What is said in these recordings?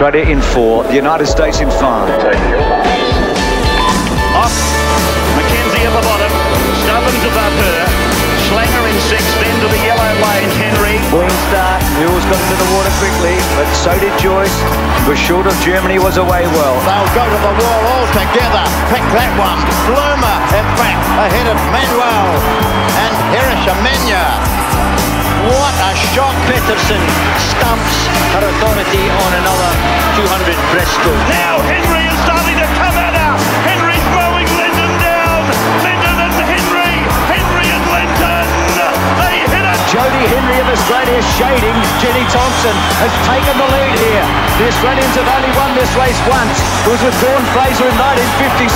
Australia in four, the United States in five. Off. Mackenzie at the bottom. Stubbins above her. Schlanger in six, then to the yellow lane. Henry. Clean start. Mules got into the water quickly, but so did Joyce. Was short of Germany, was away well. They'll go to the wall all together. Pick that one. Blume, in fact, ahead of Manuel and Hirishamenya. What a shot. Pedersen stamps her authority on another 200 breaststroke. Now Henry is starting to come at Jodie Henry of Australia shading. Jenny Thompson has taken the lead here. The Australians have only won this race once. It was with Dawn Fraser in 1956.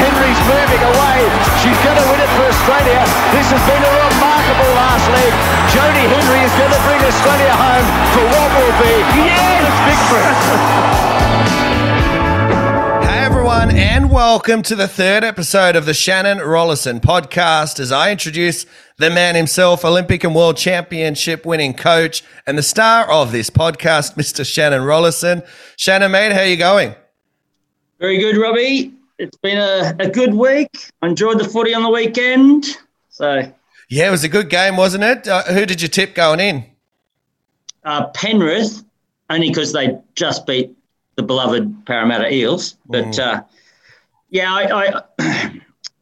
Henry's moving away. She's going to win it for Australia. This has been a remarkable last leg. Jodie Henry is going to bring Australia home for what will be yes victory. Everyone, and welcome to the third episode of the Shannon Rollason podcast as I introduce the man himself, Olympic and World Championship winning coach, and the star of this podcast, Mr. Shannon Rollason. Shannon, mate, how you going? Very good, Robbie. It's been a, a good week. I enjoyed the footy on the weekend. So, Yeah, it was a good game, wasn't it? Uh, who did you tip going in? uh, Penrith, only because they just beat the beloved Parramatta Eels. But uh, yeah, I, I,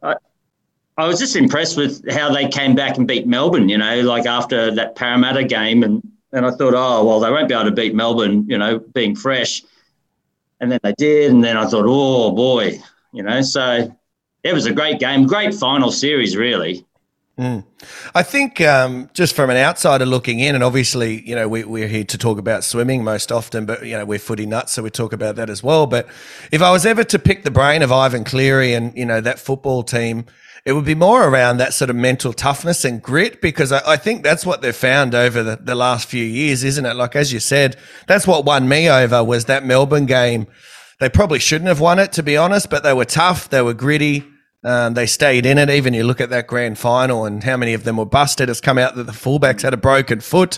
I, I was just impressed with how they came back and beat Melbourne, you know, like after that Parramatta game. And, and I thought, oh, well, they won't be able to beat Melbourne, you know, being fresh. And then they did. And then I thought, oh, boy, you know, so it was a great game, great final series, really. I think um, just from an outsider looking in, and obviously, you know, we, we're here to talk about swimming most often, but, you know, we're footy nuts, so we talk about that as well. But if I was ever to pick the brain of Ivan Cleary and, you know, that football team, it would be more around that sort of mental toughness and grit because I, I think that's what they've found over the, the last few years, isn't it? Like, as you said, that's what won me over was that Melbourne game. They probably shouldn't have won it, to be honest, but they were tough. They were gritty. Um, they stayed in it. Even you look at that grand final and how many of them were busted. It's come out that the fullbacks had a broken foot,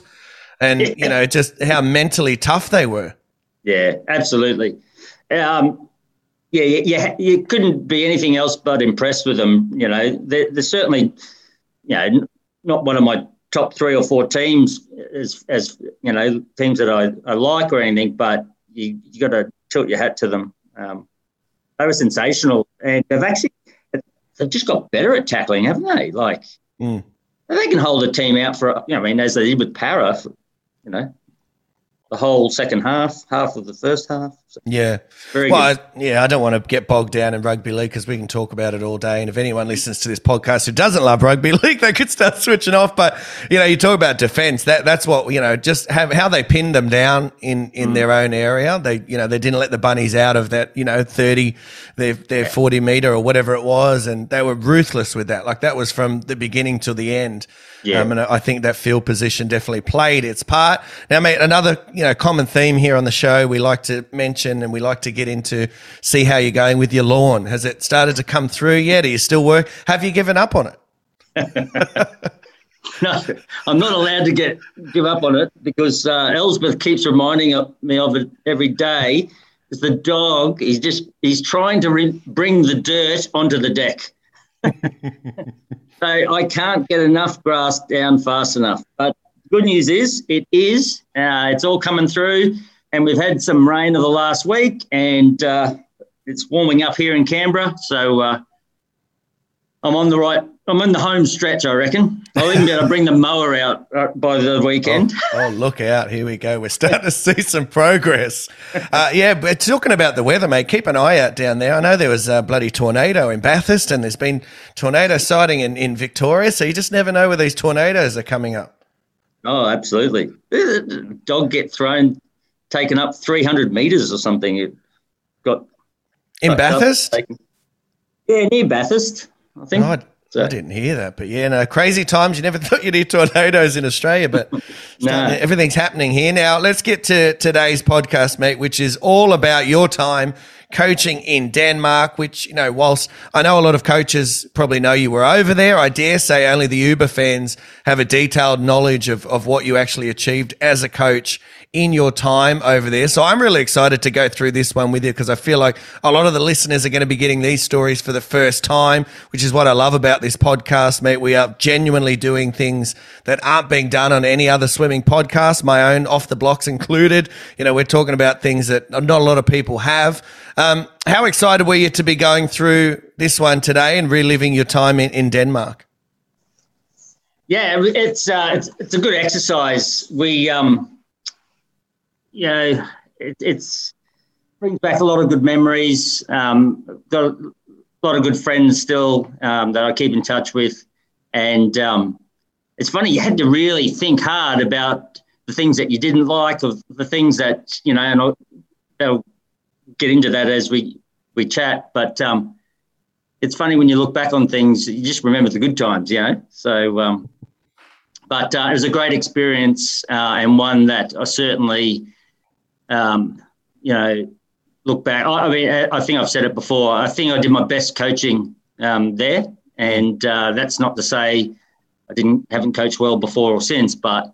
and you know just how mentally tough they were. Yeah, absolutely. Um, yeah, you, you, you couldn't be anything else but impressed with them. You know, they're, they're certainly, you know, not one of my top three or four teams as, as you know, teams that I, I like or anything, but you, you got to tilt your hat to them. Um, they were sensational, and they've actually they've just got better at tackling, haven't they? Like Mm. they can hold a team out for, you know, I mean, as they did with Para, for, you know, the whole second half, half of the first half. So Yeah. very well. I, yeah, I don't want to get bogged down in rugby league because we can talk about it all day. And if anyone listens to this podcast who doesn't love rugby league, they could start switching off. But you know, you talk about defence. That that's what you know. Just have how they pinned them down in in their own area. They you know they didn't let the bunnies out of that you know thirty, their their forty meter or whatever it was, and they were ruthless with that. Like that was from the beginning to the end. Yeah. Um, and I think that field position definitely played its part. Now, mate, another you know common theme here on the show we like to mention and we like to get into see how you're going with your lawn. Has it started to come through yet? Are you still work? Have you given up on it? No, I'm not allowed to get give up on it because uh, Elsbeth keeps reminding me of it every day. Is the dog? He's just he's trying to re- bring the dirt onto the deck. so I can't get enough grass down fast enough. But good news is it is. Uh, it's all coming through, and we've had some rain of the last week, and uh, it's warming up here in Canberra. So uh, I'm on the right. I'm in the home stretch, I reckon. I'll even be able to bring the mower out uh, by the weekend. Oh, look out. Here we go. We're starting to see some progress. Uh, yeah, but talking about the weather, mate, keep an eye out down there. I know there was a bloody tornado in Bathurst and there's been tornado sighting in, in Victoria. So you just never know where these tornadoes are coming up. Oh, absolutely. Dog get thrown, taken up 300 meters or something. It got In up, Bathurst? taken- Yeah, near Bathurst, I think. Oh, I, So- I didn't hear that, but yeah, no, crazy times. You never thought you'd hear tornadoes in Australia, but No. everything's happening here now. Let's get to today's podcast, mate, which is all about your time coaching in Denmark. Which you know, whilst I know a lot of coaches probably know you were over there, I dare say only the Uber fans have a detailed knowledge of of what you actually achieved as a coach in your time over there. So I'm really excited to go through this one with you because I feel like a lot of the listeners are going to be getting these stories for the first time, which is what I love about this podcast, mate. We are genuinely doing things that aren't being done on any other swimming podcast, my own off the blocks included. You know, we're talking about things that not a lot of people have. Um, how excited were you to be going through this one today and reliving your time in, in Denmark? Yeah, it's, uh, it's it's a good exercise. We um, you know, it, it's brings back a lot of good memories. Um, got a lot of good friends still um, that I keep in touch with, and um, it's funny. You had to really think hard about the things that you didn't like, of the things that you know, and I'll, I'll get into that as we we chat. But um, it's funny when you look back on things, you just remember the good times, you know. So um, but uh, it was a great experience uh, and one that I certainly, um, you know, look back. I, I, mean, I think I've said it before. I think I did my best coaching um, there, and uh, that's not to say I didn't haven't coached well before or since, but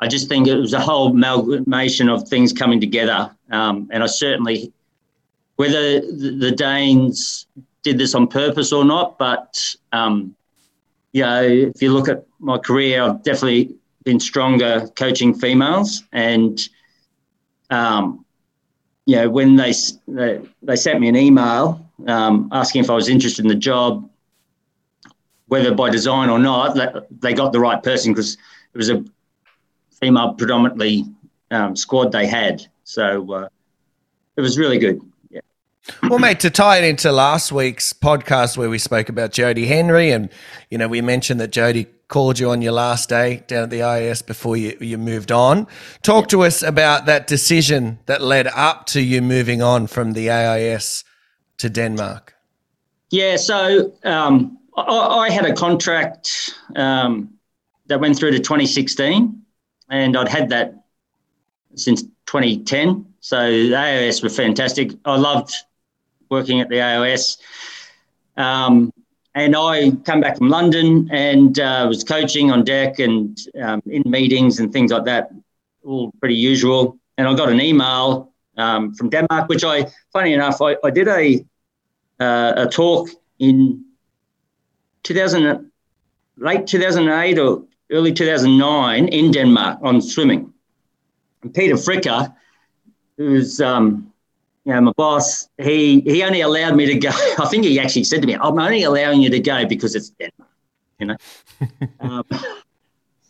I just think it was a whole amalgamation of things coming together, um, and I certainly, whether the, Danes did this on purpose or not, but um, you know, if you look at my career, I've definitely been stronger coaching females. And, um, you know, when they, they, they sent me an email um, asking if I was interested in the job, whether by design or not, they got the right person because it was a female predominantly um, squad they had. So uh, it was really good. Well, mate, to tie it into last week's podcast where we spoke about Jodie Henry, and you know, we mentioned that Jodie called you on your last day down at the IAS before you, you moved on. Talk to us about that decision that led up to you moving on from the AIS to Denmark. Yeah, so um, I, I, had a contract um, that went through to 2016, and I'd had that since 2010. So the AIS were fantastic. I loved working at the AIS. Um, and I come back from London and uh, was coaching on deck and um, in meetings and things like that, all pretty usual. And I got an email um, from Denmark, which I, funny enough, I, I did a uh, a talk in 2000, late 2008 or early 2009 in Denmark on swimming. And Peter Fricker, who's um, you know, my boss, he he only allowed me to go. I think he actually said to me, "I'm only allowing you to go because it's Denmark," you know. um,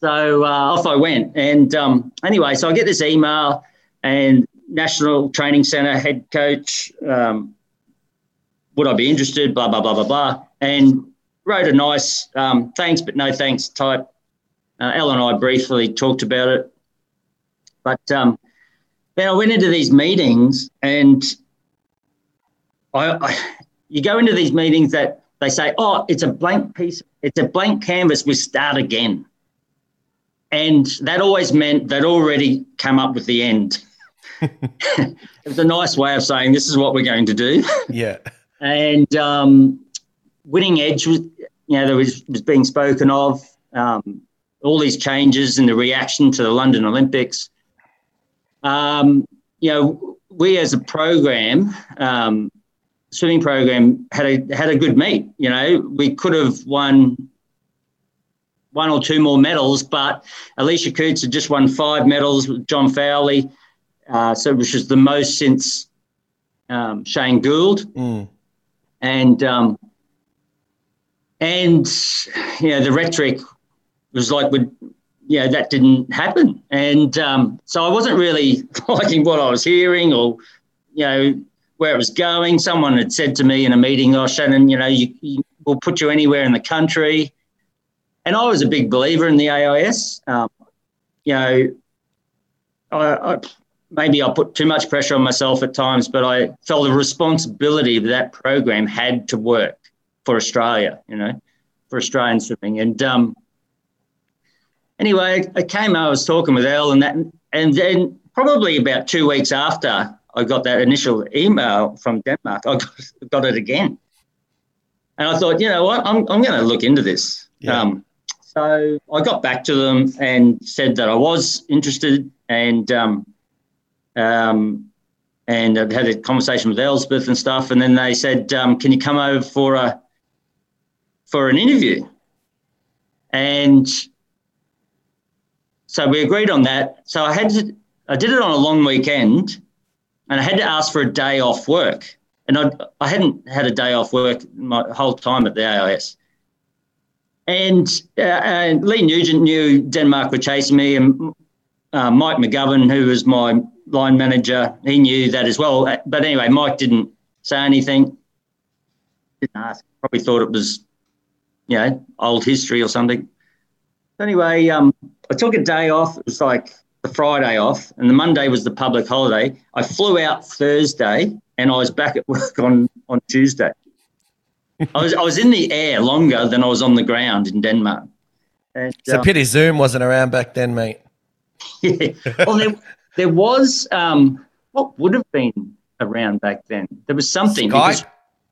so uh, off I went, and um, anyway, so I get this email, and National Training Centre head coach, um, would I be interested? Blah blah blah blah blah, and wrote a nice um, thanks but no thanks type. Uh, Elle and I briefly talked about it, but then I went into these meetings and I, I, you go into these meetings that they say, oh, it's a blank piece, it's a blank canvas, we start again. And that always meant they'd already come up with the end. it was a nice way of saying this is what we're going to do. Yeah. and um, winning edge was, you know, there was, was being spoken of. Um, all these changes in the reaction to the London Olympics um, you know, we as a program, um, swimming program, had a had a good meet. You know, we could have won one or two more medals, but Alicia Coutts had just won five medals with John Fowlie, uh, so which is the most since um, Shane Gould, mm. and um, and you know the rhetoric was like we you know, that didn't happen. And um, so I wasn't really liking what I was hearing or, you know, where it was going. Someone had said to me in a meeting, oh, Shannon, you know, you, you, we'll put you anywhere in the country. And I was a big believer in the AIS. Um, you know, I, I, maybe I put too much pressure on myself at times, but I felt the responsibility of that program had to work for Australia, you know, for Australian swimming. And, um, anyway, I came. I was talking with Elle, and that, and then probably about two weeks after I got that initial email from Denmark, I got, got it again, and I thought, you know what, I'm I'm going to look into this. Yeah. Um, so I got back to them and said that I was interested, and um, Um, and I'd had a conversation with Elspeth and stuff, and then they said, um, "Can you come over for a for an interview?" And so we agreed on that. So I had to, I did it on a long weekend, and I had to ask for a day off work, and I I hadn't had a day off work my whole time at the AIS. And, uh, and Lee Nugent knew Denmark were chasing me, and uh, Mike McGovern, who was my line manager, he knew that as well. But anyway, Mike didn't say anything. Didn't ask. Probably thought it was, you know, old history or something. Anyway, um, I took a day off. It was like the Friday off, and the Monday was the public holiday. I flew out Thursday, and I was back at work on on Tuesday. I was I was in the air longer than I was on the ground in Denmark. And, it's a um, pity Zoom wasn't around back then, mate. yeah. Well, there, there was um, what would have been around back then. There was something. Skype.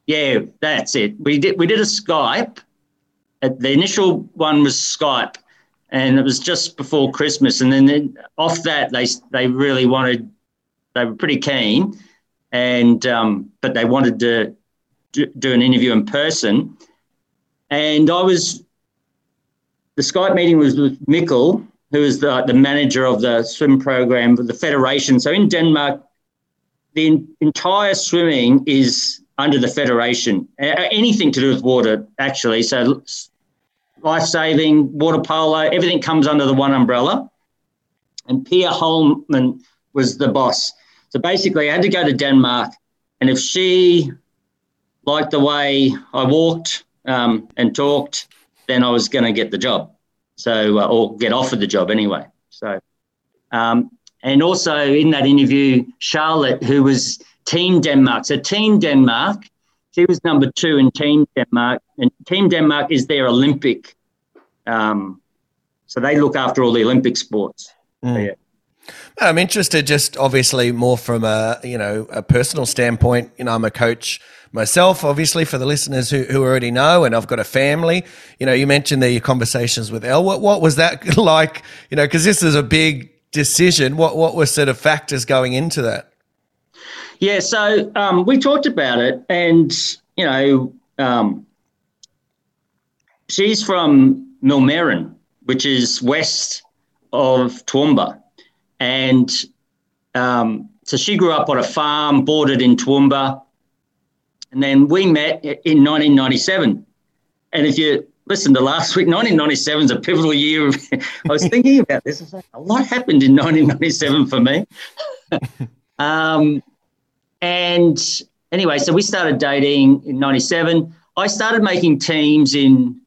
yeah, that's it. We did we did a Skype. The initial one was Skype, and it was just before Christmas. And then off that, they they really wanted. They were pretty keen, and um, but they wanted to do, an interview in person. And I was, the Skype meeting was with Mikkel, who is the, the manager of the swim program of the federation. So in Denmark, the entire swimming is under the federation. anything to do with water, actually. So life saving, water polo, everything comes under the one umbrella. And Pia Holman was the boss. So basically, I had to go to Denmark, and if she liked the way I walked um, and talked, then I was going to get the job. So, uh, or get offered the job anyway. So, um, and also in that interview, Charlotte, who was Team Denmark. So, Team Denmark, she was number two in Team Denmark, and Team Denmark is their Olympic. Um, so they look after all the Olympic sports. Mm. So, yeah. I'm interested, just obviously more from a you know a personal standpoint. You know, I'm a coach myself, obviously, for the listeners who, who already know, and I've got a family. You know, you mentioned the conversations with Elle. What, what was that like? You know, because this is a big decision. What, what were sort of factors going into that? Yeah, so um, we talked about it, and, you know, um, she's from Millmerran, which is west of Toowoomba. And um, so she grew up on a farm bordered in Toowoomba. And then we met in 1997. And if you listen to last week, 1997 is a pivotal year. I was thinking about this. I was like, a lot happened in 1997 for me. um, and anyway, so we started dating in 97. I started making teams in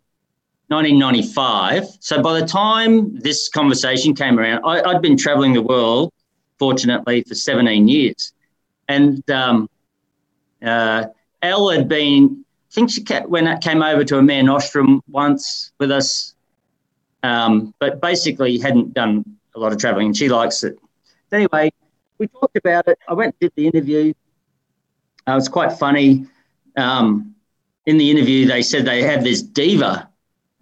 1995. So by the time this conversation came around, I, had been traveling the world, fortunately, for 17 years. And um, uh, Elle had been, I think she when that came over to a Mare Nostrum once with us, um, but basically hadn't done a lot of traveling and she likes it. Anyway, we talked about it. I went and did the interview. Uh, it was quite funny. Um, in the interview, they said they had this diva,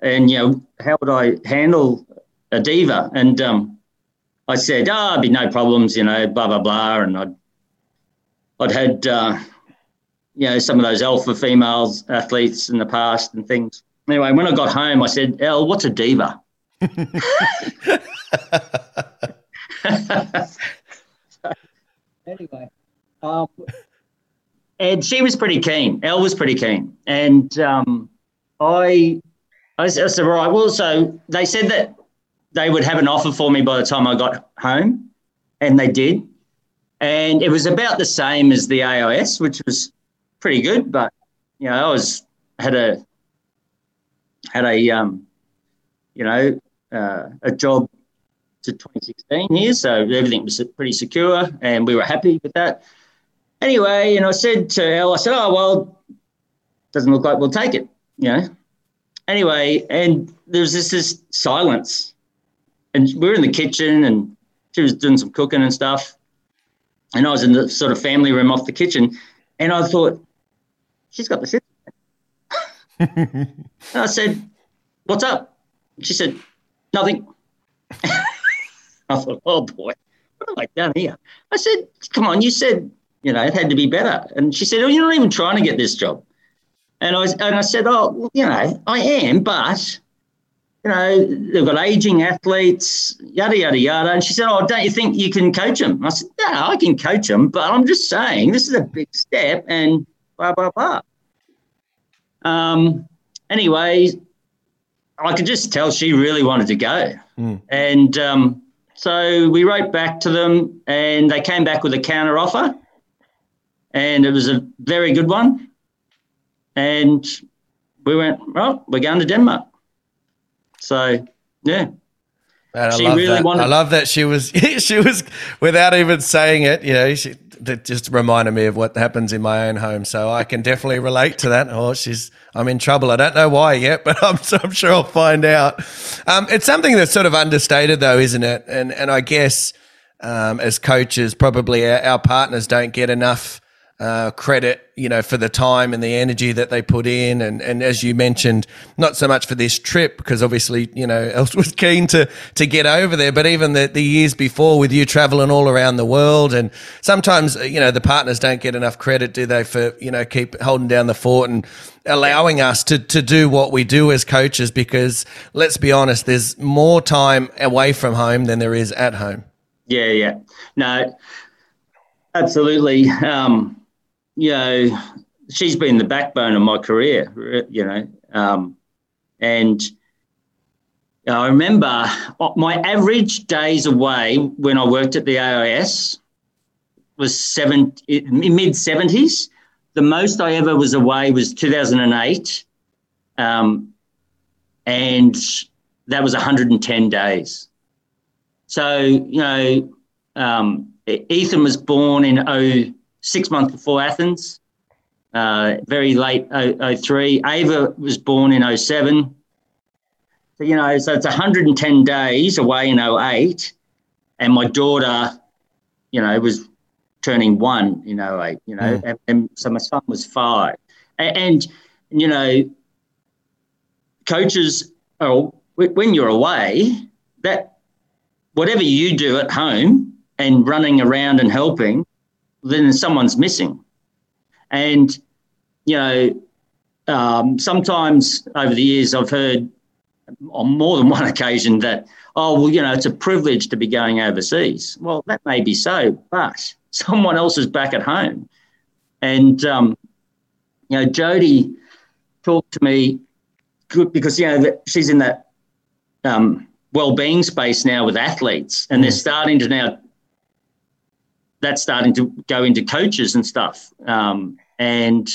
and you know, how would I handle a diva? And um, I said, "Ah, oh, be no problems," you know, blah blah blah, and I'd I'd had uh, you know, some of those alpha females athletes in the past and things. Anyway, when I got home, I said, "El, what's a diva?" anyway, um, and she was pretty keen. Elle was pretty keen, and um, I, I said, "Right, well." So they said that they would have an offer for me by the time I got home, and they did. And it was about the same as the AIS, which was pretty good, but you know, I was had a had a um, you know uh, a job to 2016 here, so everything was pretty secure, and we were happy with that. Anyway, and I said to Elle, I said, "Oh well, doesn't look like we'll take it," you know. Anyway, and there was this this silence, and we were in the kitchen, and she was doing some cooking and stuff, and I was in the sort of family room off the kitchen, and I thought, she's got the system. I said, what's up? She said, nothing. I thought, oh boy, what have I done here? I said, come on, you said, you know, it had to be better. And she said, oh, you're not even trying to get this job. And I, was, and I said, oh, you know, I am, but, you know, they've got aging athletes, yada, yada, yada. And she said, oh, don't you think you can coach them? I said, no, I can coach them, but I'm just saying this is a big step and blah, blah, blah. Um, anyway, I could just tell she really wanted to go. Mm. And um, so we wrote back to them and they came back with a counter offer. And it was a very good one. And we went, well, we're going to Denmark. So, yeah. Man, I she love really that. wanted. I love that she was she was without even saying it. You know, she that just reminded me of what happens in my own home. So I can definitely relate to that. Oh, she's I'm in trouble. I don't know why yet, but I'm, I'm sure I'll find out. Um, it's something that's sort of understated, though, isn't it? And and I guess um, as coaches, probably our, our partners don't get enough uh, credit, you know, for the time and the energy that they put in, and and as you mentioned, not so much for this trip because obviously, you know, Els was keen to to get over there, but even the the years before with you traveling all around the world, and sometimes you know the partners don't get enough credit, do they, for you know keep holding down the fort and allowing us to to do what we do as coaches because let's be honest, there's more time away from home than there is at home. Yeah, yeah, no, absolutely. Um, you know, she's been the backbone of my career, you know. Um, and I remember my average days away when I worked at the AIS was seven mid seventies. The most I ever was away was 2008, um, and that was 110 days. So you know, um, Ethan was born in 0, six months before Athens, uh, very late 03. Ava was born in 07. So, you know, so it's 110 days away in 08. And my daughter, you know, was turning one in 08, you know, mm. and, and, so my son was five. And, and, you know, coaches, oh, when you're away, that whatever you do at home and running around and helping, then someone's missing. And, you know, um, sometimes over the years I've heard on more than one occasion that, oh, well, you know, it's a privilege to be going overseas. Well, that may be so, but someone else is back at home. And, um, you know, Jodie talked to me because, you know, she's in that um, well-being space now with athletes and they're mm. starting to now that's starting to go into coaches and stuff. Um, and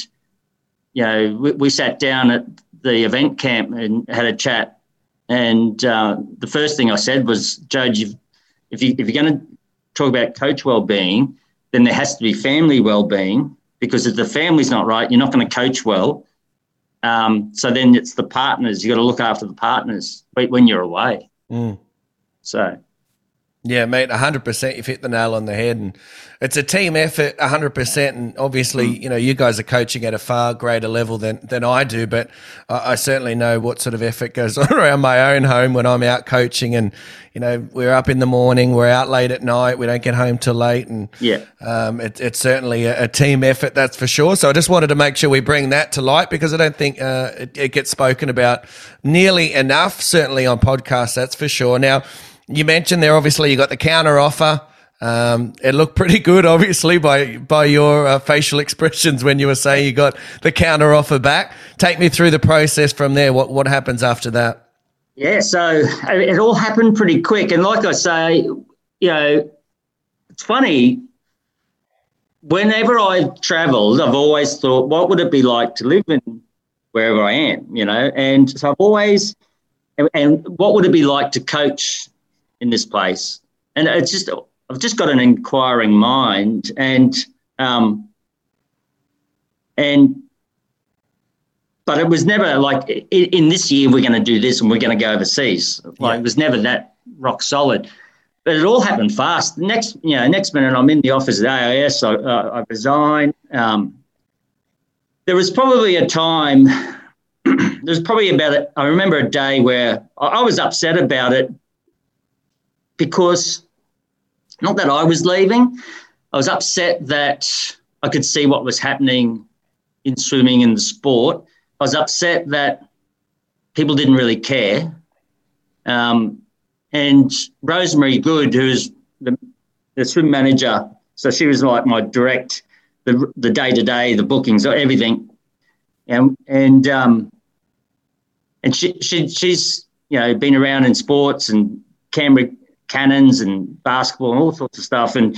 you know, we, we, sat down at the event camp and had a chat. And uh, the first thing I said was, Judge, if you if you're going to talk about coach well-being, then there has to be family well-being because if the family's not right, you're not going to coach well. Um, so then it's the partners. You got to look after the partners when you're away. Mm. So yeah, mate, 100%. You've hit the nail on the head. And it's a team effort, 100%. And obviously, mm. you know, you guys are coaching at a far greater level than, than I do. But I, I, certainly know what sort of effort goes on around my own home when I'm out coaching. And, you know, we're up in the morning, we're out late at night, we don't get home till late. And yeah, um, it, it's certainly a, a, team effort, that's for sure. So I just wanted to make sure we bring that to light because I don't think uh, it, it gets spoken about nearly enough, certainly on podcasts, that's for sure. Now, you mentioned there, obviously, you got the counter offer. Um, it looked pretty good, obviously, by by your uh, facial expressions when you were saying you got the counter offer back. Take me through the process from there. What what happens after that? Yeah, so it all happened pretty quick, and like I say, you know, it's funny. Whenever I've travelled, I've always thought, what would it be like to live in wherever I am? You know, and so I've always, and, and what would it be like to coach in this place. And it's just, I've just got an inquiring mind and, um, and, but it was never like in this year we're going to do this and we're going to go overseas. Like yeah. it was never that rock solid. But it all happened fast. Next, you know, next minute I'm in the office at AIS. I, uh, I resign. Um, there was probably a time. there's probably about. A, I remember a day where I was upset about it because not that I was leaving. I was upset that I could see what was happening in swimming and the sport. I was upset that people didn't really care. Um, and Rosemary Good, who's the, the swim manager, so she was like my direct, the day to day, the bookings, everything, and and um, and she, she she's you know been around in sports and Canberra Cannons and basketball and all sorts of stuff, and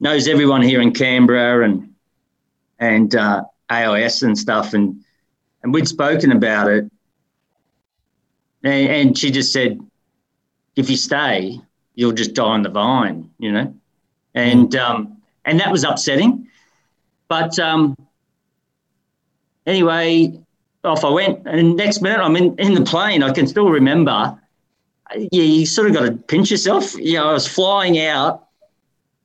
knows everyone here in Canberra and and uh, AIS and stuff, and and we'd spoken about it, and, and she just said, if you stay, you'll just die on the vine, you know, and um, and that was upsetting, but um, anyway, off I went, and next minute I'm in in the plane. I can still remember yeah, you sort of got to pinch yourself. You know, I was flying out,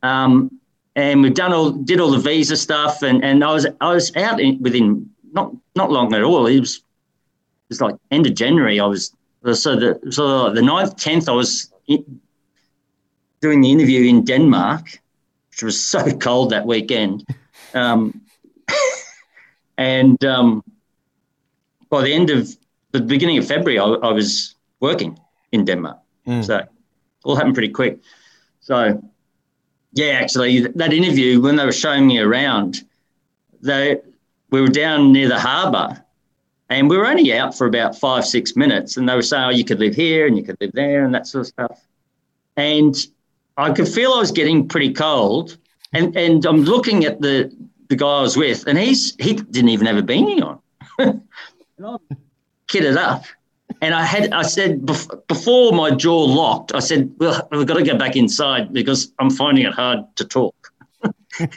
um, and we've done all did all the visa stuff, and, and I was I was out in, within not not long at all. It was it was like end of January. I was so the so the 9th, tenth. I was in, doing the interview in Denmark, which was so cold that weekend, um, and um, by the end of the beginning of February, I, I was working in Denmark. Mm. So all happened pretty quick. So yeah, actually, that interview when they were showing me around, they we were down near the harbour, and we were only out for about five six minutes, and they were saying, "Oh, you could live here and you could live there and that sort of stuff," and I could feel I was getting pretty cold, and and I'm looking at the the guy I was with, and he's he didn't even have a beanie on, and I'm kitted up, and I had, I said before my jaw locked, I said, well, we've got to go back inside because I'm finding it hard to talk. so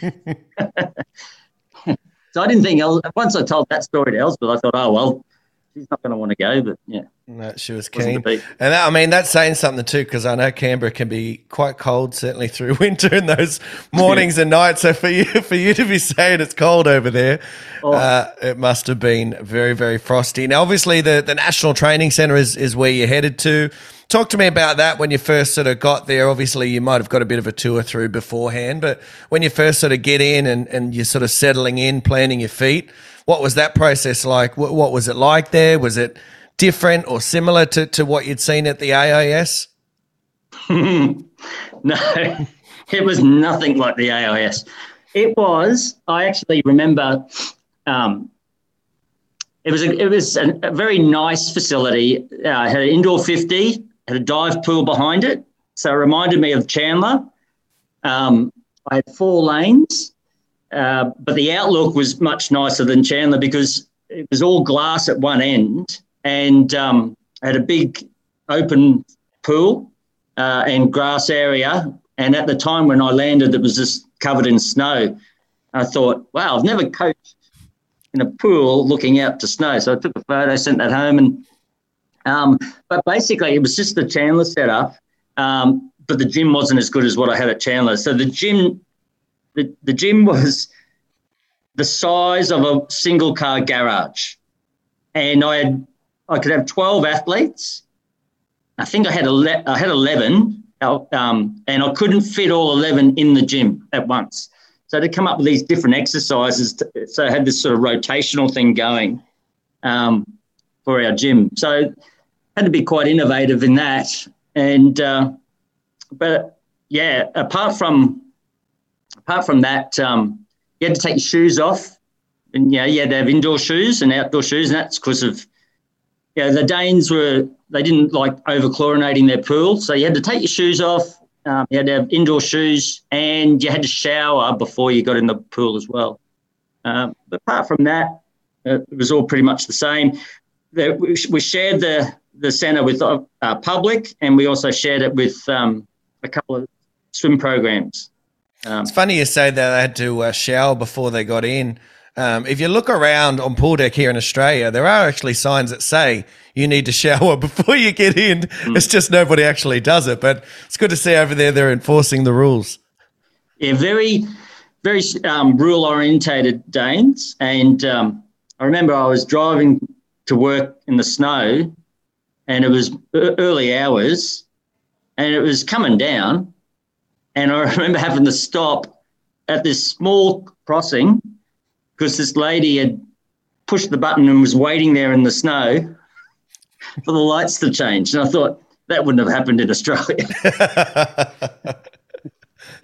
I didn't think, once I told that story to Elspeth, I thought, oh, well, she's not going to want to go, but yeah. No, she was keen. And that, I mean, that's saying something too, because I know Canberra can be quite cold, certainly through winter in those mornings and nights. So for you, for you to be saying it's cold over there, oh. uh, it must have been very, very frosty. Now, obviously, the, the National Training Centre is, is where you're headed to. Talk to me about that when you first sort of got there. Obviously, you might have got a bit of a tour through beforehand, but when you first sort of get in and, and you're sort of settling in, planting your feet, what was that process like? What, what was it like there? Was it different or similar to, to what you'd seen at the AIS? no, it was nothing like the AIS. It was, I actually remember, um, it was a, it was a, a very nice facility. Uh, had an indoor 50, had a dive pool behind it. So it reminded me of Chandler. Um, I had four lanes. Uh, but the outlook was much nicer than Chandler because it was all glass at one end and um, had a big open pool uh, and grass area. And at the time when I landed, it was just covered in snow. I thought, wow, I've never coached in a pool looking out to snow. So I took a photo, sent that home, and um, but basically it was just the Chandler setup. Um, but the gym wasn't as good as what I had at Chandler. So the gym the, the gym was the size of a single car garage. And I had I could have 12 athletes. I think I had ele- I had 11 um, and I couldn't fit all 11 in the gym at once. So to come up with these different exercises, to, so I had this sort of rotational thing going um, for our gym. So had to be quite innovative in that. And uh, but yeah, apart from apart from that, um, you had to take your shoes off, and yeah, you had to have indoor shoes and outdoor shoes, and that's because of yeah, the Danes were they didn't like over chlorinating their pool, so you had to take your shoes off. Um, you had to have indoor shoes, and you had to shower before you got in the pool as well. Um, but apart from that, uh, it was all pretty much the same. The, we, we, shared the the centre with uh, public, and we also shared it with um, a couple of swim programs. Um, it's funny you say that they had to uh, shower before they got in. Um, if you look around on pool deck here in Australia, there are actually signs that say you need to shower before you get in. Mm. It's just nobody actually does it. But it's good to see over there they're enforcing the rules. Yeah, very, very um, rule orientated Danes. And um, I remember I was driving to work in the snow and it was early hours and it was coming down And I remember having to stop at this small crossing because this lady had pushed the button and was waiting there in the snow for the lights to change. And I thought that wouldn't have happened in Australia.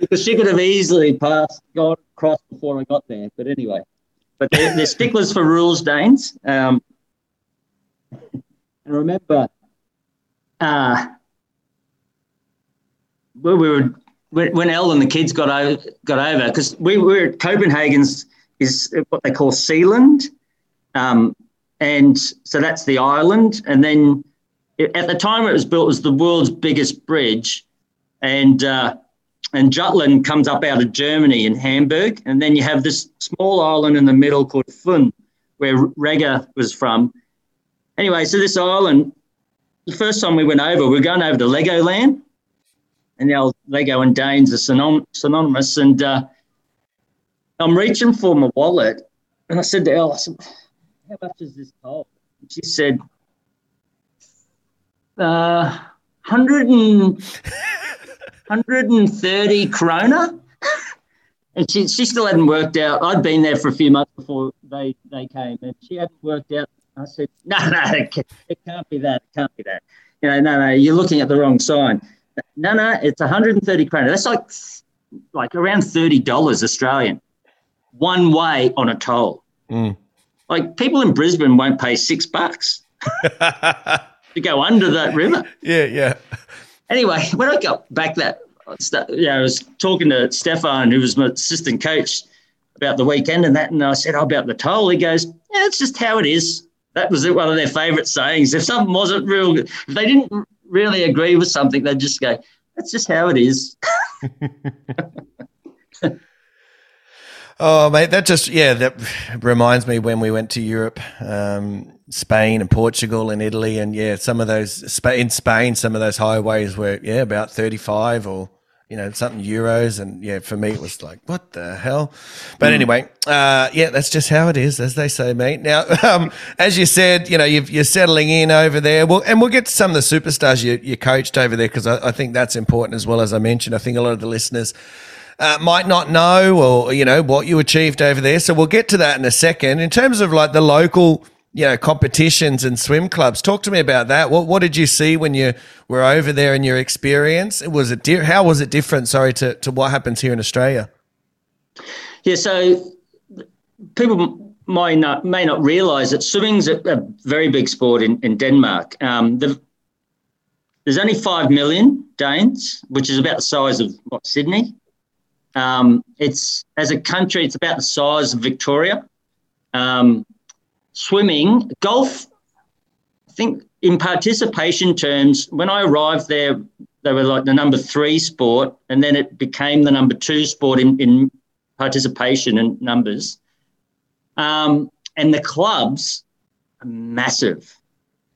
because she could have easily passed, gone across before I got there. But anyway, but they're, they're sticklers for rules, Danes. Um, and remember, uh, when we were when, when Elle and the kids got over, got over because we were at Copenhagen's is what they call Zealand, um, and so that's the island. And then at the time it was built, it was the world's biggest bridge, and uh, and Jutland comes up out of Germany in Hamburg, and then you have this small island in the middle called Fyn, where Rega was from. Anyway, so this island, the first time we went over, we were going over to Legoland, and the old Lego and Danes are synon- synonymous. And uh, I'm reaching for my wallet, and I said to Elle, I said, "How much is this toll?" She said, uh, 100 and, 130 krona. And she, she still hadn't worked out. I'd been there for a few months before they, they came, and she hadn't worked out. I said, no, no, it can't, it can't be that. It can't be that. You know, no, no, you're looking at the wrong sign. No, no, it's 130 krona. That's like like around $30 Australian, one way on a toll. Mm. Like people in Brisbane won't pay six bucks to go under that river. Yeah, yeah. Anyway, when I got back that, yeah, I was talking to Stefan, who was my assistant coach, about the weekend and that, and I said, "Oh, about the toll." He goes, "Yeah, it's just how it is." That was one of their favourite sayings. If something wasn't real, if they didn't really agree with something, they'd just go, "That's just how it is." Oh, mate, that just yeah, that reminds me when we went to Europe, um, Spain and Portugal and Italy, and yeah, some of those in Spain, some of those highways were yeah about thirty five or you know something euros, and yeah, for me it was like what the hell. But mm. anyway, uh, yeah, that's just how it is, as they say, mate. Now, um, as you said, you know you are settling in over there. Well, and we'll get to some of the superstars you, you coached over there because I, I think that's important as well as I mentioned. I think a lot of the listeners uh, might not know or you know what you achieved over there. So we'll get to that in a second. In terms of like the local you know competitions and swim clubs, talk to me about that. What what did you see when you were over there in your experience? Was it di- how was it different? Sorry to to what happens here in Australia. Yeah, so people might not may not realise that swimming's a, a very big sport in in Denmark. Um, the, there's only five million Danes, which is about the size of what Sydney. Um, it's as a country, it's about the size of Victoria. Um, swimming, golf. I think in participation terms, when I arrived there, they were like the number three sport, and then it became the number two sport in, in participation and numbers. Um, and the clubs are massive.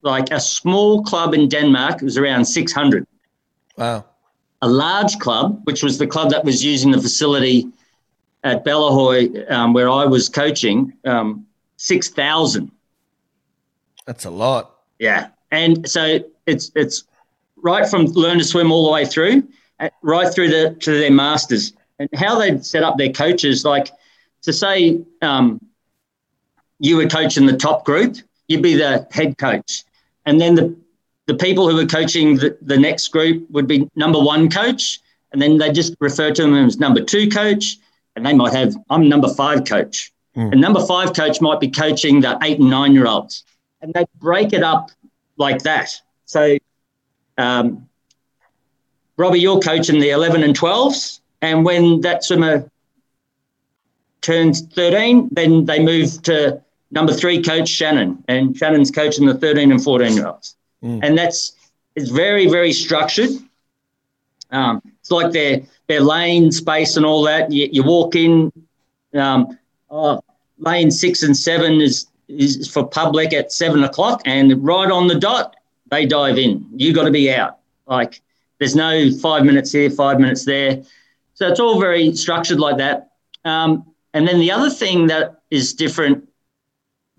Like a small club in Denmark was around 600. Wow a large club, which was the club that was using the facility at Bellahøj, um, where I was coaching, um, 6,000. That's a lot. Yeah. And so it's it's right from learn to swim all the way through, uh, right through the, to their masters. And how they set up their coaches, like to say um, you were coaching the top group, you'd be the head coach. And then the the people who were coaching the, the next group would be number one coach, and then they just refer to them as number two coach, and they might have I'm number five coach, mm. and number five coach might be coaching the eight and nine year olds, and they break it up like that. So, um, Robbie, you're coaching the 11 and 12s, and when that swimmer turns 13, then they move to number three coach Shannon, and Shannon's coaching the 13 and 14 year olds. Mm. And that's it's very, very structured. Um, it's like their their lane space and all that. You, you walk in, um, oh, lane six and seven is is for public at seven o'clock, and right on the dot they dive in. You got to be out. Like there's no five minutes here, five minutes there. So it's all very structured like that. Um, and then the other thing that is different,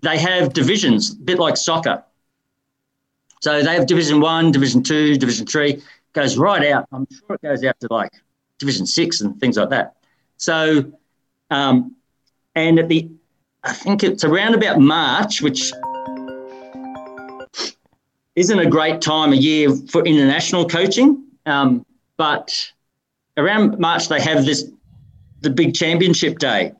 they have divisions, a bit like soccer. So they have Division One, Division Two, Division Three, goes right out. I'm sure it goes out to like Division Six and things like that. So, um, and at the, I think it's around about March, which isn't a great time of year for international coaching. Um, but around March they have this the big championship day.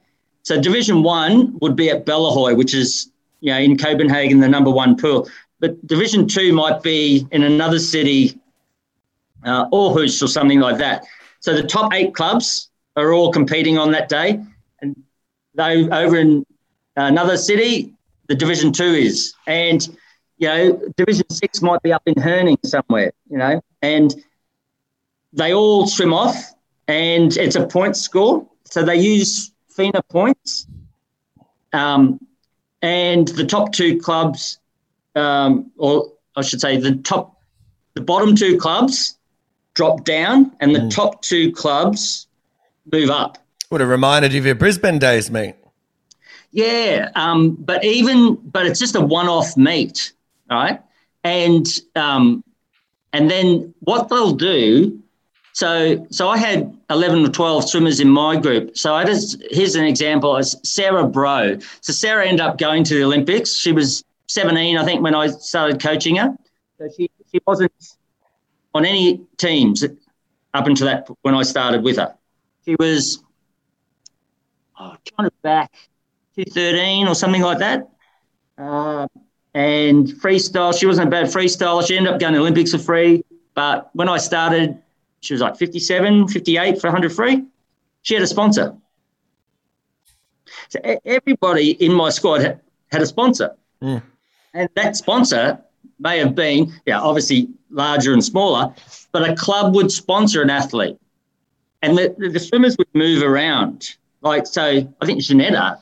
So Division One would be at Bellahøj, which is you know in Copenhagen, the number one pool. But Division Two might be in another city, uh, Aarhus or something like that. So the top eight clubs are all competing on that day, and they over in another city, the Division Two is, and you know Division Six might be up in Herning somewhere, you know, and they all swim off, and it's a point score. So they use FINA points, um, and the top two clubs, um, or I should say, the top, the bottom two clubs drop down, and the mm. top two clubs move up. What a reminder of your Brisbane days, mate. Yeah, um, but even but it's just a one-off meet, right? And um, and then what they'll do so, so I had 11 or 12 swimmers in my group. So I just, here's an example is Sarah Bro. So Sarah ended up going to the Olympics. She was 17, I think, when I started coaching her. So she, she wasn't on any teams up until that when I started with her. She was oh, trying to back 213 or something like that. Uh, and freestyle, she wasn't a bad freestyle. She ended up going to Olympics for free. But when I started, she was like 57, 58 for 100 free. She had a sponsor. So everybody in my squad had a sponsor. Mm. And that sponsor may have been, yeah, obviously larger and smaller, but a club would sponsor an athlete. And the, the swimmers would move around. Like, so I think Janetta,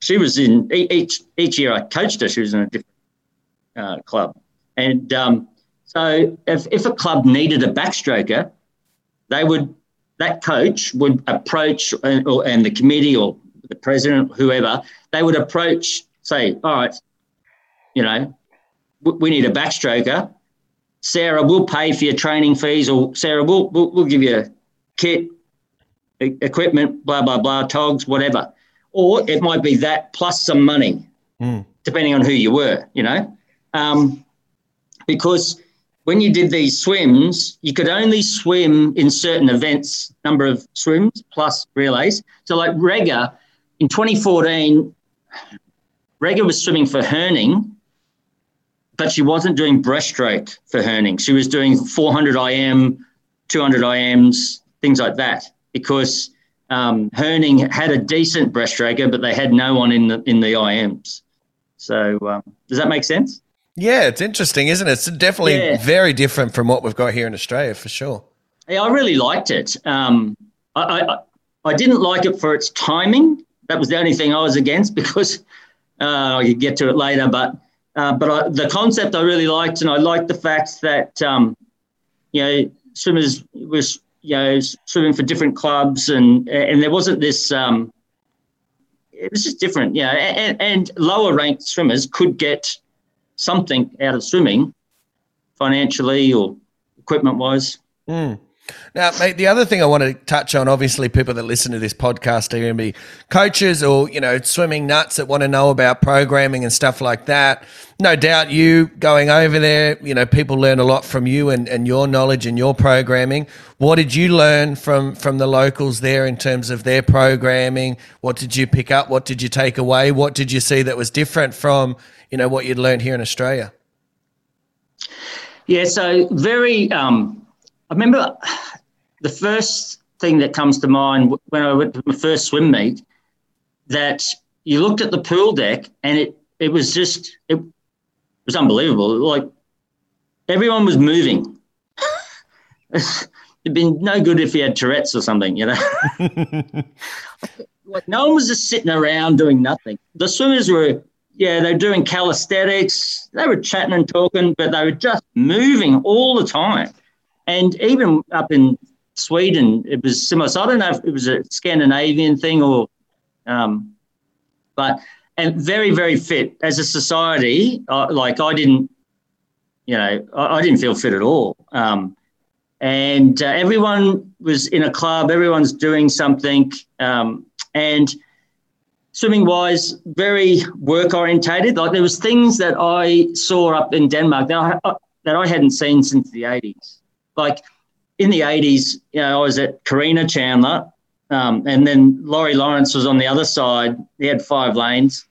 she was in each each year I coached her, she was in a different uh, club. And um, so if, if a club needed a backstroker, they would that coach would approach and, or, and the committee or the president, whoever, they would approach, say, all right, you know, we need a backstroker. Sarah, we'll pay for your training fees, or Sarah, we'll, we'll, we'll give you a kit, equipment, blah, blah, blah, togs, whatever. Or it might be that plus some money, mm. depending on who you were, you know. Um, because when you did these swims, you could only swim in certain events, number of swims plus relays. So, like Rikke in 2014, Rikke was swimming for Herning, but she wasn't doing breaststroke for Herning. She was doing 400 IM, 200 IMs, things like that, because um, Herning had a decent breaststroker, but they had no one in the in the IMs. So, um, does that make sense? Yeah, it's interesting, isn't it? It's definitely yeah. very different from what we've got here in Australia, for sure. Yeah, I really liked it. Um, I, I, I didn't like it for its timing. That was the only thing I was against because uh, I could get to it later. But uh, but I, the concept I really liked, and I liked the fact that um, you know swimmers was you know swimming for different clubs, and and there wasn't this. Um, it was just different, yeah. And, and lower ranked swimmers could get something out of swimming financially or equipment wise. Mm. Now, mate, the other thing I want to touch on, obviously, people that listen to this podcast are going to be coaches or, you know, swimming nuts that want to know about programming and stuff like that. No doubt you going over there, you know, people learn a lot from you and, and your knowledge and your programming. What did you learn from, from the locals there in terms of their programming? What did you pick up? What did you take away? What did you see that was different from, you know, what you'd learned here in Australia? Yeah, so very, um, I remember the first thing that comes to mind when I went to my first swim meet that you looked at the pool deck and it, it was just, it was unbelievable. Like everyone was moving. It'd been no good if he had Tourette's or something, you know. like no one was just sitting around doing nothing. The swimmers were yeah, they're doing calisthenics. They were chatting and talking, but they were just moving all the time. And even up in Sweden, it was similar. So I don't know if it was a Scandinavian thing or, um, but and very very fit as a society. Uh, like I didn't, you know, I, I, didn't feel fit at all. Um, and uh, everyone was in a club. Everyone's doing something, um, and swimming wise, very work orientated. Like there was things that I saw up in Denmark that I, that I hadn't seen since the eighties. Like in the eighties, you know, I was at Carina Chandler, um, and then Laurie Lawrence was on the other side. He had five lanes,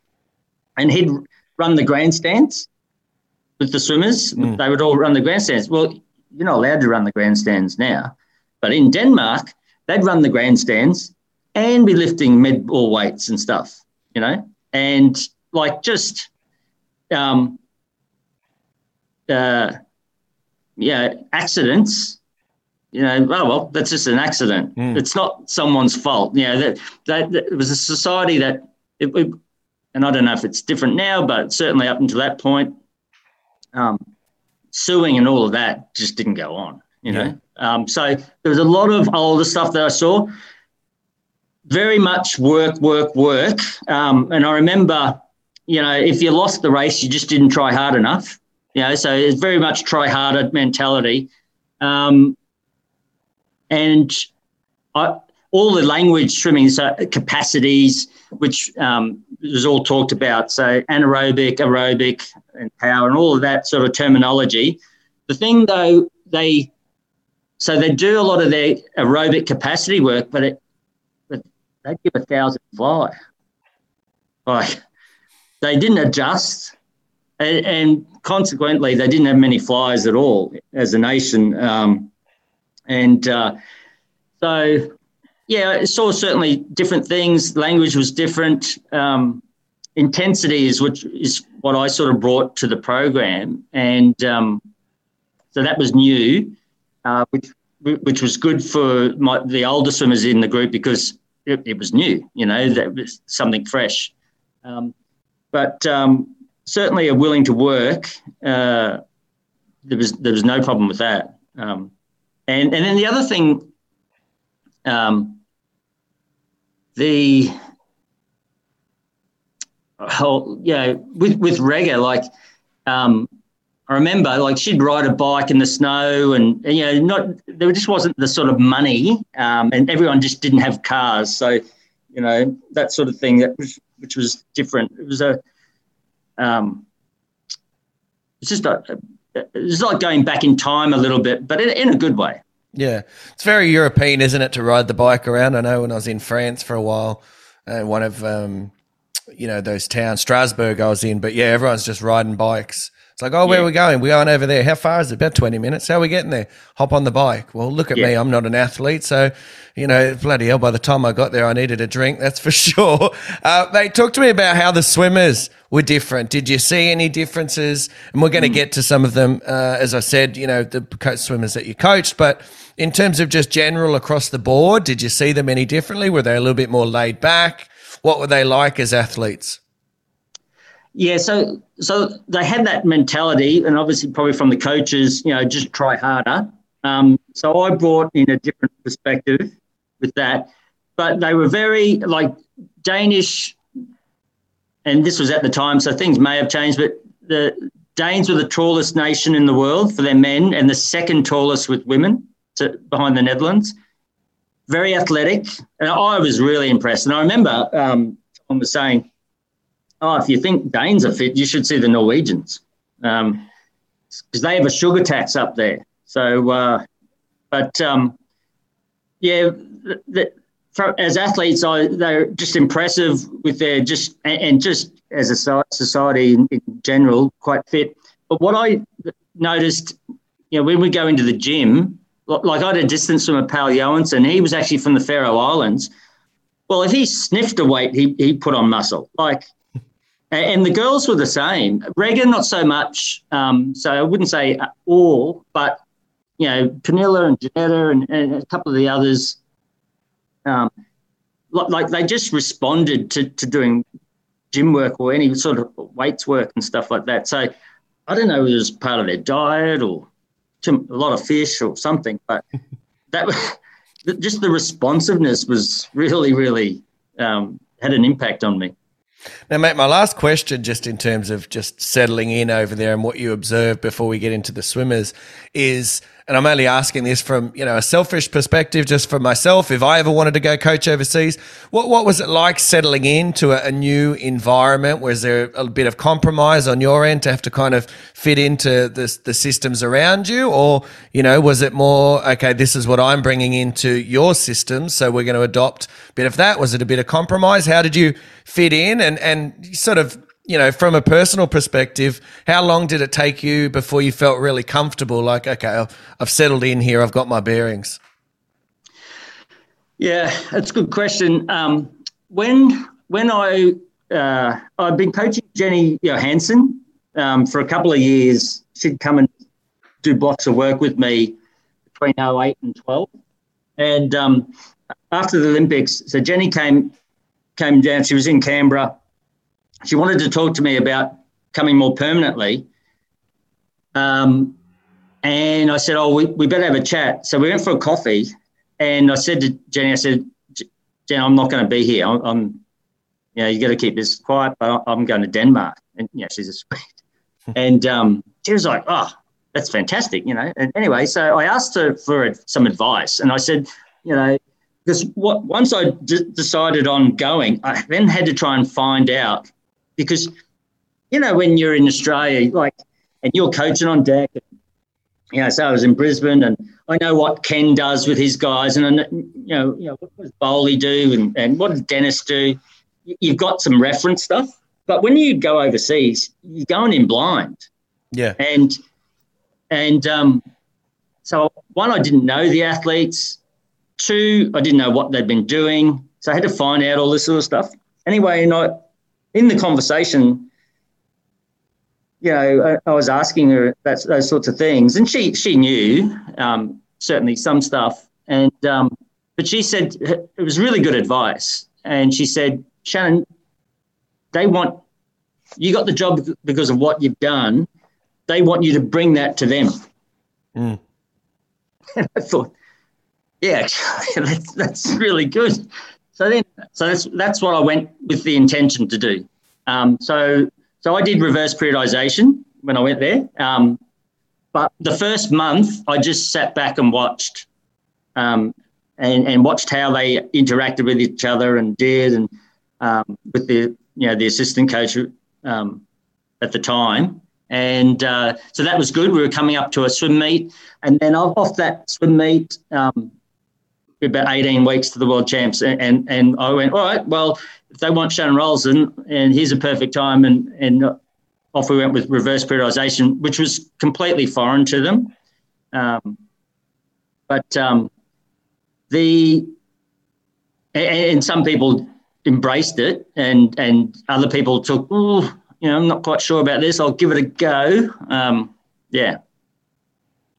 and he'd run the grandstands with the swimmers. Mm. They would all run the grandstands. Well, you're not allowed to run the grandstands now, but in Denmark, they'd run the grandstands and be lifting med ball weights and stuff, you know, and like just, um, uh, yeah, accidents. You know, oh well, that's just an accident. Mm. It's not someone's fault. You know, that, that, that it was a society that, it, it, and I don't know if it's different now, but certainly up until that point, um, suing and all of that just didn't go on. You know, yeah. um, so there was a lot of older stuff that I saw very much work, work, work. Um, and I remember, you know, if you lost the race, you just didn't try hard enough. You know, so it's very much try harder mentality. Um, and I, all the language swimming, so capacities, which um, was all talked about, so anaerobic, aerobic, and power, and all of that sort of terminology. The thing, though, they so they do a lot of their aerobic capacity work, but it they'd give a thousand fly. Like they didn't adjust, and, and, consequently, they didn't have many flies at all as a nation. Um, and uh, so, yeah, I saw certainly different things. Language was different. Um, intensity is which is what I sort of brought to the program, and um, so that was new, uh, which which was good for my, the older swimmers in the group because it, it, was new, you know, that was something fresh. Um, but um, certainly are willing to work. Uh, there was there was no problem with that. Um, and and then the other thing, um, the whole yeah with with Rikke like um, I remember like she'd ride a bike in the snow and, and, you know not there just wasn't the sort of money um, and everyone just didn't have cars so you know that sort of thing that was which was different it was a um, it's just a, it's like going back in time a little bit but in, in a good way. Yeah. It's very European isn't it to ride the bike around? I know when I was in France for a while uh, one of um, you know those towns Strasbourg I was in but yeah everyone's just riding bikes it's like, oh, where yeah. are we going? We're going over there. How far is it? About 20 minutes. How are we getting there? Hop on the bike. Well, look at yeah. me. I'm not an athlete. So, you know, bloody hell, by the time I got there, I needed a drink. That's for sure. Uh, mate, talk to me about how the swimmers were different. Did you see any differences? And we're going to mm. get to some of them, uh, as I said, you know, the swimmers that you coached. But in terms of just general across the board, did you see them any differently? Were they a little bit more laid back? What were they like as athletes? Yeah, so so they had that mentality, and obviously probably from the coaches, you know, just try harder. Um, so I brought in a different perspective with that, but they were very like Danish, and this was at the time, so things may have changed, but the Danes were the tallest nation in the world for their men, and the second tallest with women to, behind the Netherlands. Very athletic, and I was really impressed. And I remember um, Tom was saying oh, if you think Danes are fit, you should see the Norwegians because um, they have a sugar tax up there. So, uh, but um, yeah, the, the, for, as athletes, I, they're just impressive with their just and, and just as a society in, in, general, quite fit. But what I noticed, you know, when we go into the gym, like I had a distance from a Pal Joensen, he was actually from the Faroe Islands. Well, if he sniffed a weight, he, he put on muscle. Like and the girls were the same. Regan, not so much. Um, so I wouldn't say all, but you know, Pernille and Janetta and, and, a couple of the others, um, like they just responded to, to doing gym work or any sort of weights work and stuff like that. So I don't know if it was part of their diet or a lot of fish or something, but that was just the responsiveness was really, really um, had an impact on me. Now, mate, my last question, just in terms of just settling in over there and what you observed before we get into the swimmers, is and I'm only asking this from you know a selfish perspective, just for myself. If I ever wanted to go coach overseas, what what was it like settling into a, a new environment? Was there a bit of compromise on your end to have to kind of fit into the the systems around you, or you know, was it more okay? This is what I'm bringing into your system, so we're going to adopt a bit of that. Was it a bit of compromise? How did you fit in and and sort of you know, from a personal perspective, how long did it take you before you felt really comfortable? Like, okay, I've settled in here, I've got my bearings. Yeah, that's a good question. Um, when when I uh, I've been coaching Jenny Johansson um, for a couple of years. She'd come and do blocks of work with me between 08 and 12. And um, after the Olympics, so Jenny came came down. She was in Canberra she wanted to talk to me about coming more permanently. Um, and I said, "Oh, we, we better have a chat." So we went for a coffee, and I said to Jenny, "I said, Jenny, I'm not going to be here. I'm, I'm you know, you got to keep this quiet, but I'm going to Denmark." And you know, she's a sweet. and um, she was like, "Oh, that's fantastic," you know. And anyway, so I asked her for some advice, and I said, you know, because what once I d- decided on going, I then had to try and find out because you know when you're in Australia, like, and you're coaching on deck. You know, so I was in Brisbane, and I know what Ken does with his guys, and you know, you know what does Bowley do, and, and what does Dennis do? You've got some reference stuff, but when you go overseas, you're going in blind. Yeah, and and um, so one, I didn't know the athletes. Two, I didn't know what they'd been doing, so I had to find out all this sort of stuff. Anyway, and I in the conversation, you know, I, I was asking her that, those sorts of things, and she she knew um, certainly some stuff, and um, but she said it was really good advice, and she said, Shannon, they want you got the job because of what you've done. They want you to bring that to them. Mm. And I thought, yeah, that's, that's really good. So then, so that's that's what I went with the intention to do. Um, so so I did reverse periodization when I went there. Um, but the first month, I just sat back and watched, um, and and watched how they interacted with each other and did, and um, with the you know the assistant coach um, at the time. And uh, so that was good. We were coming up to a swim meet, and then off that swim meet, um, about 18 weeks to the world champs. And, and, and I went, all right, well, if they want Shannon Rollason, and here's a perfect time. And, and off we went with reverse periodization, which was completely foreign to them. Um, but um, the, and, and, some people embraced it, and, and other people took, you know, I'm not quite sure about this. I'll give it a go. Um, yeah.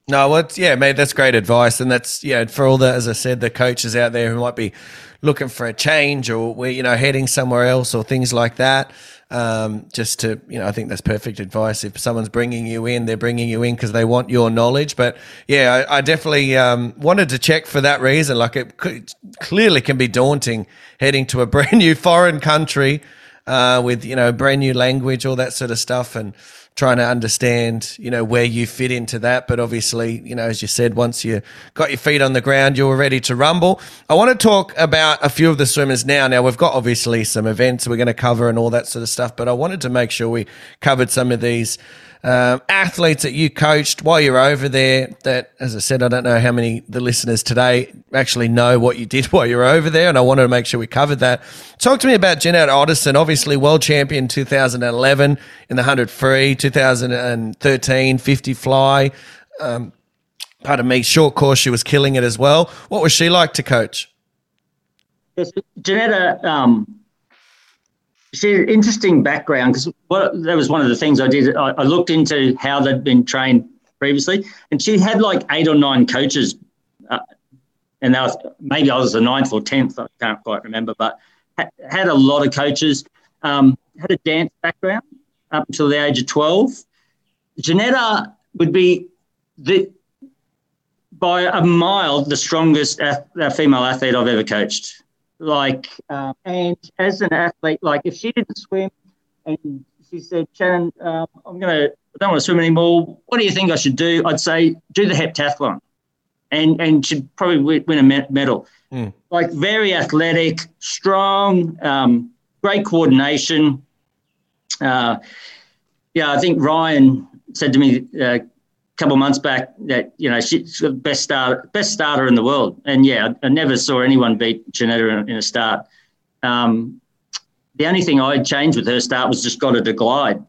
No, well, yeah, mate, that's great advice, and that's yeah for all the, as I said, the coaches out there who might be looking for a change or we're you know heading somewhere else or things like that. Um, just to you know, I think that's perfect advice. If someone's bringing you in, they're bringing you in because they want your knowledge. But yeah, I, I definitely um, wanted to check for that reason. Like it could, clearly can be daunting heading to a brand new foreign country uh, with you know brand new language, all that sort of stuff, and trying to understand, you know, where you fit into that. But obviously, you know, as you said, once you got your feet on the ground, you were ready to rumble. I want to talk about a few of the swimmers now. Now, we've got obviously some events we're going to cover and all that sort of stuff, but I wanted to make sure we covered some of these um, athletes that you coached while you're over there. That, as I said, I don't know how many the listeners today actually know what you did while you're over there, and I wanted to make sure we covered that. Talk to me about Jeanette Ottesen, obviously world champion 2011 in the 100 free, 2013 50 fly. Um, pardon me, short course, she was killing it as well. What was she like to coach? Yes, Jeanette, um, she had an interesting background because that was one of the things I did. I, I, looked into how they'd been trained previously, and she had like eight or nine coaches, uh, and that was maybe I was the ninth or tenth. I can't quite remember, but ha- had a lot of coaches. Um, had a dance background up until the age of twelve. Janetta would be the by a mile the strongest ath- female athlete I've ever coached like, uh, and as an athlete, like if she didn't swim and she said, Shannon, um, I'm going to, I don't want to swim anymore. What do you think I should do? I'd say do the heptathlon and, and she'd probably win a medal. Mm. Like very athletic, strong, um, great coordination. Uh, yeah, I think Ryan said to me uh, couple months back that you know she's the best starter, best starter in the world, and yeah, I, I never saw anyone beat Janetta in, in a start. Um, the only thing I changed with her start was just got her to glide,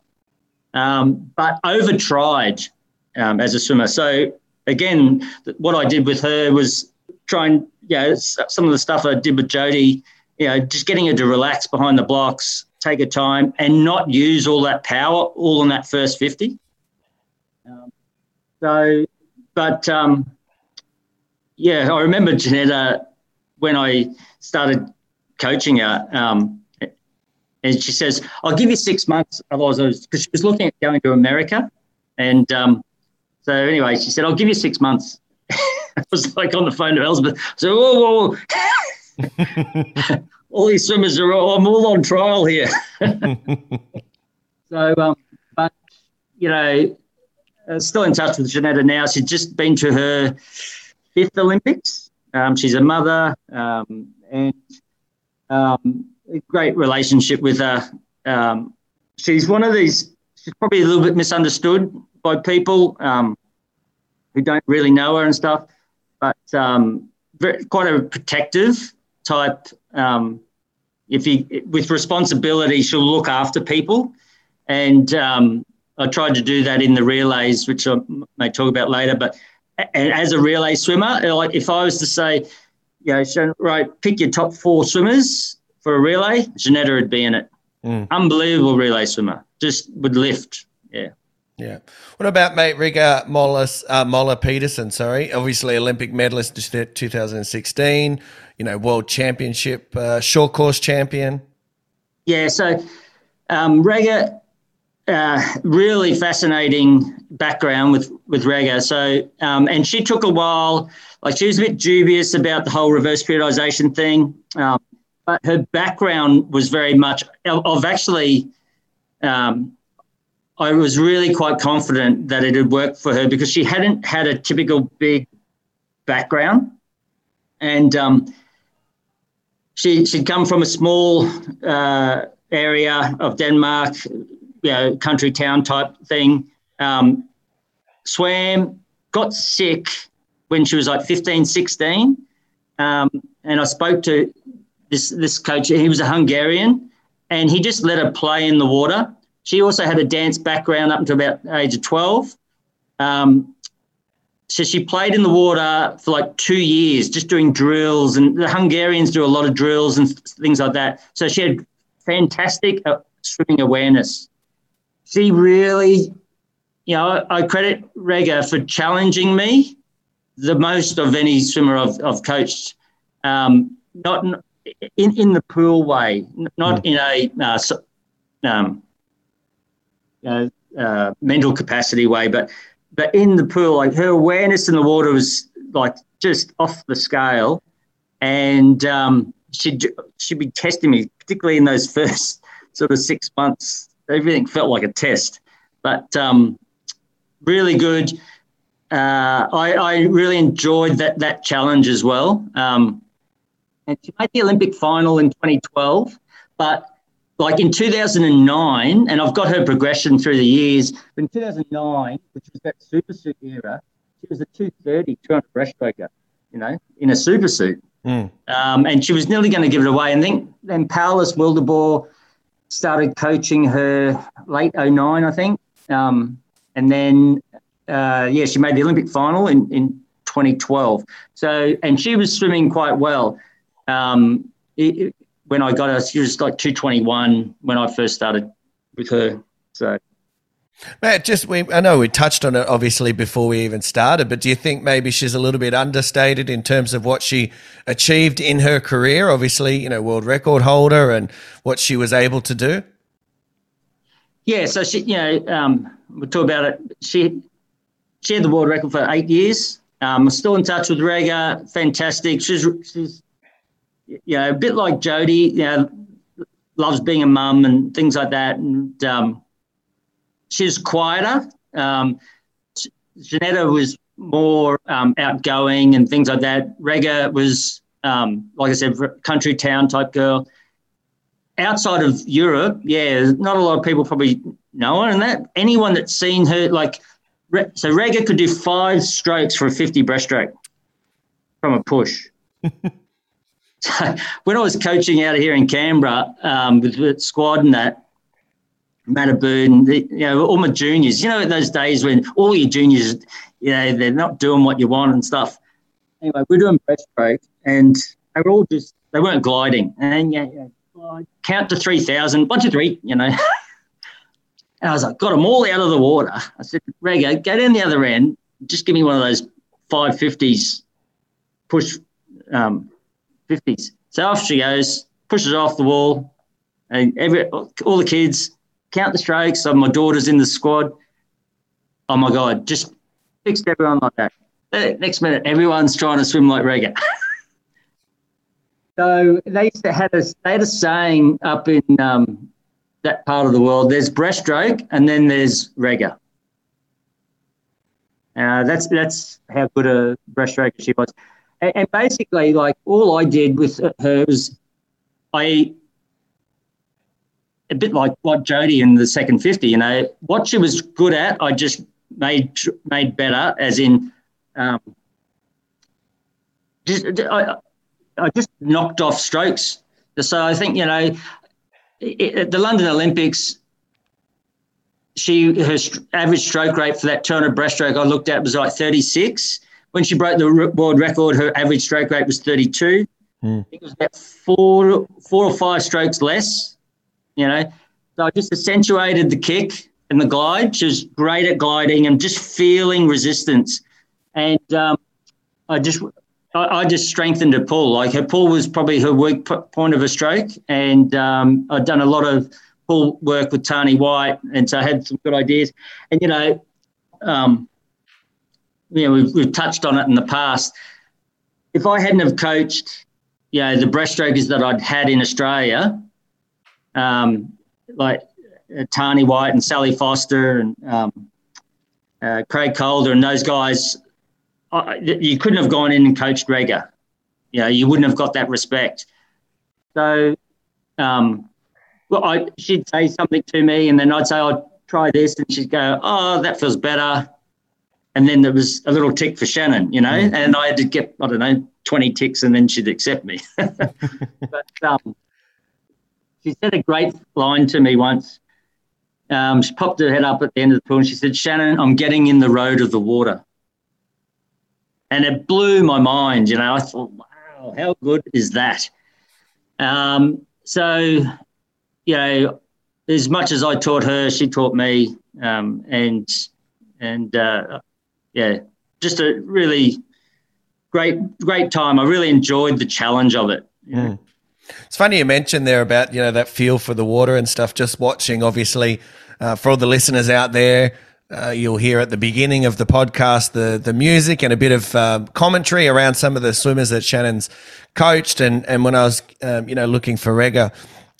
um, but over tried um, as a swimmer. So again, what I did with her was try and yeah, you know, some of the stuff I did with Jodie, you know, just getting her to relax behind the blocks, take her time, and not use all that power all in that first fifty. Um, so, but um, yeah, I remember Janetta when I started coaching her. Um, and she says, I'll give you six months. Otherwise, I was, because she was looking at going to America. And um, so, anyway, she said, I'll give you six months. I was like on the phone to Elizabeth. So, whoa, whoa. all these swimmers are all, I'm all on trial here. so, um, but, you know, uh, still in touch with Janetta now. She's just been to her fifth Olympics. Um, she's a mother um, and um, a great relationship with her. Um, she's one of these, she's probably a little bit misunderstood by people um, who don't really know her and stuff, but um, very, quite a protective type. if you, with responsibility, she'll look after people. And I tried to do that in the relays, which I may talk about later. But as a relay swimmer, like if I was to say, you know, right, pick your top four swimmers for a relay, Janetta would be in it. Mm. Unbelievable relay swimmer, just would lift. Yeah. Yeah. What about mate Rikke Moller, uh, Moller Pedersen? Sorry, obviously Olympic medalist 2016. You know, world championship, uh, short course champion. Yeah. So um, Rikke uh, really fascinating background with with Rikke. So, um, and she took a while. Like she was a bit dubious about the whole reverse periodization thing, um, but her background was very much of actually. Um, I was really quite confident that it had worked for her because she hadn't had a typical big background, and um, she she'd come from a small uh, area of Denmark you know, country town type thing. Um, swam, got sick when she was like 15, 16. Um, and I spoke to this, this coach, he was a Hungarian, and he just let her play in the water. She also had a dance background up until about age of 12. Um, so she played in the water for like two years, just doing drills. And the Hungarians do a lot of drills and things like that. So she had fantastic uh, swimming awareness she really, you know, I credit Rikke for challenging me the most of any swimmer I've, I've coached. Um, not in, in the pool way, not in a uh, um, you know, uh, mental capacity way, but but in the pool, like her awareness in the water was like just off the scale, and um, she'd she'd be testing me, particularly in those first sort of six months everything felt like a test, but um, really good. Uh, I, I, really enjoyed that that challenge as well. Um, and she made the Olympic final in 2012, but like in 2009, and I've got her progression through the years. But in 2009, which was that super suit era, she was a 230, 200 breaststroker, you know, in a super suit. Mm. Um, and she was nearly going to give it away. And then, then Paulus Wildeboer started coaching her late 09, I think. Um, and then, uh, yeah, she made the Olympic final in, in 2012. So, and she was swimming quite well. Um, it, when I got her, she was like 221 when I first started with her. So, Matt, just we, I know we touched on it obviously before we even started, but do you think maybe she's a little bit understated in terms of what she achieved in her career? Obviously, you know, world record holder and what she was able to do. Yeah, so she, you know, um, we'll talk about it. She she had the world record for eight years. Um, I'm still in touch with Rikke. Fantastic. She's she's you know a bit like Jodie. You know, loves being a mum and things like that. And um, she's quieter. Um, Janetta was more um, outgoing and things like that. Rikke was, um, like I said, country town type girl. Outside of Europe, yeah, not a lot of people probably know her. And that anyone that's seen her, like, so Rikke could do five strokes for a 50 breaststroke from a push. so when I was coaching out here in Canberra um, with the squad and that, Mataboo, you know, all my juniors, you know, those days when all your juniors, you know, they're not doing what you want and stuff. Anyway, we're doing breaststroke and they were all just, they weren't gliding. And yeah, yeah count to 3,000, one, two, three, you know. and I was like, got them all out of the water. I said, Rikke, go down the other end, just give me one of those 550s, push um, 50s. So off she goes, pushes off the wall, and every all the kids count the strokes. So my daughter's in the squad. Oh my God, just fixed everyone like that. next minute, everyone's trying to swim like Rikke. so they used to have a, they had a saying up in um, that part of the world there's breaststroke and then there's Rikke. Uh, that's that's how good a breaststroke she was. And, and basically, like all I did with her was I a bit like like Jodie in the second fifty. You know, what she was good at, I just made made better. As in, um, just I, I just knocked off strokes. So I think you know, at the London Olympics, she her average stroke rate for that 200 breaststroke I looked at was like 36. When she broke the world record, her average stroke rate was 32. Mm. I think it was about four four or five strokes less you know. So I just accentuated the kick and the glide. She was great at gliding and just feeling resistance. And um, I just I, I, just strengthened her pull. Like her pull was probably her weak point of a stroke. And um, I'd done a lot of pull work with Tarnee White, and so I had some good ideas. And you know, um, you know, we've, we've touched on it in the past. If I hadn't have coached, you know, the breaststrokers that I'd had in Australia, um, like uh, Tarnee White and Sally Foster and um, uh, Craig Calder and those guys, uh, you couldn't have gone in and coached Rikke. You know, you wouldn't have got that respect. So, um, well, I, she'd say something to me, and then I'd say, "I'll try this," and she'd go, "Oh, that feels better." And then there was a little tick for Shannon, you know, mm. and I had to get I don't know twenty ticks, and then she'd accept me. but um, she said a great line to me once. Um, she popped her head up at the end of the pool and she said, Shannon, I'm getting in the road of the water. And it blew my mind. You know, I thought, wow, how good is that? Um, so, you know, as much as I taught her, she taught me. Um, and, and uh, yeah, just a really great, great time. I really enjoyed the challenge of it. Mm. It's funny you mentioned there about you know that feel for the water and stuff. Just watching, obviously, uh, for all the listeners out there, uh, you'll hear at the beginning of the podcast the the music and a bit of uh, commentary around some of the swimmers that Shannon's coached. And and when I was um, you know looking for Rikke,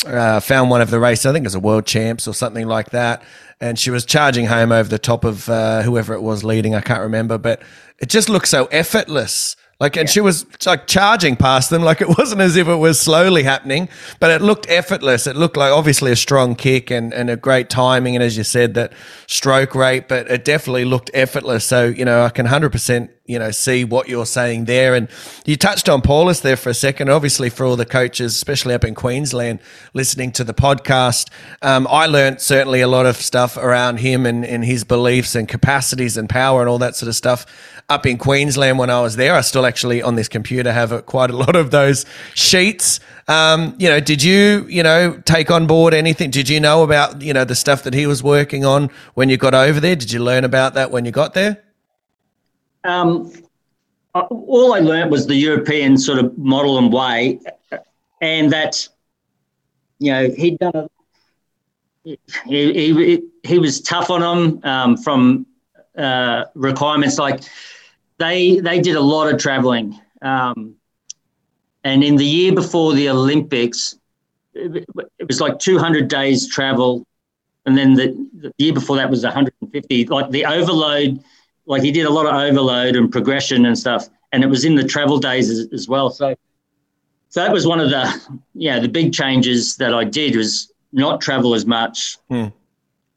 uh, found one of the races. I think it was a world champs or something like that. And she was charging home over the top of uh, whoever it was leading. I can't remember, but it just looked so effortless like, and yeah. she was like charging past them. Like, it wasn't as if it was slowly happening, but it looked effortless. It looked like obviously a strong kick and, and a great timing. And as you said, that stroke rate, but it definitely looked effortless. So, you know, I can 100% you know see what you're saying there. And you touched on Paulus there for a second. Obviously, for all the coaches, especially up in Queensland, listening to the podcast, um, I learned certainly a lot of stuff around him and, and his beliefs and capacities and power and all that sort of stuff up in Queensland when I was there. I still actually on this computer have quite a lot of those sheets. Um, you know, did you, you know, take on board anything? Did you know about, you know, the stuff that he was working on when you got over there? Did you learn about that when you got there? Um, all I learned was the European sort of model and way, and that you know he'd done a he, he, he was tough on them um, from uh, requirements like they they did a lot of traveling um, and in the year before the olympics it, it was like 200 days travel and then the, the year before that was 150. Like the overload, like he did a lot of overload and progression and stuff, and it was in the travel days as, as well. So, so that was one of the yeah the big changes that I did was not travel as much, Hmm.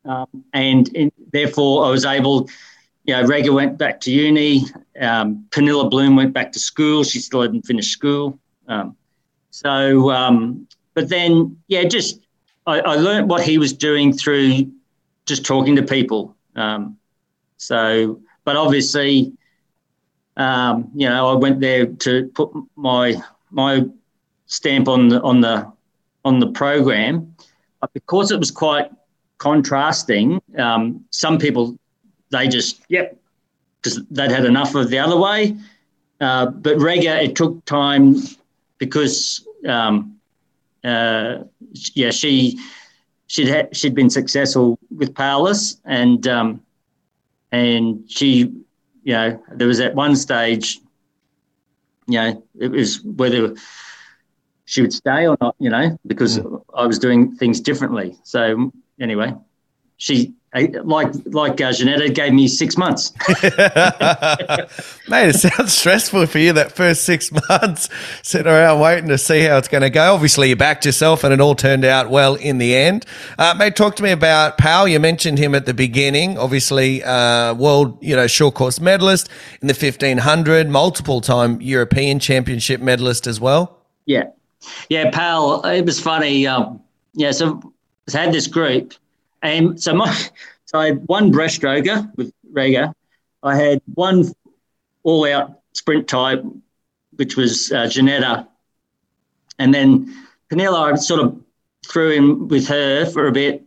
um, and in, therefore I was able. You know, Rikke went back to uni. Um, Pernille Blume went back to school. She still hadn't finished school. Um, so, um, but then, yeah, just I, I learned what he was doing through just talking to people. Um, so, but obviously, um, you know, I went there to put my my stamp on the on the on the program, but because it was quite contrasting. Um, some people they just yep, because they'd had enough of the other way. Uh, but Rikke, it took time because um, uh, yeah, she she'd had, she'd been successful with Paulus, and um, and she, you know, there was at one stage, you know, it was whether she would stay or not, you know, because I was doing things differently. So anyway, she like like uh, Janetta gave me six months. Mate, it sounds stressful for you that first six months sitting around waiting to see how it's going to go. Obviously, you backed yourself and it all turned out well in the end. Uh, mate, talk to me about Pal. You mentioned him at the beginning. Obviously, uh, world, you know, short course medalist in the 1500, multiple time European championship medalist as well. Yeah. Yeah, pal, it was funny. Um, yeah, so I had this group, and so my so I had one breaststroker with Rikke. I had one all out sprint type, which was uh, Janetta. And then Pernille, I sort of threw in with her for a bit.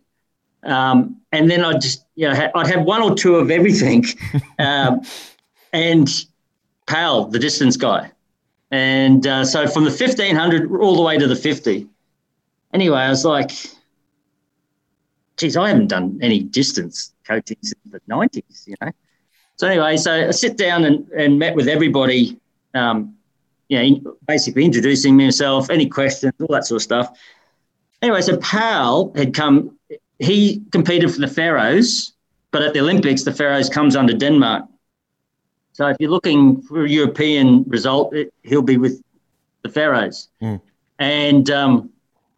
Um, and then I'd just, you know, I'd have one or two of everything. um, and Pal, the distance guy. And uh, so from the 1500 all the way to the 50. Anyway, I was like, geez, I haven't done any distance coaching since the 90s, you know. So anyway, so I sit down and, and met with everybody, um, you know, basically introducing myself, any questions, all that sort of stuff. Anyway, so Pal had come, he competed for the Faroes, but at the Olympics, the Faroes comes under Denmark. So if you're looking for a European result, it, he'll be with the Faroes. And um,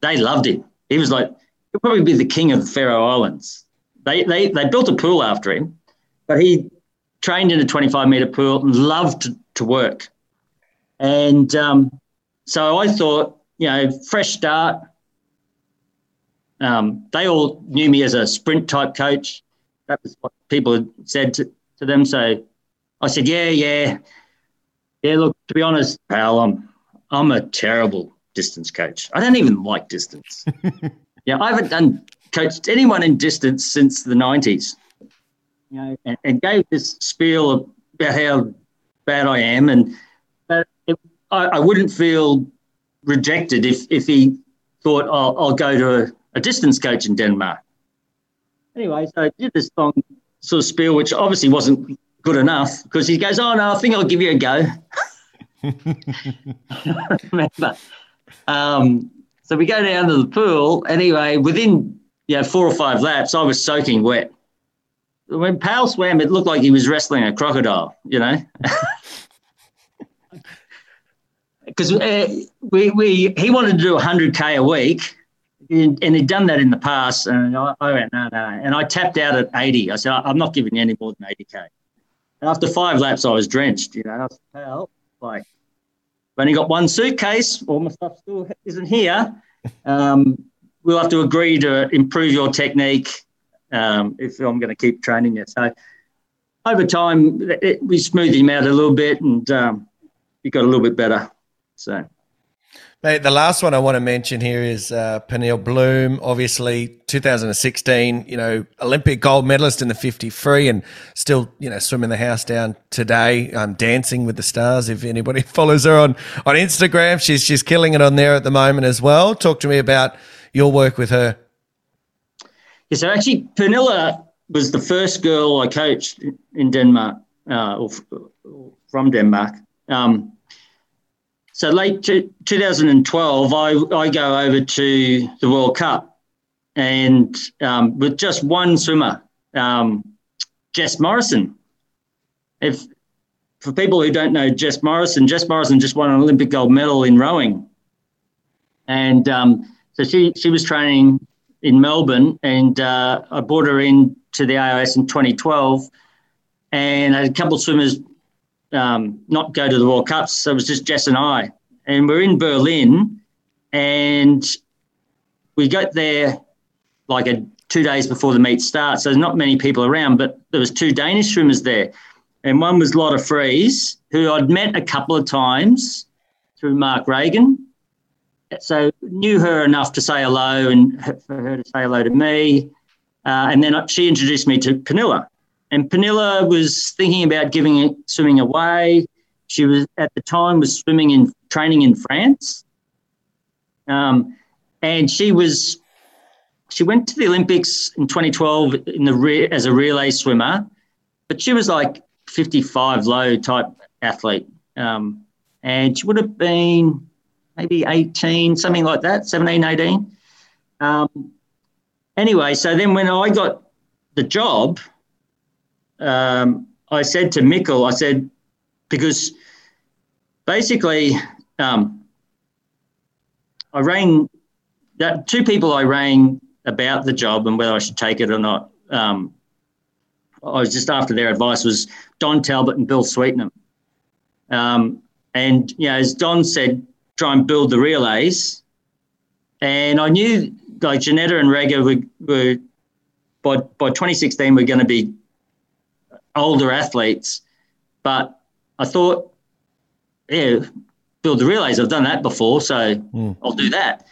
they loved him. He was like, he'll probably be the king of the Faroe Islands. They, they, they built a pool after him, but he trained in a 25 meter pool and loved to, to work. And um, so I thought, you know, fresh start. Um, they all knew me as a sprint type coach. That was what people had said to, to them. So I said, yeah, yeah. Yeah, look, to be honest, pal, I'm, I'm a terrible distance coach. I don't even like distance. yeah, I haven't done coached anyone in distance since the 90s. You know, and, and gave this spiel about how bad I am, and it, I, I wouldn't feel rejected if if he thought oh, I'll go to a, a distance coach in Denmark. Anyway, so I did this long sort of spiel, which obviously wasn't good enough because he goes, "Oh no, I think I'll give you a go." Remember, um, so we go down to the pool. Anyway, within you know four or five laps, I was soaking wet. When Pal swam, it looked like he was wrestling a crocodile. You know. Because uh, we, we he wanted to do 100k a week, and, and he'd done that in the past, and I, I went no no, and I tapped out at 80. I said I'm not giving you any more than 80k. And after five laps, I was drenched. You know, I like I've only got one suitcase. All my stuff still isn't here. Um, we'll have to agree to improve your technique um, if I'm going to keep training you. So over time, it, we smoothed him out a little bit, and um, he got a little bit better. So. Mate, the last one I want to mention here is uh, Blume. Obviously, 2016, you know, Olympic gold medalist in the 50 free and still, you know, swimming the house down today, um, dancing with the stars. If anybody follows her on, on Instagram, she's, she's killing it on there at the moment as well. Talk to me about your work with her. Yeah, so actually, Pernille was the first girl I coached in Denmark, uh, or, or from Denmark. Um, so late t- 2012, I, I go over to the World Cup and um, with just one swimmer, um, Jess Morrison. If for people who don't know Jess Morrison, Jess Morrison just won an Olympic gold medal in rowing, and um, so she she was training in Melbourne, and uh, I brought her in to the AIS in 2012, and I had a couple of swimmers um, not go to the World Cups, so it was just Jess and I, and we're in Berlin, and we got there like a two days before the meet starts. So there's not many people around, but there was two Danish swimmers there, and one was Lotte Friis, who I'd met a couple of times through Mark Reagan. So knew her enough to say hello and for her to say hello to me. Uh, and then she introduced me to Pernille. And Pernille was thinking about giving it, swimming away. She was at the time was swimming in training in France. Um, and she was she went to the Olympics in 2012 in the re- as a relay swimmer, but she was like 55 low type athlete. Um, and she would have been maybe 18, something like that, 17, 18. Um, anyway, so then when I got the job, um, I said to Mikkel, I said, because basically um, I rang that two people I rang about the job and whether I should take it or not. Um, I was just after their advice was Don Talbot and Bill Sweetenham. Um, and, you know, as Don said, try and build the relays. And I knew like Janetta and Rikke were, were by, by 2016, we're going to be older athletes. But I thought, yeah, build the relays. I've done that before, so mm. I'll do that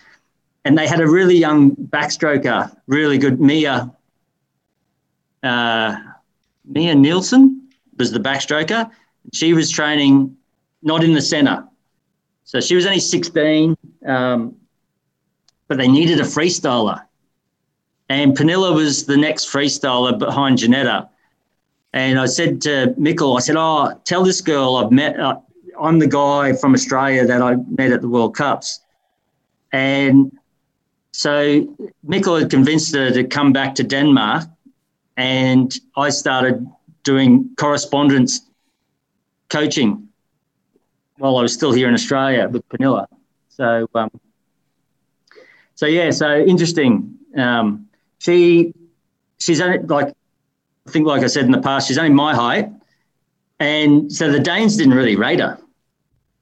and they had a really young backstroker, really good Mia. Uh, Mia Nielsen was the backstroker. She was training not in the centre, so she was only 16, um, but they needed a freestyler, and Pernille was the next freestyler behind Janetta. And I said to Mikkel, I said, "Oh, tell this girl I've met. Uh, I'm the guy from Australia that I met at the World Cups." And so Mikkel had convinced her to come back to Denmark, and I started doing correspondence coaching while I was still here in Australia with Pernille. So, um, so yeah, so interesting. Um, she, she's only like, I think, like I said in the past, she's only my height, and so the Danes didn't really rate her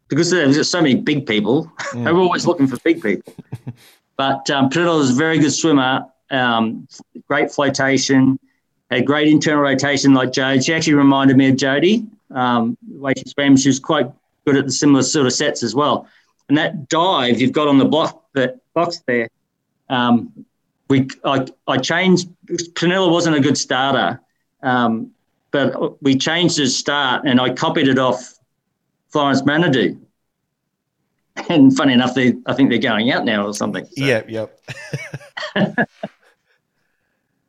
because there there's so many big people. Mm. they were always looking for big people. But um, is a very good swimmer, um, great flotation, had great internal rotation like Jodie. She actually reminded me of Jodie. Um, the way she swam, she was quite good at the similar sort of sets as well. And that dive you've got on the block, that box there, um, we I, I changed. Pernille wasn't a good starter, um, but we changed his start, and I copied it off Florent Manaudou. and funny enough, they I think they're going out now or something. So. Yeah, yep. so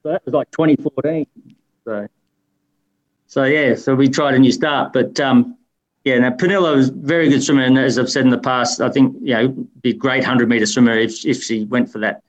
that was like 2014. So, so yeah, so we tried a new start, but um, yeah, now Pernille was a very good swimmer, and as I've said in the past, I think you know be a great hundred meter swimmer if if she went for that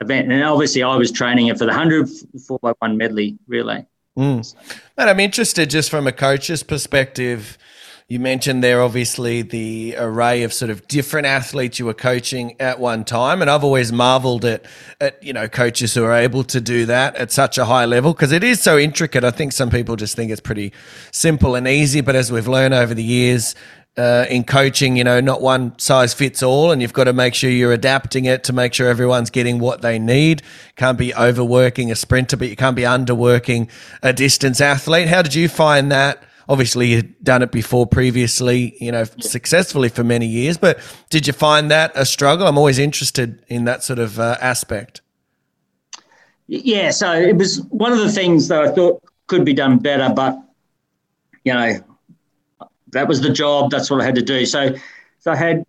event. And obviously, I was training her for the hundred four by one medley relay. Mm. And I'm interested, just from a coach's perspective you mentioned there, obviously, the array of sort of different athletes you were coaching at one time. And I've always marveled at, at you know, coaches who are able to do that at such a high level because it is so intricate. I think some people just think it's pretty simple and easy. But as we've learned over the years, uh, in coaching, you know, not one size fits all, and you've got to make sure you're adapting it to make sure everyone's getting what they need. Can't be overworking a sprinter, but you can't be underworking a distance athlete. How did you find that? obviously you'd done it before previously, you know, successfully for many years. But did you find that a struggle? I'm always interested in that sort of uh, aspect. Yeah, so it was one of the things that I thought could be done better, but you know, that was the job. That's what I had to do. So, so I had,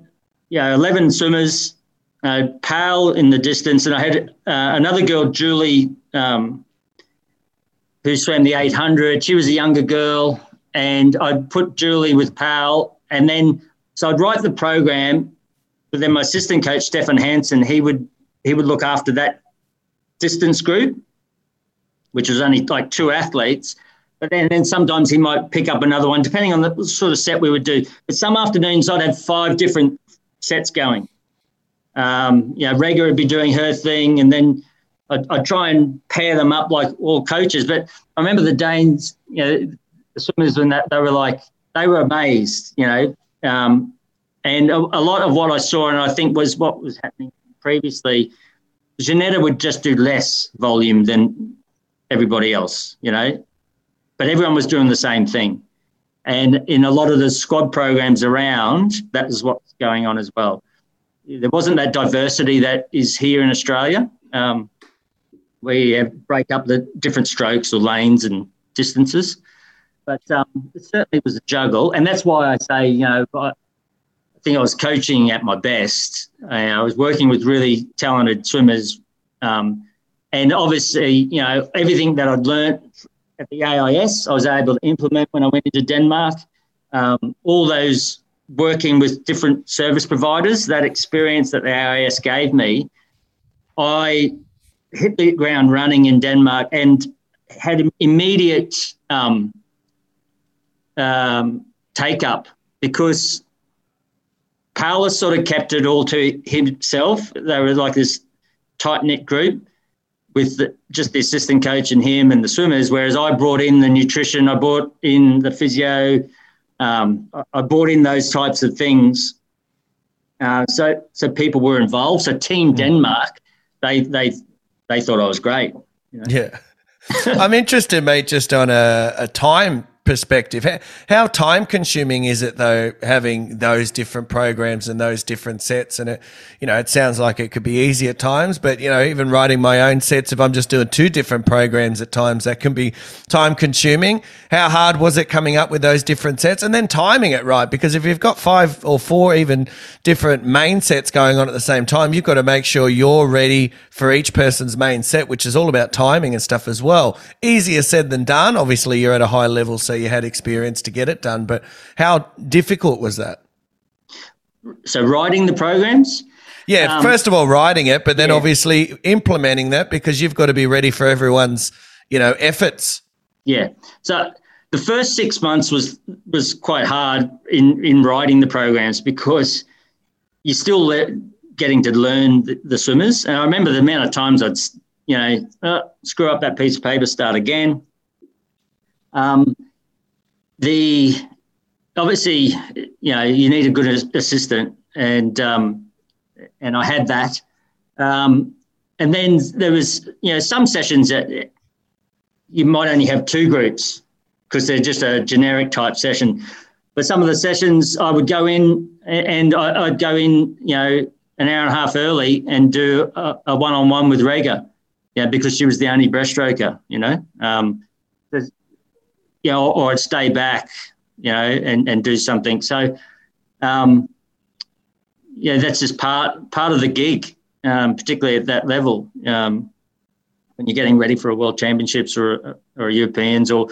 you know, 11 swimmers, uh, Pal in the distance, and I had uh, another girl, Julie, um, who swam the 800. She was a younger girl and I'd put Julie with Pal, and then so I'd write the program. But then my assistant coach Stefan Hansen, he would he would look after that distance group, which was only like two athletes. But then, then sometimes he might pick up another one, depending on the sort of set we would do. But some afternoons I'd have five different sets going. Um, you know, Rikke would be doing her thing, and then I'd, I'd, try and pair them up like all coaches. But I remember the Danes, you know, the swimmers when that they were like they were amazed, you know. Um, and a, a, lot of what I saw, and I think was what was happening previously, Ginetta would just do less volume than everybody else, you know, but everyone was doing the same thing. And in a lot of the squad programs around, that is what's going on as well. There wasn't that diversity that is here in Australia. Um, we break up the different strokes or lanes and distances. But um, it certainly was a juggle. And that's why I say, you know, I, think I was coaching at my best. I was working with really talented swimmers. Um, and obviously, you know, everything that I'd learned at the AIS, I was able to implement when I went into Denmark. Um, all those working with different service providers, that experience that the AIS gave me, I hit the ground running in Denmark and had immediate um, um, take up because Carlos sort of kept it all to himself. They were like this tight knit group with the, just the assistant coach and him and the swimmers. Whereas I brought in the nutrition, I brought in the physio, um, I brought in those types of things. Uh, so so people were involved. So Team hmm. Denmark, they they they thought I was great. You know? Yeah. I'm interested, mate, just on a, a time perspective. How, how time consuming is it though, having those different programs and those different sets? And it, you know, it sounds like it could be easy at times, but you know, even writing my own sets, if I'm just doing two different programs at times, that can be time consuming. How hard was it coming up with those different sets and then timing it right? Because if you've got five or four even different main sets going on at the same time, you've got to make sure you're ready for each person's main set, which is all about timing and stuff as well. Easier said than done. Obviously, you're at a high level, so you had experience to get it done. But how difficult was that? So writing the programs. Yeah, um, first of all, writing it, but then yeah. obviously implementing that because you've got to be ready for everyone's, you know, efforts. Yeah. So the first six months was was quite hard in in writing the programs because you're still le- getting to learn the, the, swimmers. And I remember the amount of times I'd, you know, uh, screw up that piece of paper, start again. Um, the obviously, you know, you need a good assistant, and um, and I had that. Um, and then there was, you know, some sessions that you might only have two groups because they're just a generic type session. But some of the sessions I would go in and I'd go in, you know, an hour and a half early and do a, one-on-one with Rikke, yeah, because she was the only breaststroker, you know. Um, you know, or I'd stay back, you know, and, and do something. So, um, yeah, that's just part part of the gig, um, particularly at that level. Um, when you're getting ready for a World Championships or or Europeans, or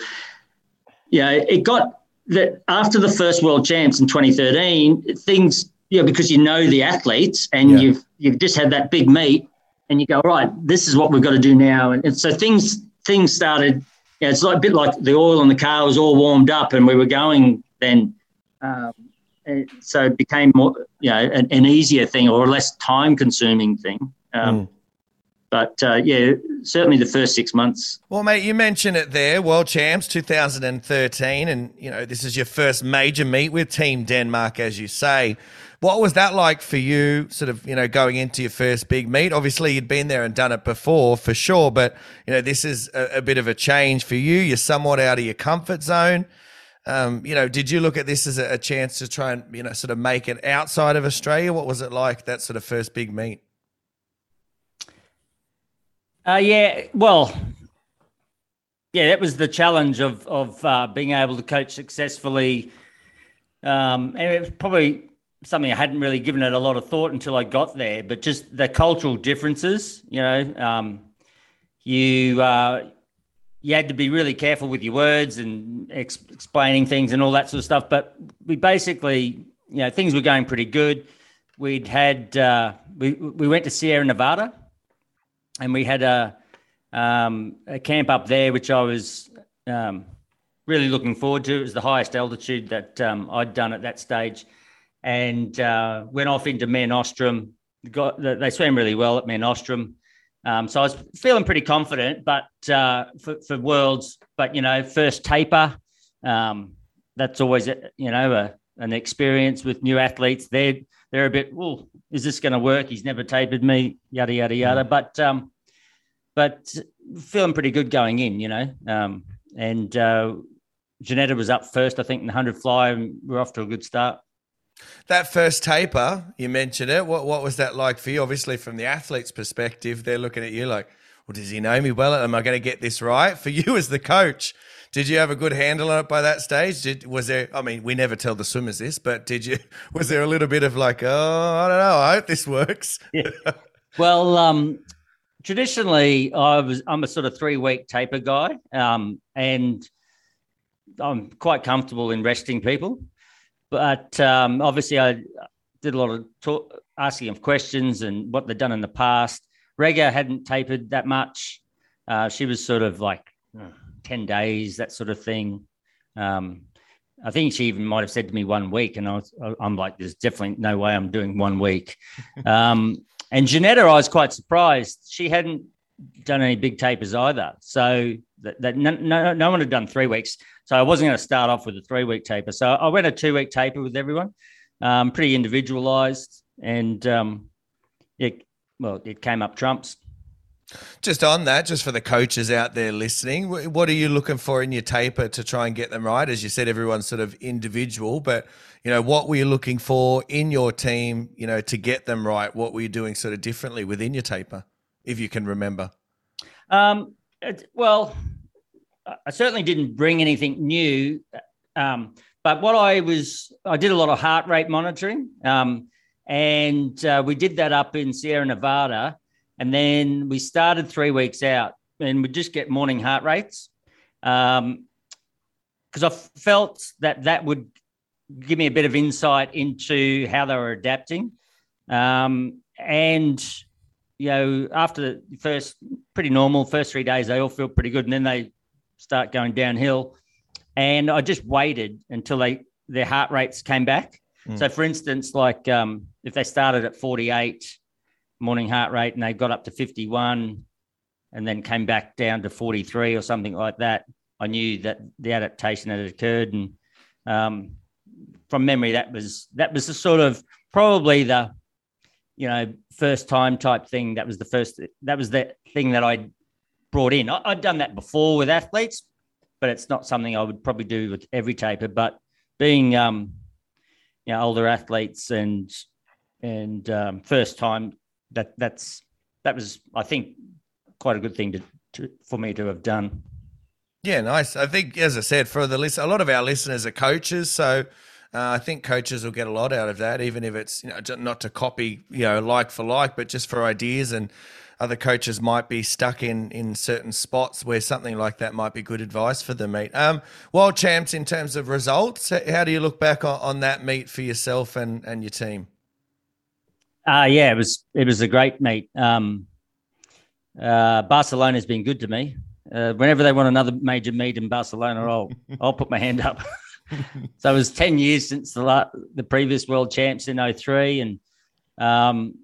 yeah, it got that after the first World Champs in 2013, things yeah, because you know the athletes and yeah. you've you've just had that big meet, and you go right, this is what we've got to do now, and, and so things things started yeah, it's like a bit like the oil in the car was all warmed up and we were going then. Um, so it became more, you know, an, an, easier thing or a less time consuming thing. Um, mm. But uh, yeah, certainly the first six months. Well, mate, you mentioned it there, World Champs 2013, and you know this is your first major meet with Team Denmark, as you say. What was that like for you, sort of, you know, going into your first big meet? Obviously, you'd been there and done it before for sure, but, you know, this is a, a bit of a change for you. You're somewhat out of your comfort zone. Um, you know, did you look at this as a, a chance to try and, you know, sort of make it outside of Australia? What was it like, that sort of first big meet? Uh, yeah, well, yeah, that was the challenge of of uh, being able to coach successfully. Um, and it was probably something I hadn't really given it a lot of thought until I got there. But just the cultural differences, you know, um, you uh, you had to be really careful with your words and ex- explaining things and all that sort of stuff. But we basically, you know, things were going pretty good. We'd had uh, we we went to Sierra Nevada, and we had a um, a camp up there, which I was um, really looking forward to. It was the highest altitude that um, I'd done at that stage, and uh, went off into Mare Nostrum. Got they swam really well at Mare Nostrum. Um, so I was feeling pretty confident, but uh, for, for worlds, but you know, first taper, um, that's always you know a, an experience with new athletes. They're they're a bit, well, is this going to work? He's never tapered me, yada yada yada. Mm. But um, but feeling pretty good going in, you know. Um, and uh, Janetta was up first, I think, in the hundred fly, and we're off to a good start. That first taper, you mentioned it. What what was that like for you? Obviously, from the athlete's perspective, they're looking at you like, well, does he know me well? Am I going to get this right? For you as the coach, did you have a good handle on it by that stage? Did was there? I mean, we never tell the swimmers this, but did you? Was there a little bit of like, oh, I don't know. I hope this works. Yeah. Well, um, traditionally, I was I'm a sort of three week taper guy, um, and I'm quite comfortable in resting people. But um, obviously, I did a lot of talk, asking of questions and what they'd done in the past. Rikke hadn't tapered that much. Uh, she was sort of like uh, 10 days, that sort of thing. Um, I think she even might have said to me one week, and I was, I'm like, there's definitely no way I'm doing one week. Um, and Janetta, I was quite surprised. She hadn't done any big tapers either. So that, that no, no, no one had done three weeks. So I wasn't going to start off with a three week taper. So I went a two week taper with everyone, um, pretty individualized, and um, it well, it came up trumps. Just on that, just for the coaches out there listening, what are you looking for in your taper to try and get them right? As you said, everyone's sort of individual, but you know, what were you looking for in your team, you know, to get them right? What were you doing sort of differently within your taper, if you can remember? Um, well, I certainly didn't bring anything new. Um, but what I was, I did a lot of heart rate monitoring. Um, and uh, we did that up in Sierra Nevada. And then we started three weeks out and we just get morning heart rates. Because um, I felt that that would give me a bit of insight into how they were adapting. Um, and, you know, after the first, pretty normal, first three days, they all feel pretty good. And then they start going downhill. And I just waited until they their heart rates came back. Mm. So, for instance, like um, if they started at 48 morning heart rate and they got up to 51 and then came back down to 43 or something like that, I knew that the adaptation had occurred. And um, from memory, that was that was the sort of probably the you know first time type thing. That was the first. That was the thing that I brought in. I, had done that before with athletes, but it's not something I would probably do with every taper. But being um, you know older athletes and and um, first time that that's that was I think quite a good thing to, to for me to have done. Yeah, nice. I think, as I said, for the list, a lot of our listeners are coaches, so uh, I think coaches will get a lot out of that, even if it's you know not to copy you know like for like, but just for ideas and other coaches might be stuck in in certain spots where something like that might be good advice for the meet. Um, world champs in terms of results, how do you look back on, on that meet for yourself and and your team? Uh yeah, it was it was a great meet. Um, uh, Barcelona's been good to me. Uh, whenever they want another major meet in Barcelona, I'll I'll put my hand up. so it was ten years since the la- the previous world champs in 03 and um,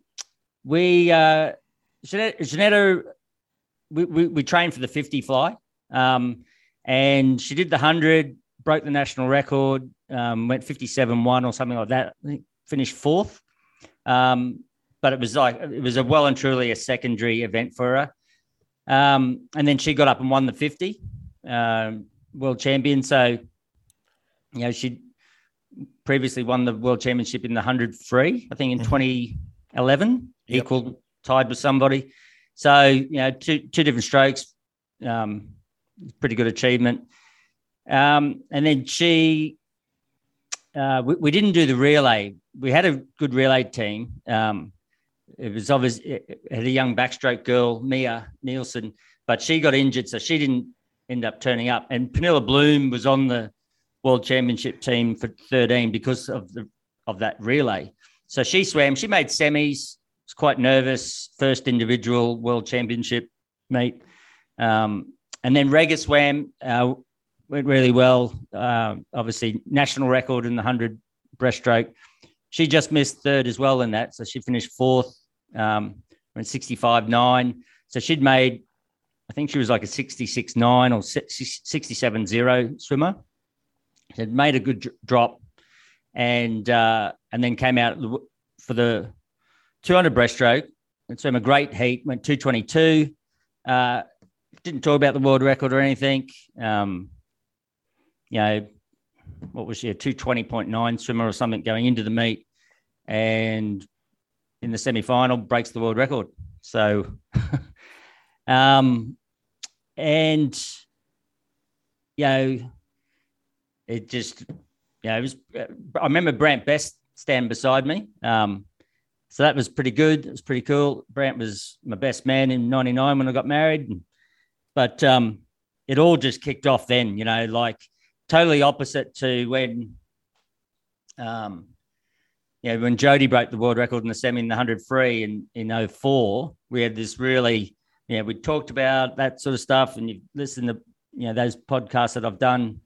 we uh, Janetta, we, we, we, trained for the 50 fly. Um, and she did the 100, broke the national record, um, went 57 1 or something like that. Finished fourth. Um, but it was like, it was a well and truly a secondary event for her. Um, and then she got up and won the 50 um, world champion. So, you know, she previously won the world championship in the 100 free, I think in mm-hmm. 2011, yep. equal tied with somebody. So you know, two two different strokes, um, pretty good achievement. Um, and then she, uh, we, we, didn't do the relay. We had a good relay team. Um, it was obvious it had a young backstroke girl, Mia Nielsen, but she got injured, so she didn't end up turning up. And Pernille Blume was on the world championship team for 13 because of the of that relay. So she swam. She made semis was quite nervous. First individual world championship meet. Um, and then Rikke swam, uh, went really well. Uh, obviously, national record in the 100 breaststroke. She just missed third as well in that. So she finished fourth, um, went 65 9. So she'd made, I think she was like a 66 9 or 67 0 swimmer. She had made a good drop and uh, and then came out for the 200 breaststroke and swam a great heat, went 222. Uh, didn't talk about the world record or anything. Um, you know, what was she, a 220.9 swimmer or something going into the meet. And in the semi final, breaks the world record. So, um, and, you know, it just, you know, it was, I remember Brant Best stand beside me. Um, so that was pretty good. It was pretty cool. Brant was my best man in 99 when I got married. But um, it all just kicked off then, you know, like totally opposite to when, um, know, when Jodie broke the world record in the semi in the 100 free in, in 04, we had this really, you know, we talked about that sort of stuff and you listen to, you know, those podcasts that I've done,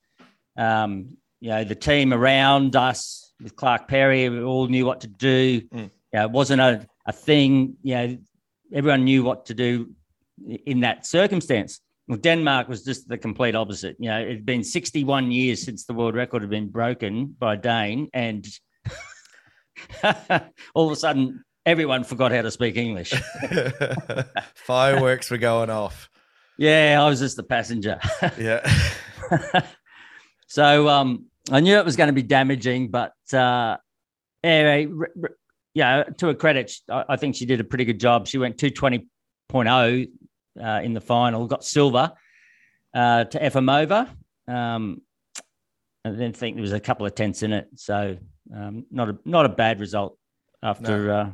um, you know, the team around us with Clark Perry, we all knew what to do. Mm. Know, it wasn't a, a thing, you know, everyone knew what to do in that circumstance. Well, Denmark was just the complete opposite. You know, it had been 61 years since the world record had been broken by Dane, and all of a sudden, everyone forgot how to speak English. Fireworks were going off. Yeah, I was just the passenger. yeah. so um, I knew it was going to be damaging, but uh, anyway, yeah, to her credit, I think she did a pretty good job. She went 220.0 uh, in the final, got silver uh, to Efimova. Um, I then think there was a couple of tenths in it, so um, not a not a bad result after no. uh,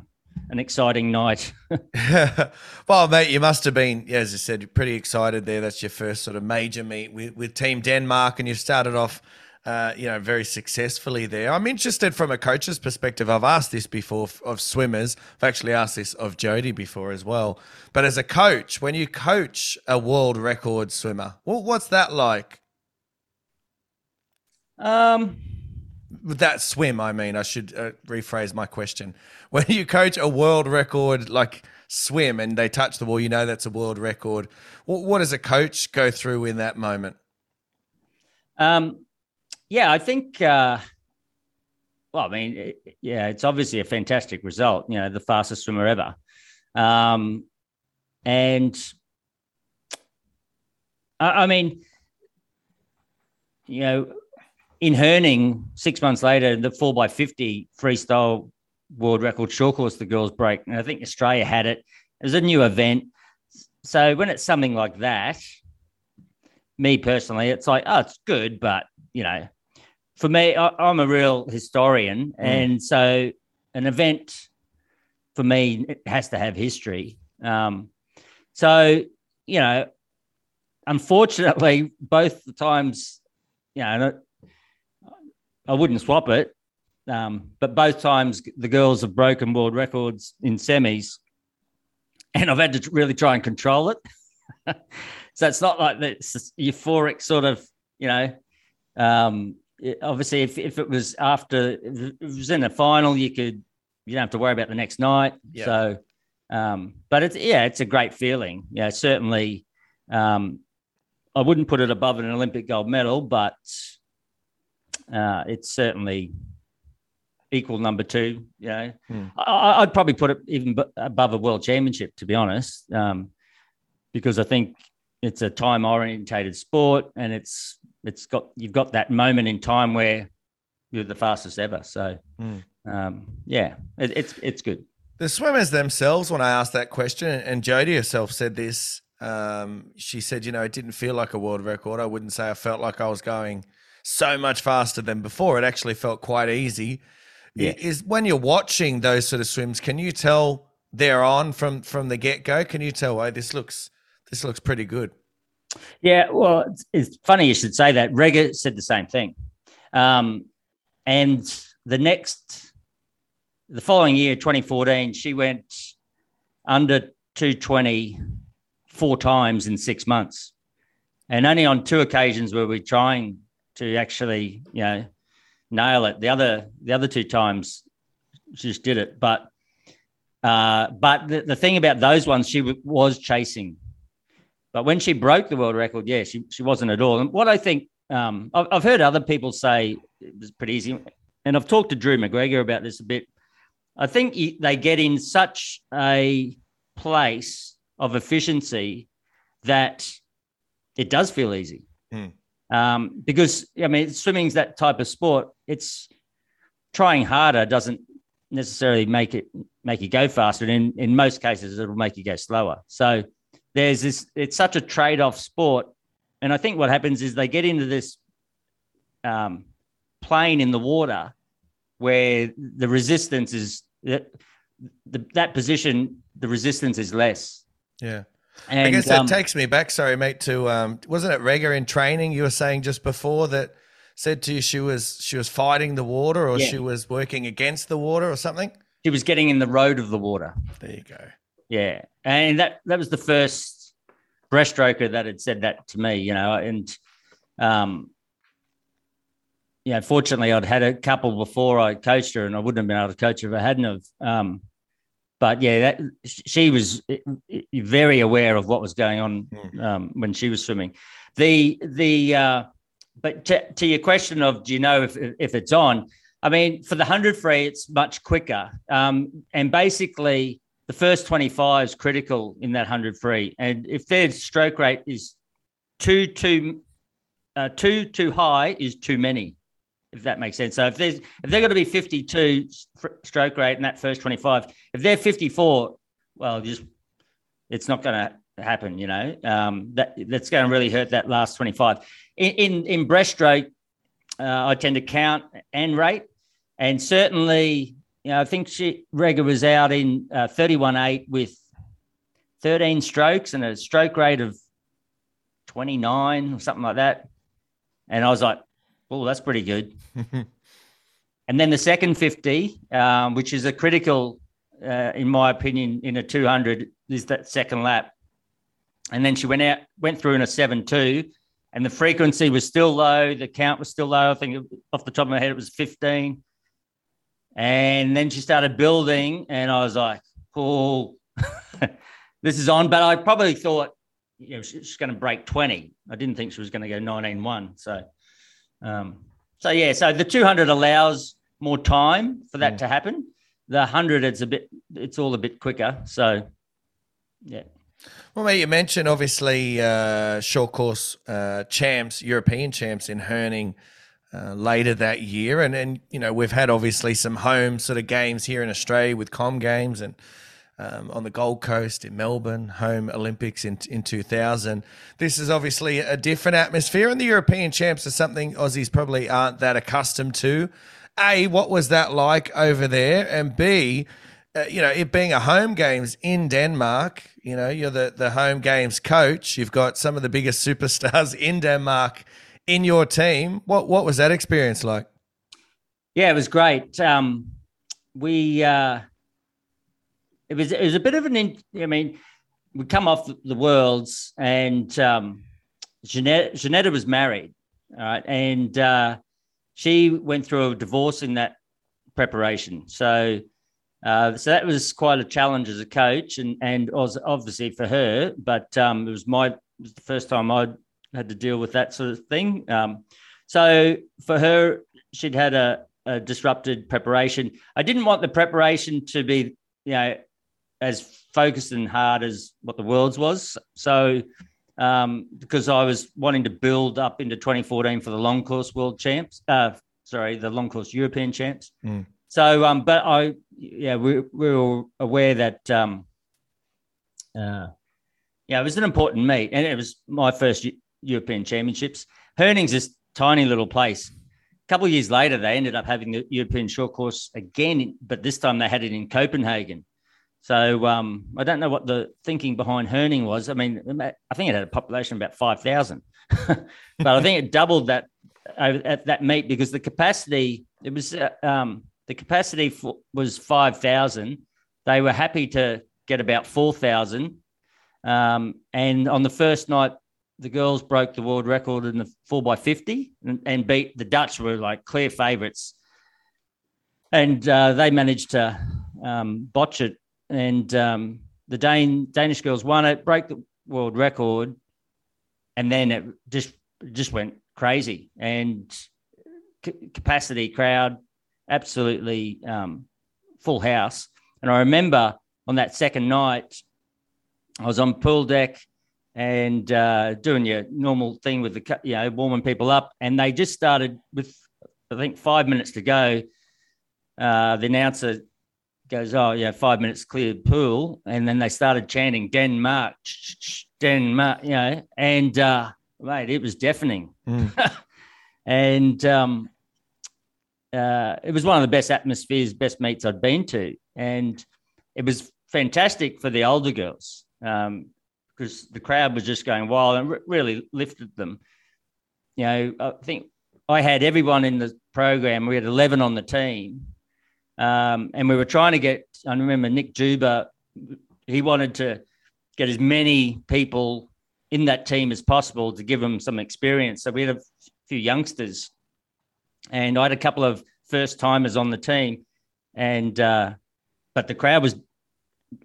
an exciting night. well, mate, you must have been, yeah, as I said, pretty excited there. That's your first sort of major meet with, with Team Denmark, and you've started off uh, you know, very successfully there. I'm interested from a coach's perspective. I've asked this before of swimmers. I've actually asked this of Jodie before as well. But as a coach, when you coach a world record swimmer, well, what's that like? Um, with that swim, I mean, I should uh, rephrase my question. When you coach a world record like swim and they touch the wall, you know that's a world record. What, what does a coach go through in that moment? Um, yeah, I think. Uh, well, I mean, it, yeah, it's obviously a fantastic result. You know, the fastest swimmer ever, um, and I, I mean, you know, in Herning, six months later, the four by fifty freestyle world record short course, the girls break, and I think Australia had it. It was a new event, so when it's something like that, me personally, it's like, oh, it's good, but you know, for me, I, am a real historian, mm. and so an event for me it has to have history. Um, so you know, unfortunately, both the times, you know, I wouldn't swap it, um, but both times the girls have broken world records in semis, and I've had to really try and control it. so it's not like this euphoric sort of, you know, um, obviously, if, if it was after, if it was in a final, you could, you don't have to worry about the next night. Yeah. So, um, but it's, yeah, it's a great feeling. Yeah, certainly. Um, I wouldn't put it above an Olympic gold medal, but uh, it's certainly equal number two. You know, hmm. I, would probably put it even above a world championship, to be honest, um, because I think it's a time orientated sport and it's it's got you've got that moment in time where you're the fastest ever. So mm. um, yeah, it, it's it's good. The swimmers themselves, when I asked that question, and Jodie herself said this, um, she said, you know, it didn't feel like a world record. I wouldn't say I felt like I was going so much faster than before. It actually felt quite easy. Yeah. Is when you're watching those sort of swims, can you tell they're on from from the get go? Can you tell, hey, this looks this looks pretty good? Yeah, well, it's, it's, funny you should say that. Rikke said the same thing. Um, and the next, the following year, 2014, she went under 220 four times in six months. And only on two occasions were we trying to actually, you know, nail it. The other the other two times she just did it. But uh, but the, the thing about those ones, she w- was chasing. But when she broke the world record, yeah, she, she wasn't at all. And what I think, um, I've, I've heard other people say it was pretty easy. And I've talked to Drew McGregor about this a bit. I think they get in such a place of efficiency that it does feel easy. Mm. Um, because I mean, swimming's that type of sport. It's trying harder doesn't necessarily make it make you go faster. And in, in most cases, it'll make you go slower. So there's this. It's such a trade-off sport, and I think what happens is they get into this um, plane in the water where the resistance is that the, that position. The resistance is less. Yeah. And, I guess that um, takes me back, sorry, mate, to um, wasn't it Rikke in training you were saying just before that said to you she was she was fighting the water or Yeah. she was working against the water or something? she was getting in the road of the water. There you go. Yeah, and that that was the first breaststroker that had said that to me, you know, and um, yeah, fortunately, I'd had a couple before I coached her, and I wouldn't have been able to coach her if I hadn't have. Um, but yeah, that she was very aware of what was going on um, when she was swimming. The the uh, but to, to your question of do you know if if it's on? I mean, for the hundred free, it's much quicker, um, and basically the first twenty five is critical in that hundred free, and if their stroke rate is too too uh, too too high, is too many if that makes sense. So if there's if they're going to be 52 st- stroke rate in that first 25, if they're 54, well, just it's not going to happen. You know, um, that that's going to really hurt that last 25. In in, in breaststroke, uh, I tend to count and rate, and certainly, you know, I think she Rikke was out in uh, 31.8 with 13 strokes and a stroke rate of 29 or something like that. And I was like, well, that's pretty good. and then the second 50, um, which is a critical, uh, in my opinion, in a 200, is that second lap. And then she went out, went through in a 7 2, and the frequency was still low. The count was still low. I think off the top of my head, it was 15. And then she started building, and I was like, oh, this is on. But I probably thought, you know, she's going to break 20. I didn't think she was going to go 19 1. So, um, so yeah, so the 200 allows more time for that to happen. The 100, it's a bit, it's all a bit quicker. So, yeah. Well, mate, you mentioned obviously uh, short course uh, champs, European champs in Herning uh, later that year, and and you know we've had obviously some home sort of games here in Australia with Com Games and um, on the Gold Coast in Melbourne, home Olympics in in 2000. This is obviously a different atmosphere, and the European champs are something Aussies probably aren't that accustomed to. A, what was that like over there? And B, uh, you know, it being a home games in Denmark, you know, you're the, the home games coach. You've got some of the biggest superstars in Denmark in your team. What what was that experience like? Yeah, it was great. Um, we uh, it was it was a bit of an. In, I mean, we come off the worlds, and um, Jeanette, Jeanetta was married, all right, and uh, she went through a divorce in that preparation. So, uh, so that was quite a challenge as a coach, and and was obviously for her. But um, it was my it was the first time I had to deal with that sort of thing. Um, so for her, she'd had a, a disrupted preparation. I didn't want the preparation to be, you know, as focused and hard as what the world's was. So um, because I was wanting to build up into 2014 for the long course world champs, uh, sorry, the long course European champs. Mm. So, um, but I, yeah, we, we were aware that, um, uh, yeah, it was an important meet, and it was my first European Championships. Herning's this tiny little place. A couple of years later, they ended up having the European short course again, but this time they had it in Copenhagen. So um, I don't know what the thinking behind Herning was. I mean, I think it had a population of about five thousand, but I think it doubled that at that meet because the capacity it was uh, um, the capacity for, was five thousand. They were happy to get about 4,000. Um, and on the first night, the girls broke the world record in the 4x50 and, and beat the Dutch, were like clear favourites. And uh, they managed to um, botch it. And um, the Danish girls won it, broke the world record. And then it just just went crazy. And c- capacity crowd, absolutely um, full house. And I remember on that second night, I was on pool deck and uh, doing your normal thing with the, you know, warming people up. And they just started with, I think, five minutes to go. Uh, the announcer goes, Oh, yeah, five minutes cleared pool. And then they started chanting Denmark, Denmark, you know, and, uh, mate, it was deafening. Mm. and um, uh, it was one of the best atmospheres, best meets I'd been to. And it was fantastic for the older girls because the crowd was just going wild and re- really lifted them. You know, I think I had everyone in the program. We had 11 on the team. Um, and we were trying to get, I remember Nick Juba, he wanted to get as many people in that team as possible to give them some experience. So we had a few youngsters, and I had a couple of first timers on the team, and uh, but the crowd was,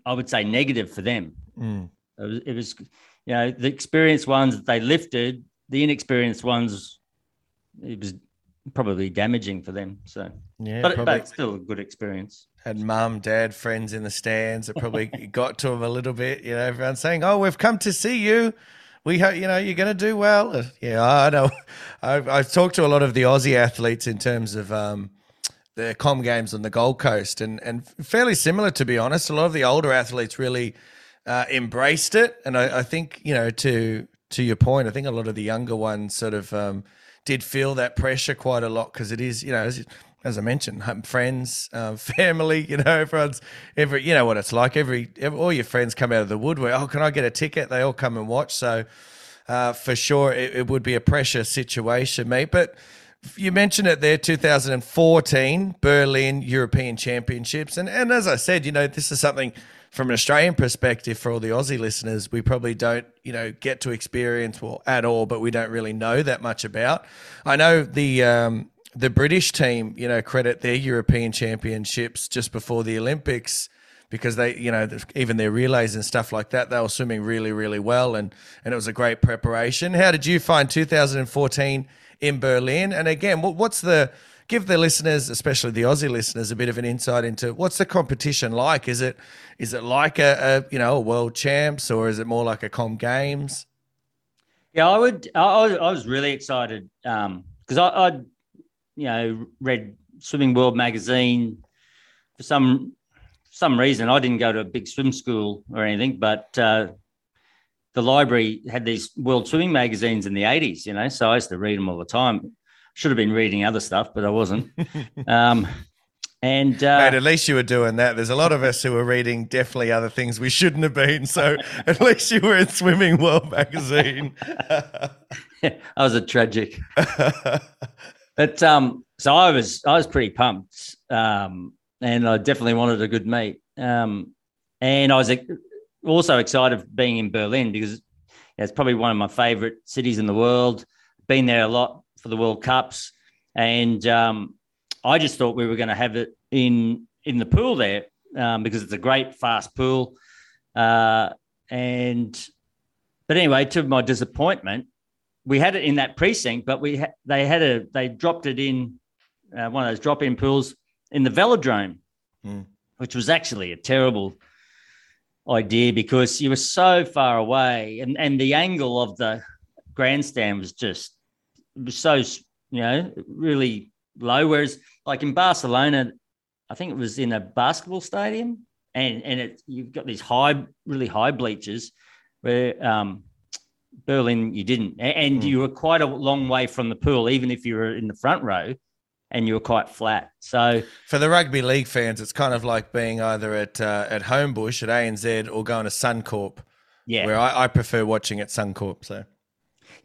I would say, negative for them. Mm. It, was, it was, you know, the experienced ones they lifted, the inexperienced ones, it was probably damaging for them. So yeah, but, probably. but still a good experience. Had mum, dad, friends in the stands. It probably got to them a little bit. You know, everyone saying, "Oh, we've come to see you." we hope you know you're going to do well. Uh, yeah, I know. I've, I've, talked to a lot of the Aussie athletes in terms of um, the Com Games on the Gold Coast, and and fairly similar to be honest. A lot of the older athletes really uh, embraced it, and I, I, think you know to to your point, I think a lot of the younger ones sort of um, did feel that pressure quite a lot because it is you know as I mentioned, friends, uh, family, you know, everyone's every, you know what it's like. Every, every, all your friends come out of the woodwork. Oh, can I get a ticket? They all come and watch. So, uh, for sure, it, it, would be a pressure situation, mate. But you mentioned it there, 2014 Berlin European Championships, and and as I said, you know, this is something from an Australian perspective for all the Aussie listeners, we probably don't, you know, get to experience well at all, but we don't really know that much about. I know the um, the British team, you know, credit their European championships just before the Olympics because they, you know, even their relays and stuff like that, they were swimming really, really well, and and it was a great preparation. How did you find 2014 in Berlin? And again, what, what's the give the listeners, especially the Aussie listeners, a bit of an insight into what's the competition like? Is it is it like a, a you know a world champs or is it more like a Com Games? Yeah, I would. I, I was really excited because um, I, I you know, read Swimming World magazine for some some reason. I didn't go to a big swim school or anything, but uh, the library had these World Swimming magazines in the eighties. You know, so I used to read them all the time. Should have been reading other stuff, but I wasn't. um, and uh, Mate, at least you were doing that. There's a lot of us who were reading definitely other things we shouldn't have been. So at least you were in Swimming World magazine. I was a tragic. But um, so I was I was pretty pumped, um, and I definitely wanted a good meet. Um, and I was also excited being in Berlin because it's probably one of my favorite cities in the world. Been there a lot for the World Cups, and um, I just thought we were going to have it in in the pool there um, because it's a great fast pool. Uh, and but anyway, to my disappointment, we had it in that precinct, but we ha- they had a they dropped it in uh, one of those drop in pools in the velodrome, mm. which was actually a terrible idea because you were so far away, and and the angle of the grandstand was just so you know really low. Whereas like in Barcelona, I think it was in a basketball stadium, and and it you've got these high really high bleachers where um Berlin, you didn't, and mm. you were quite a long way from the pool, even if you were in the front row, and you were quite flat. So for the rugby league fans, it's kind of like being either at uh, at Homebush at ANZ or going to Suncorp. Yeah, where I, I prefer watching at Suncorp. So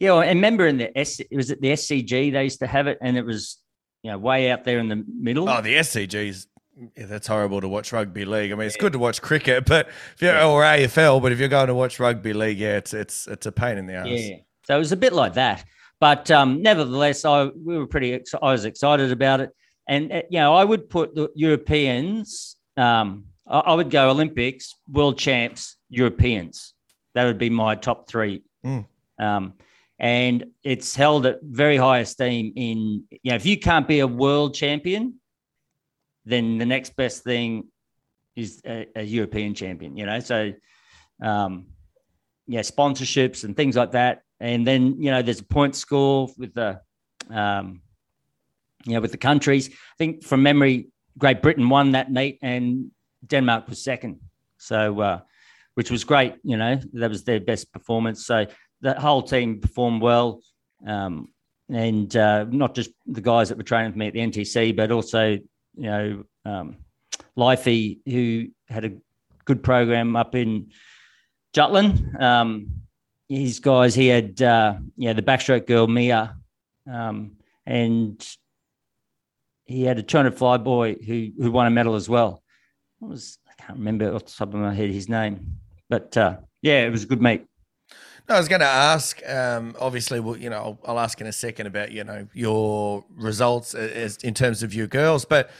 yeah, well, and remember in the S, was it the SCG they used to have it, and it was you know way out there in the middle. Oh, the SCG's yeah, that's horrible to watch rugby league. I mean, it's good to watch cricket, but if you're or AFL, but if you're going to watch rugby league, yeah, it's it's it's a pain in the ass. Yeah. So it was a bit like that, but um, nevertheless, I we were pretty. Ex- I was excited about it, and uh, you know, I would put the Europeans. Um, I, I would go Olympics, world champs, Europeans. That would be my top three. Mm. Um, and it's held at very high esteem. In you know, if you can't be a world champion, then the next best thing is a, a European champion. You know, so um, yeah, sponsorships and things like that. And then you know, there's a point score with the um, you know with the countries. I think from memory, Great Britain won that meet, and Denmark was second. So. Uh, which was great. You know, that was their best performance. So the whole team performed well. Um, and uh, not just the guys that were training for me at the NTC, but also, you know, um, Lifey, who had a good program up in Jutland. Um, his guys, he had, uh, yeah, the backstroke girl, Mia, um, and he had a 200 fly boy who, who won a medal as well. What was, I can't remember off the top of my head his name, but uh, yeah, it was a good meet. I was going to ask. Um, obviously, well, you know, I'll, I'll, ask in a second about you know your results as, in terms of your girls, but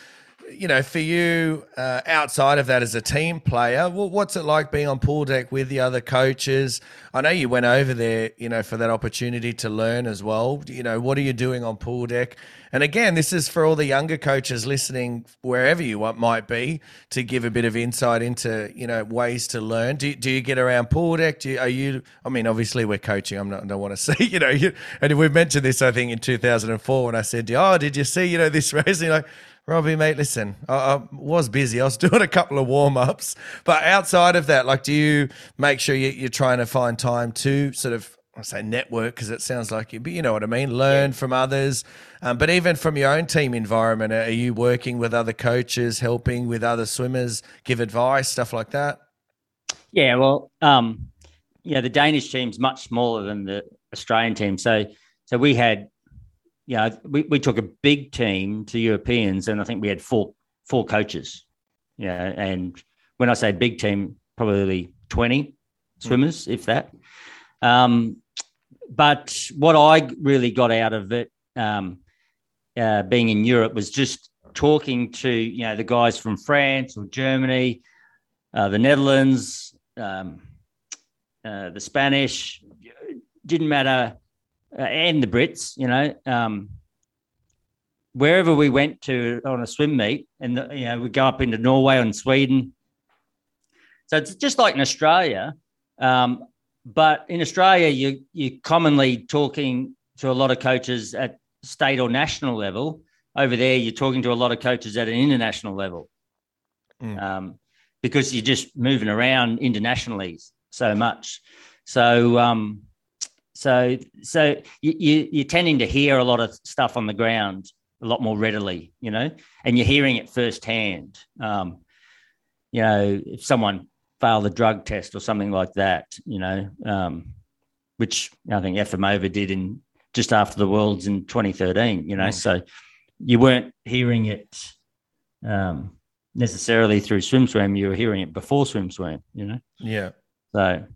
you know, for you uh, outside of that as a team player, what's it like being on pool deck with the other coaches? I know you went over there, you know, for that opportunity to learn as well. You know, what are you doing on pool deck? And again, this is for all the younger coaches listening, wherever you might be, to give a bit of insight into you know ways to learn. Do, do you get around pool deck? Do you, are you? I mean, obviously we're coaching. I'm not. I don't want to see you know. You, and we've mentioned this, I think, in 2004 when I said, "Oh, did you see you know this race?" And you're like. Robbie, mate, listen, I, I, was busy. I was doing a couple of warm ups, but outside of that, like, do you make sure you, are trying to find time to sort of I say network because it sounds like you, but you know what I mean. Learn yeah. from others, um, but even from your own team environment, are you working with other coaches, helping with other swimmers, give advice, stuff like that? Yeah, well, um, yeah, the Danish team's much smaller than the Australian team, so so we had, know, we, we took a big team to Europeans, and I think we had four four coaches, yeah, and when I say big team, probably twenty hmm. swimmers, mm. if that. Um, but what I really got out of it, um, uh, being in Europe, was just talking to you know the guys from France or Germany, uh, the Netherlands, um, uh, the Spanish. Didn't matter, uh, and the Brits. You know, um, wherever we went to on a swim meet, and the, you know we go up into Norway and Sweden. So it's just like in Australia. Um, but in Australia, you you're commonly talking to a lot of coaches at state or national level. Over there, you're talking to a lot of coaches at an international level, mm. um, because you're just moving around internationally so much. So, um, so, so you, you you're tending to hear a lot of stuff on the ground a lot more readily, you know, and you're hearing it firsthand. Um, you know, if someone failed the drug test or something like that, you know, um, which I think Efimova did in just after the Worlds in 2013, you know, mm. so you weren't hearing it um, necessarily through SwimSwam, you were hearing it before SwimSwam, you know? Yeah. So,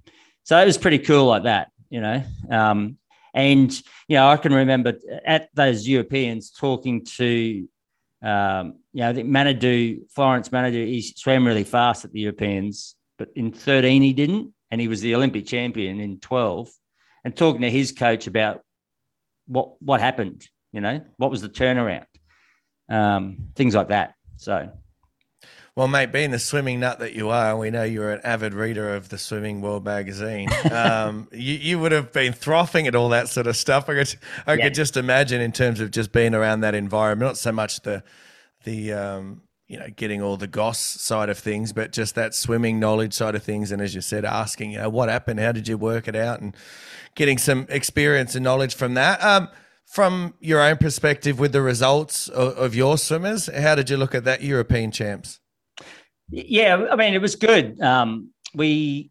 so it was pretty cool like that, you know? Um, and, you know, I can remember at those Europeans talking to, um, you know, I think Manaudou, Florent Manaudou, he swam really fast at the Europeans but in 13 he didn't, and he was the Olympic champion in 12. And talking to his coach about what what happened, you know, what was the turnaround, um, things like that. So. Well, mate, being the swimming nut that you are, we know you're an avid reader of the Swimming World magazine. Um, you, you would have been frothing at all that sort of stuff. I could, I yeah. could just imagine in terms of just being around that environment, not so much the the um, you know, getting all the goss side of things, but just that swimming knowledge side of things. And as you said, asking, you know, what happened? How did you work it out? And getting some experience and knowledge from that. Um, from your own perspective with the results of, of, your swimmers, how did you look at that European champs? Yeah, I mean, it was good. Um, we,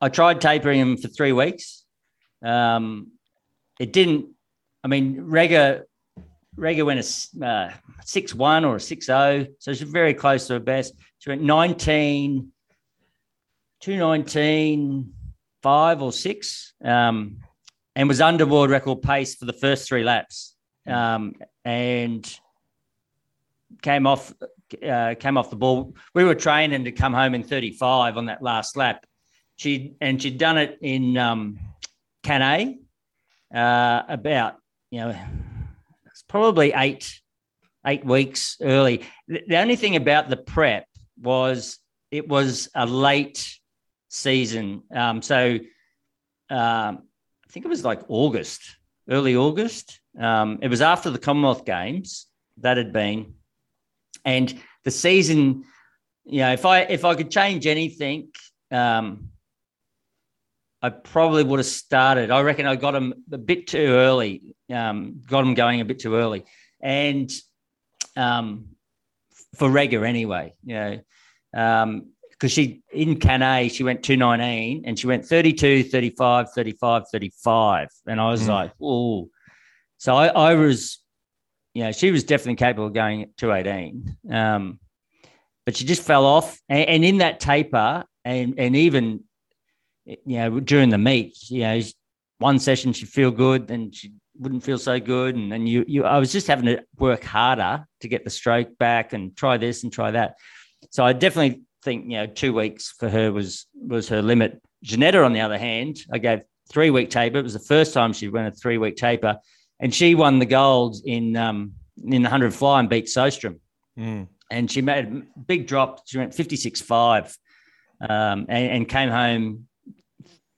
I tried tapering him for three weeks. Um, it didn't, I mean, Rikke Rikke went a uh, six one or a six zero, so she's very close to her best. She went 19, 219, five or six, um, and was under world record pace for the first three laps, um, and came off uh, came off the ball. We were training to come home in 35 on that last lap. She and she'd done it in um, uh, about you know it's probably eight eight weeks early. The only thing about the prep was it was a late season, um, so um, I think it was like August, early August. Um, it was after the Commonwealth Games that had been, and the season. You know, if I if I could change anything, um, I probably would have started. I reckon I got them a bit too early, um, got them going a bit too early. And um, for Rikke anyway, you know, because um, she in Cannes, she went 219 and she went 32, 35, 35, 35. And I was mm. like, oh. So I, I, was, you know, she was definitely capable of going at 218. Um, but she just fell off. And, and in that taper, and, and even you know, during the meet, you know, one session she'd feel good, then she wouldn't feel so good, and then you, you, I was just having to work harder to get the stroke back and try this and try that. So I definitely think you know two weeks for her was was her limit. Jeanette, on the other hand, I gave three week taper. It was the first time she went a three week taper, and she won the gold in um, in the hundred fly and beat Sjöström. Mm. And she made a big drop. She went fifty six five, um, and, and came home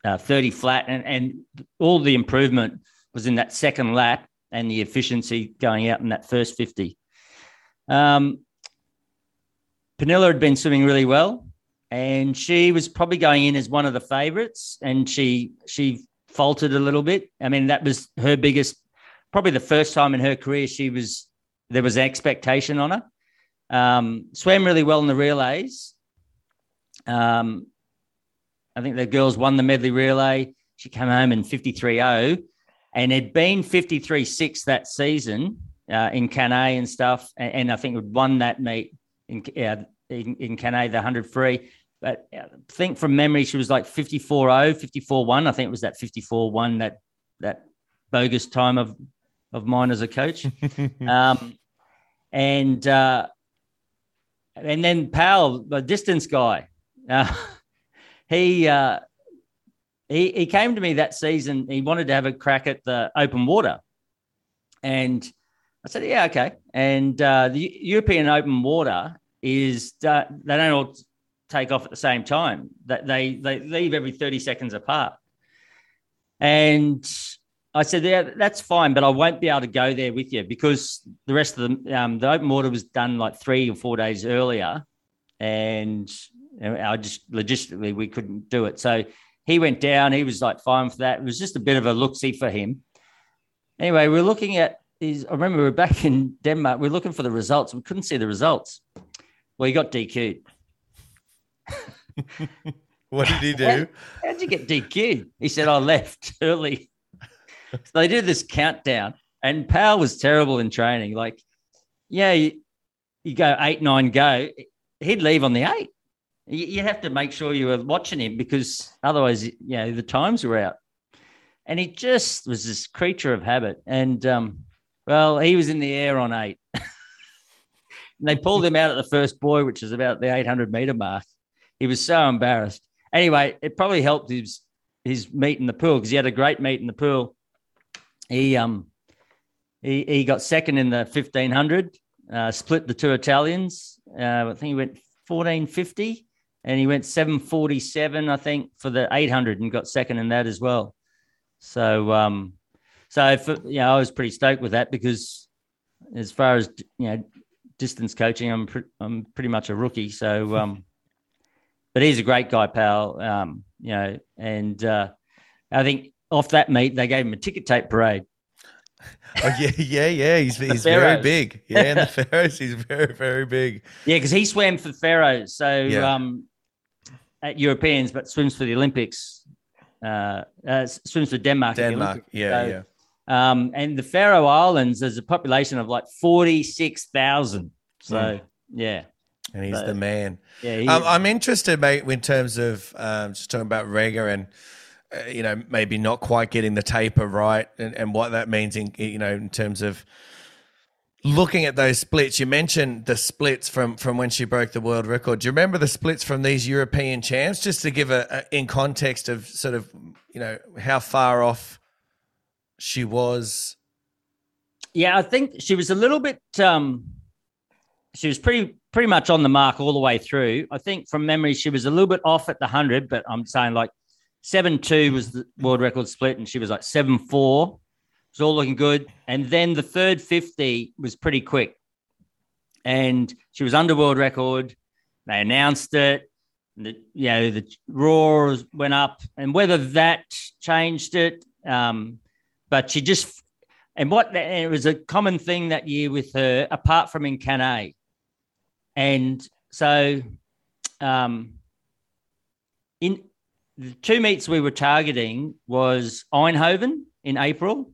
uh, 30 flat, and, and all the improvement was in that second lap and the efficiency going out in that first 50. Um, Pernille had been swimming really well, and she was probably going in as one of the favourites, and she she faltered a little bit. I mean, that was her biggest, probably the first time in her career she was there was an expectation on her. Um, swam really well in the relays. Um, I think the girls won the medley relay. She came home in 53.0 and had been 53.6 that season uh, in Cannes and stuff. And, and, I think had won that meet in, uh, in, in the 100 free. But I think from memory, she was like 54.0, 54.1. I think it was that 54.1, that, that bogus time of, of mine as a coach. um, and, uh, and then Pal, the distance guy, uh, he uh, he he came to me that season. He wanted to have a crack at the open water, and I said, "Yeah, okay." And uh, the European open water is uh, they don't all take off at the same time. That they they leave every thirty seconds apart, and I said, "Yeah, that's fine, but I won't be able to go there with you because the rest of the um, the open water was done like three or four days earlier, and I just logistically we couldn't do it. So he went down. He was like fine for that. It was just a bit of a look see for him. Anyway, we are looking at his. I remember we were back in Denmark. We are looking for the results. We couldn't see the results. Well, he got DQ'd. what did he do? How, would you get DQ'd? He said, I left early. so they did this countdown, and Pal was terrible in training. Like, yeah, you, you go eight, nine, go. He'd leave on the eight you have to make sure you were watching him because otherwise, you know, the times were out. And he just was this creature of habit. And um, well, he was in the air on eight. and they pulled him out at the first buoy, which is about the 800 meter mark. He was so embarrassed. Anyway, it probably helped his his meet in the pool because he had a great meet in the pool. He um he, he got second in the 1500, uh, split the two Italians. Uh, I think he went 1450 and he went 747, I think, for the 800 and got second in that as well. So, um, so for, I was pretty stoked with that because as far as you know, distance coaching, I'm pre- I'm pretty much a rookie. So, um, but he's a great guy, Pal. Um, you know, and uh, I think off that meet they gave him a ticket tape parade. Oh yeah, yeah, yeah. He's he's very big. Yeah, and the Faroes, he's very very big. Yeah, because he swam for the Faroes. So yeah. um, at Europeans, but swims for the Olympics. Uh, uh, swims for Denmark. Denmark, yeah, so, yeah. Um, and the Faroe Islands, there's a population of like 46,000. So, mm. yeah. And he's the man. Yeah, um, I'm interested, mate, in terms of um, just talking about Rikke and uh, you know maybe not quite getting the taper right, and, and what that means in you know in terms of looking at those splits. You mentioned the splits from from when she broke the world record. Do you remember the splits from these European champs? Just to give a, a in context of sort of you know how far off she was. Yeah, I think she was a little bit. um She was pretty pretty much on the mark all the way through. I think from memory, she was a little bit off at the 100, but I'm saying like 7 2 was the world record split, and she was like 7 4. It was all looking good. And then the third 50 was pretty quick. And she was under world record. They announced it. The, you know, the roars went up, and whether that changed it, um, but she just and what and it was a common thing that year with her, apart from in Cannes, and so, um, in the two meets we were targeting was Eindhoven in April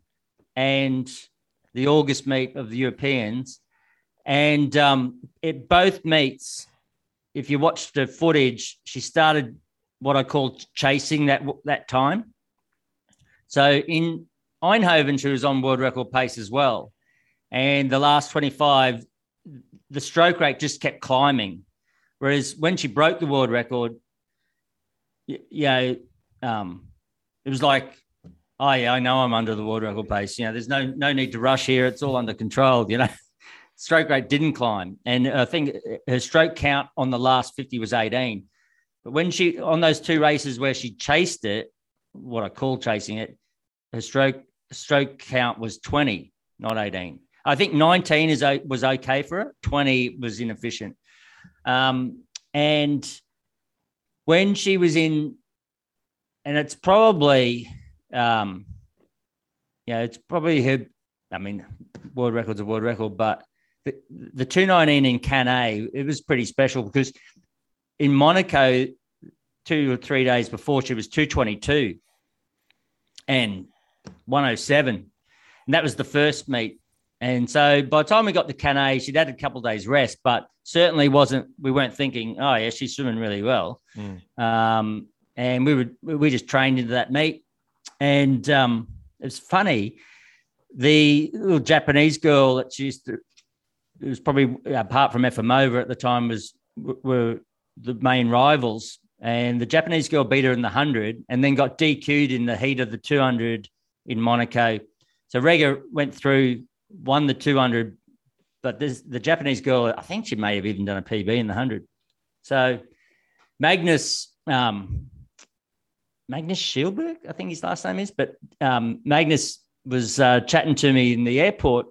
and the August meet of the Europeans. And um, it both meets, if you watch the footage, she started what I call chasing that that time. So in Eindhoven, she was on world record pace as well. And the last 25, the stroke rate just kept climbing. Whereas when she broke the world record, yeah, um, it was like, oh yeah, I know I'm under the world record pace. You know, there's no no need to rush here. It's all under control. You know, stroke rate didn't climb, and I think her stroke count on the last 50 was 18. But when she on those two races where she chased it, what I call chasing it, her stroke stroke count was 20, not 18. I think 19 is was okay for her. 20 was inefficient. Um, and when she was in, and it's probably, um, yeah, it's probably her. I mean, world record's a world record, but the, the 219 in Cannes, it was pretty special because in Monaco, two or three days before, she was 222 and 107. And that was the first meet. And so by the time we got to Cannes, she'd had a couple of days rest, but certainly wasn't, we weren't thinking, oh, yeah, she's swimming really well. Mm. Um, and we were, we just trained into that meet. And um, it's funny, the little Japanese girl that she used to, it was probably apart from Efimova at the time, was were the main rivals. And the Japanese girl beat her in the 100 and then got DQ'd in the heat of the 200 in Monaco. So Rikke went through won the 200, but the Japanese girl, I think she may have even done a PB in the 100. So Magnus, um, Magnus Schilberg, I think his last name is, but um, Magnus was uh, chatting to me in the airport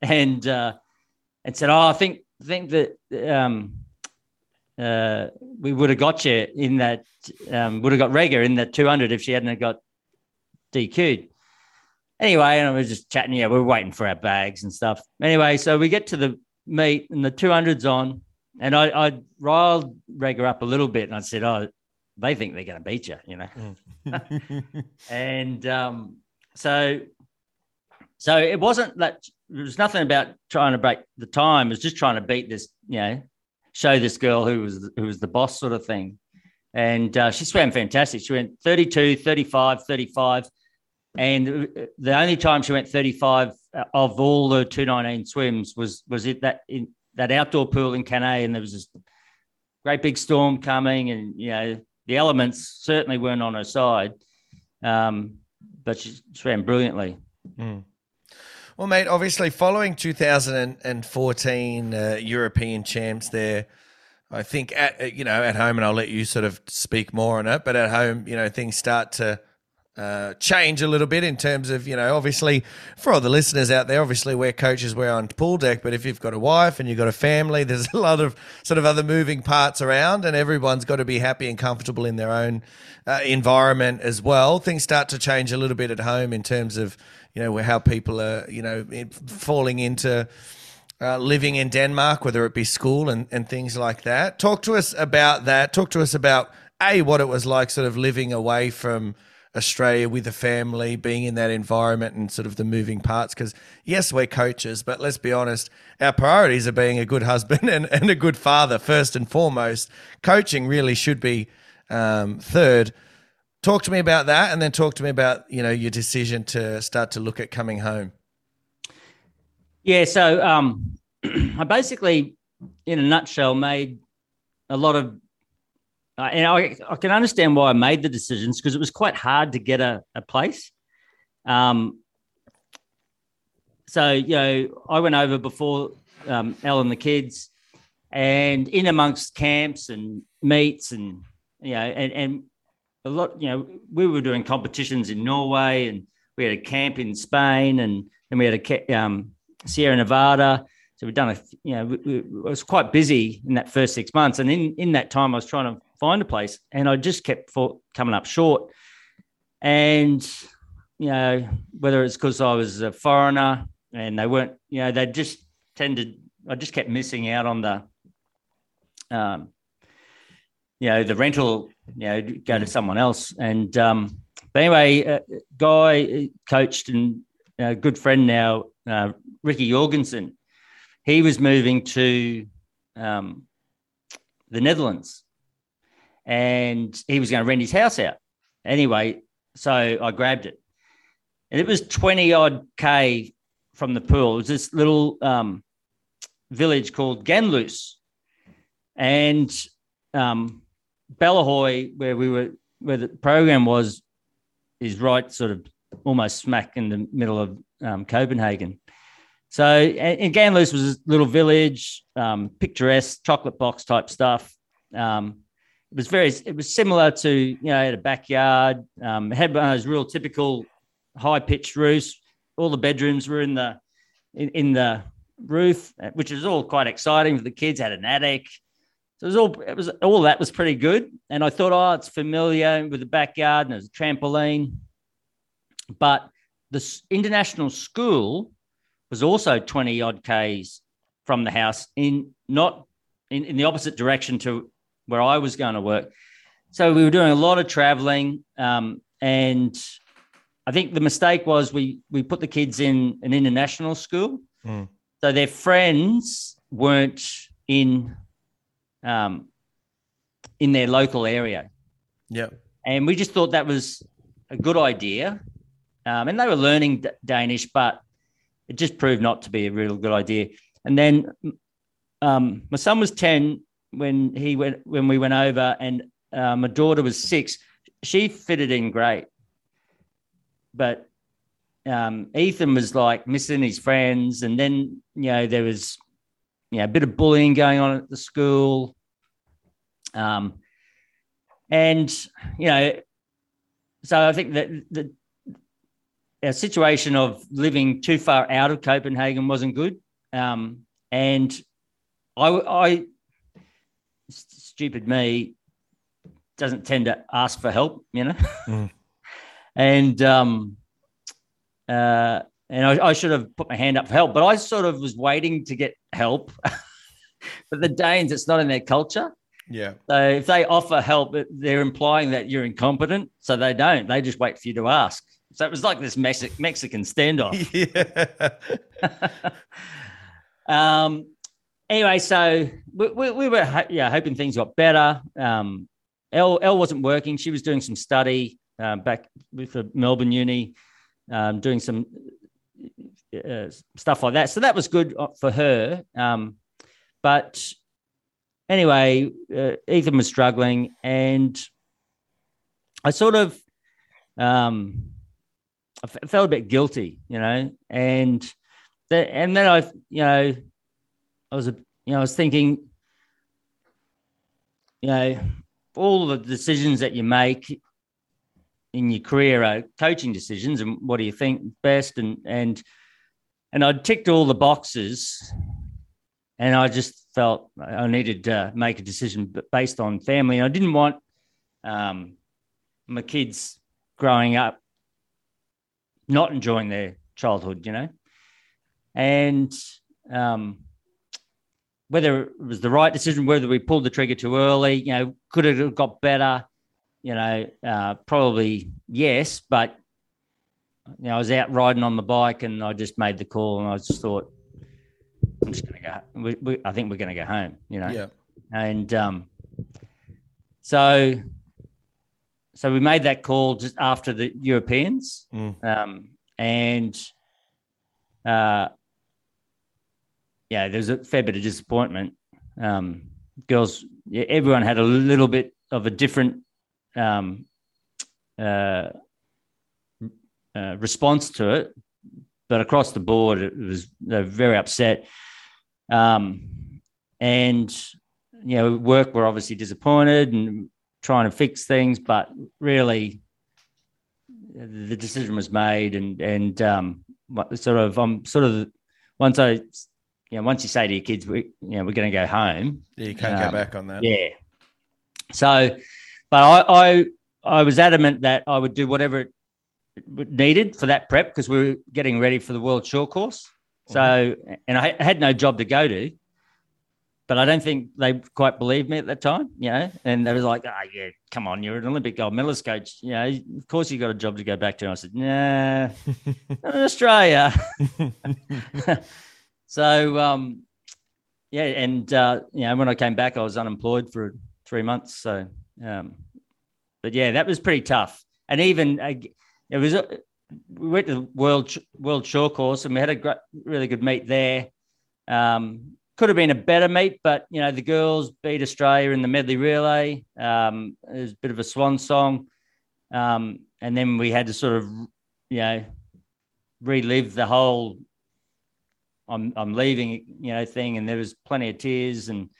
and uh, and said, "Oh, I think think that um, uh, we would have got you in that um, would have got Rikke in that 200 if she hadn't got DQ'd." Anyway, and I was just chatting. Yeah, we are waiting for our bags and stuff. Anyway, so we get to the meet and the 200's on. And I, I riled Rikke up a little bit and I said, Oh, they think they're going to beat you, you know? Mm. and um, so, so it wasn't that there was nothing about trying to break the time. It was just trying to beat this, you know, show this girl who was, who was the boss sort of thing. And uh, she swam fantastic. She went 32, 35, 35. And the only time she went 35 of all the 219 swims was was it that in that outdoor pool in Cannes, and there was this great big storm coming, and you know the elements certainly weren't on her side, um, but she swam brilliantly. Mm. Well, mate, obviously following 2014 uh, European champs there. I think at you know at home, and I'll let you sort of speak more on it. But at home, you know, things start to uh, change a little bit in terms of, you know, obviously for all the listeners out there, obviously we're coaches, we're on pool deck, but if you've got a wife and you've got a family, there's a lot of sort of other moving parts around and everyone's got to be happy and comfortable in their own uh, environment as well. Things start to change a little bit at home in terms of, you know, how people are, you know, falling into, uh, living in Denmark, whether it be school and, and things like that. Talk to us about that. Talk to us about, A, what it was like sort of living away from Australia with a family, being in that environment and sort of the moving parts. Because yes, we're coaches, but let's be honest, our priorities are being a good husband and, and a good father first and foremost. Coaching really should be um, third. Talk to me about that, and then talk to me about you know your decision to start to look at coming home. Yeah, so um, I basically, in a nutshell, made a lot of, uh, and I, I can understand why I made the decisions because it was quite hard to get a, a place. Um, so you know, I went over before um, Elle and the kids, and in amongst camps and meets and you know, and, and a lot, you know, we were doing competitions in Norway and we had a camp in Spain and then we had a um, Sierra Nevada. So we've done a, you know, we, we, was quite busy in that first six months. And in, in that time, I was trying to find a place and I just kept for, coming up short. And, you know, whether it's because I was a foreigner and they weren't, you know, they just tended, I just kept missing out on the, um, you know, the rental, you know, go to someone else. And um, but anyway, uh, guy coached and a good friend now, uh, Ricky Jorgensen. He was moving to um, the Netherlands, and he was going to rent his house out. Anyway, so I grabbed it, and it was twenty odd k from the pool. It was this little um, village called Ganløse, and um, Bellahøj, where we were, where the program was, is right sort of almost smack in the middle of um, Copenhagen. So, and Ganløse was a little village, um, picturesque, chocolate box type stuff. Um, it was very, it was similar to, you know, I had a backyard, um, had one of those real typical high pitched roofs. All the bedrooms were in the, in, in the roof, which was all quite exciting for the kids. Had an attic, so it was all it was all that was pretty good. And I thought, oh, it's familiar with the backyard and there's a trampoline. But the international school was also 20 odd Ks from the house in not in, in the opposite direction to where I was going to work. So we were doing a lot of traveling. Um, and I think the mistake was we we put the kids in an international school. Mm. So their friends weren't in um, in their local area. Yeah. And we just thought that was a good idea. Um, and they were learning D- Danish, but it just proved not to be a real good idea. And then um, my son was 10 when he went when we went over, and uh, my daughter was six. She fitted in great. But um, Ethan was like missing his friends, and then you know there was you know, a bit of bullying going on at the school. Um, and, you know, so I think that the, our situation of living too far out of Copenhagen wasn't good. Um, and I, I, stupid me, doesn't tend to ask for help, you know. Mm. and um, uh, and I, I, should have put my hand up for help, but I sort of was waiting to get help. but the Danes, it's not in their culture. Yeah. So if they offer help, they're implying that you're incompetent. So they don't. They just wait for you to ask. So it was like this Mexi- Mexican standoff. Yeah. um. Anyway, so we, we, we were yeah hoping things got better. Um, Elle, Elle wasn't working. She was doing some study um, back with the Melbourne Uni, um, doing some uh, stuff like that. So that was good uh, for her. Um, but anyway, uh, Ethan was struggling, and I sort of um, I felt a bit guilty, you know, and and then I, you know, I was you know, I was thinking, you know, all the decisions that you make in your career are coaching decisions, and what do you think best, and and and I ticked all the boxes, and I just felt I needed to make a decision based on family. I didn't want um, my kids growing up not enjoying their childhood, you know, and um, whether it was the right decision, whether we pulled the trigger too early, you know, could it have got better? you know, uh, probably yes, but you know, I was out riding on the bike and I just made the call and I just thought, I'm just going to go. We, we, I think we're going to go home, you know. Yeah. And um, so, so we made that call just after the Europeans, Mm. um, and uh, yeah, there's a fair bit of disappointment. Um, girls, yeah, everyone had a little bit of a different um, uh, uh, response to it, but across the board, it was they're very upset. Um, and you know, work were obviously disappointed and trying to fix things, but really, the decision was made, and and um, sort of I'm sort of once I, you know, once you say to your kids, we, you know, we're going to go home, Yeah, you can't go Um, back on that. yeah. So, but I, I, I was adamant that I would do whatever it needed for that prep because we were getting ready for the World Short Course. So, and I had no job to go to, but I don't think they quite believed me at that time, you know. And they was like, "Ah, yeah, come on, you're an Olympic gold medalist coach, you know. Of course, you got a job to go back to." And I said, "Nah, Australia." so, um, yeah, and uh, you know, when I came back, I was unemployed for three months. So, um, but yeah, that was pretty tough. And even uh, it was, uh, we went to the world world short course, and we had a great, really good meet there. Um, could have been a better meet, but you know, the girls beat Australia in the medley relay. Um, it was a bit of a swan song, um, and then we had to sort of, you know, relive the whole I'm I'm leaving, you know, thing, and there was plenty of tears and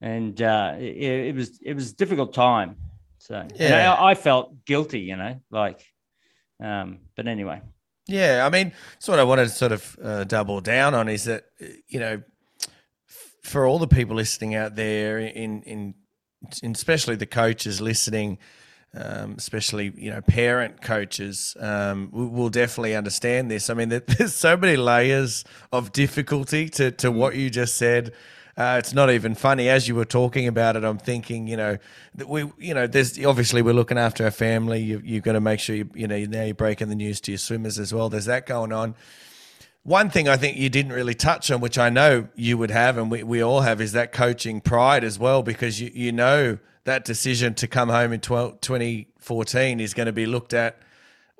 and uh, it, it was it was a difficult time. So Yeah. I, I felt guilty, you know, like, um, but anyway, Yeah, I mean, it's what I wanted to sort of uh, double down on is that you know, f- for all the people listening out there, in in, in especially the coaches listening, um, especially you know parent coaches, um, will, definitely understand this. I mean, there's so many layers of difficulty to to what you just said. Uh, it's not even funny. As you were talking about it, I'm thinking, you know, that we, you know, there's obviously we're looking after our family. You, you've got to make sure you, you know, now you're breaking the news to your swimmers as well. There's that going on. One thing I think you didn't really touch on, which I know you would have, and we, we all have, is that coaching pride as well, because you, you know that decision to come home in 12, 2014 is going to be looked at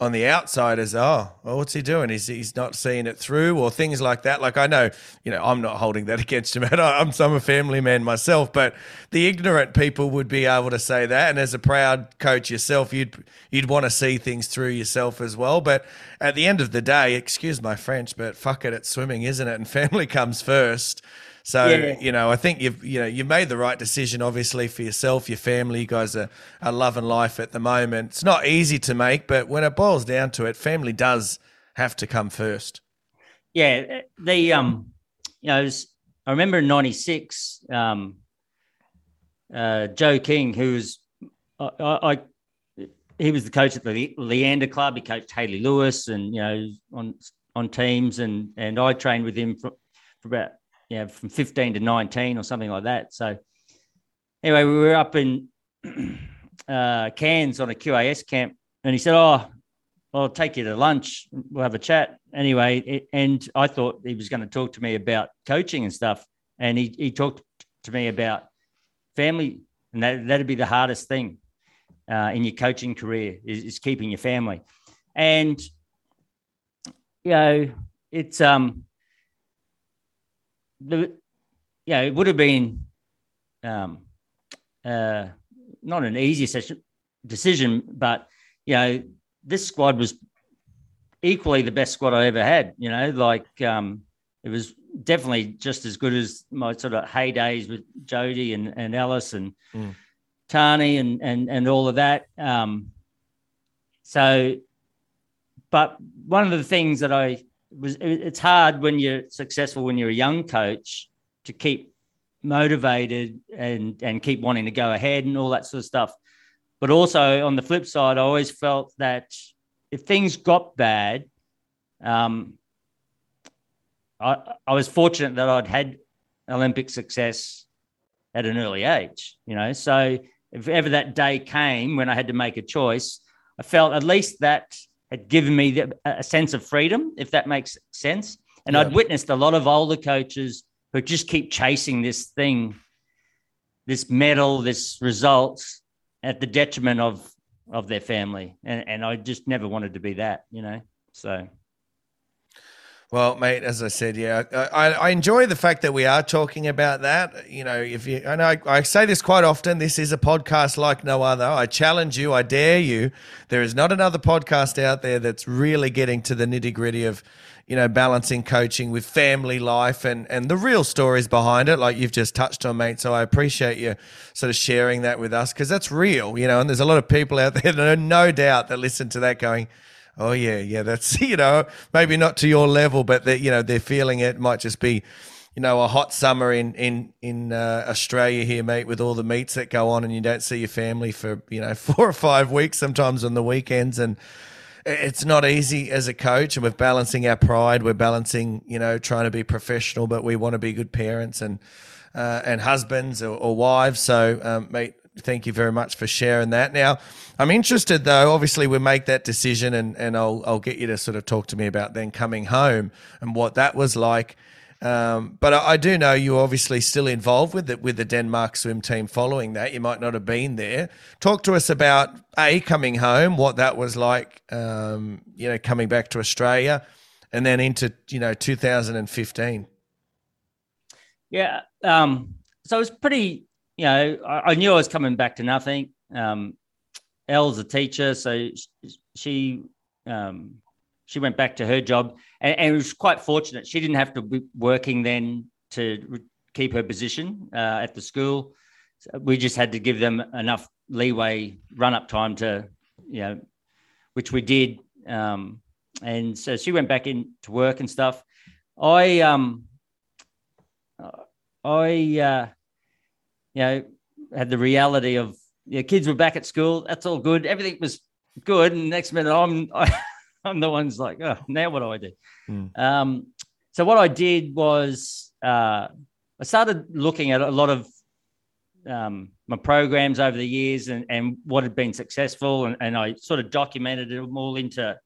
on the outside as, oh, well, what's he doing? He's, he's not seeing it through or things like that. Like I know, you know, I'm not holding that against him. I'm, I'm a family man myself, but the ignorant people would be able to say that. And as a proud coach yourself, you'd, you'd want to see things through yourself as well. But at the end of the day, excuse my French, but fuck it, it's swimming, isn't it? And family comes first. So Yeah. you know, I think you've you know you've made the right decision, obviously for yourself, your family. You guys are, are loving life at the moment. It's not easy to make, but when it boils down to it, family does have to come first. yeah, the um, you know, was, I remember in '96, um, uh, Joe King, who was, I, I, I he was the coach at the Leander Club. He coached Hayley Lewis, and you know, on on teams, and and I trained with him for, for about you know from 15 to 19 or something like that. So anyway, we were up in uh, Cairns on a QAS camp, and he said, "Oh, I'll take you to lunch. We'll have a chat." Anyway, it, and I thought he was going to talk to me about coaching and stuff, and he he talked to me about family, and that that'd be the hardest thing uh, in your coaching career is, is keeping your family, and you know it's um the yeah it would have been um uh not an easy session, decision, but you know this squad was equally the best squad I ever had. You know, like um, it was definitely just as good as my sort of heydays with Jodie and, and Alice and Mm. Tarnee and, and and all of that. Um, so, but one of the things that I was it's hard when you're successful when you're a young coach to keep motivated and and keep wanting to go ahead and all that sort of stuff. But also on the flip side, I always felt that if things got bad, um, I, I was fortunate that I'd had Olympic success at an early age, you know. So if ever that day came when I had to make a choice, I felt at least that had given me the, a sense of freedom, if that makes sense. And yeah. I'd witnessed a lot of older coaches who just keep chasing this thing, this medal, this results at the detriment of of their family. And and I just never wanted to be that, you know. So well, mate, as I said, yeah, I, I, enjoy the fact that we are talking about that. You know, if you, and I, I say this quite often, this is a podcast like no other. I challenge you, I dare you. There is not another podcast out there that's really getting to the nitty gritty of, you know, balancing coaching with family life and, and the real stories behind it, like you've just touched on, mate. So I appreciate you sort of sharing that with us because that's real, you know, and there's a lot of people out there, no doubt, that listen to that going, oh yeah, yeah, that's you know maybe not to your level, but that you know they're feeling it. Might just be you know a hot summer in in in uh, Australia here, mate, with all the meets that go on, and you don't see your family for you know four or five weeks, sometimes on the weekends, and it's not easy as a coach. And we're balancing our pride, we're balancing you know trying to be professional, but we want to be good parents and. Uh, and husbands or, or wives. So, um, mate, thank you very much for sharing that. Now, I'm interested though. Obviously, we make that decision, and and I'll I'll get you to sort of talk to me about then coming home and what that was like. Um, but I, I, do know you're obviously still involved with the, with the Denmark swim team following that. You might not have been there. Talk to us about a coming home, what that was like. Um, you know, coming back to Australia, and then into you know 2015. Yeah. Um, so it was pretty you know, I, I, knew I was coming back to nothing. Um, Elle's a teacher, so she um, she went back to her job, and, and, it was quite fortunate. She didn't have to be working then to keep her position uh, at the school. So we just had to give them enough leeway, run up time to, you know, which we did. Um, and so she went back into work and stuff. I um, I uh, you know, had the reality of your know, kids were back at school. That's all good. Everything was good. And next minute, I'm I, am i am the one's like, oh, now what do I do? Mm. Um, so what I did was uh, I started looking at a lot of um, my programs over the years and, and what had been successful, and, and I sort of documented it all into.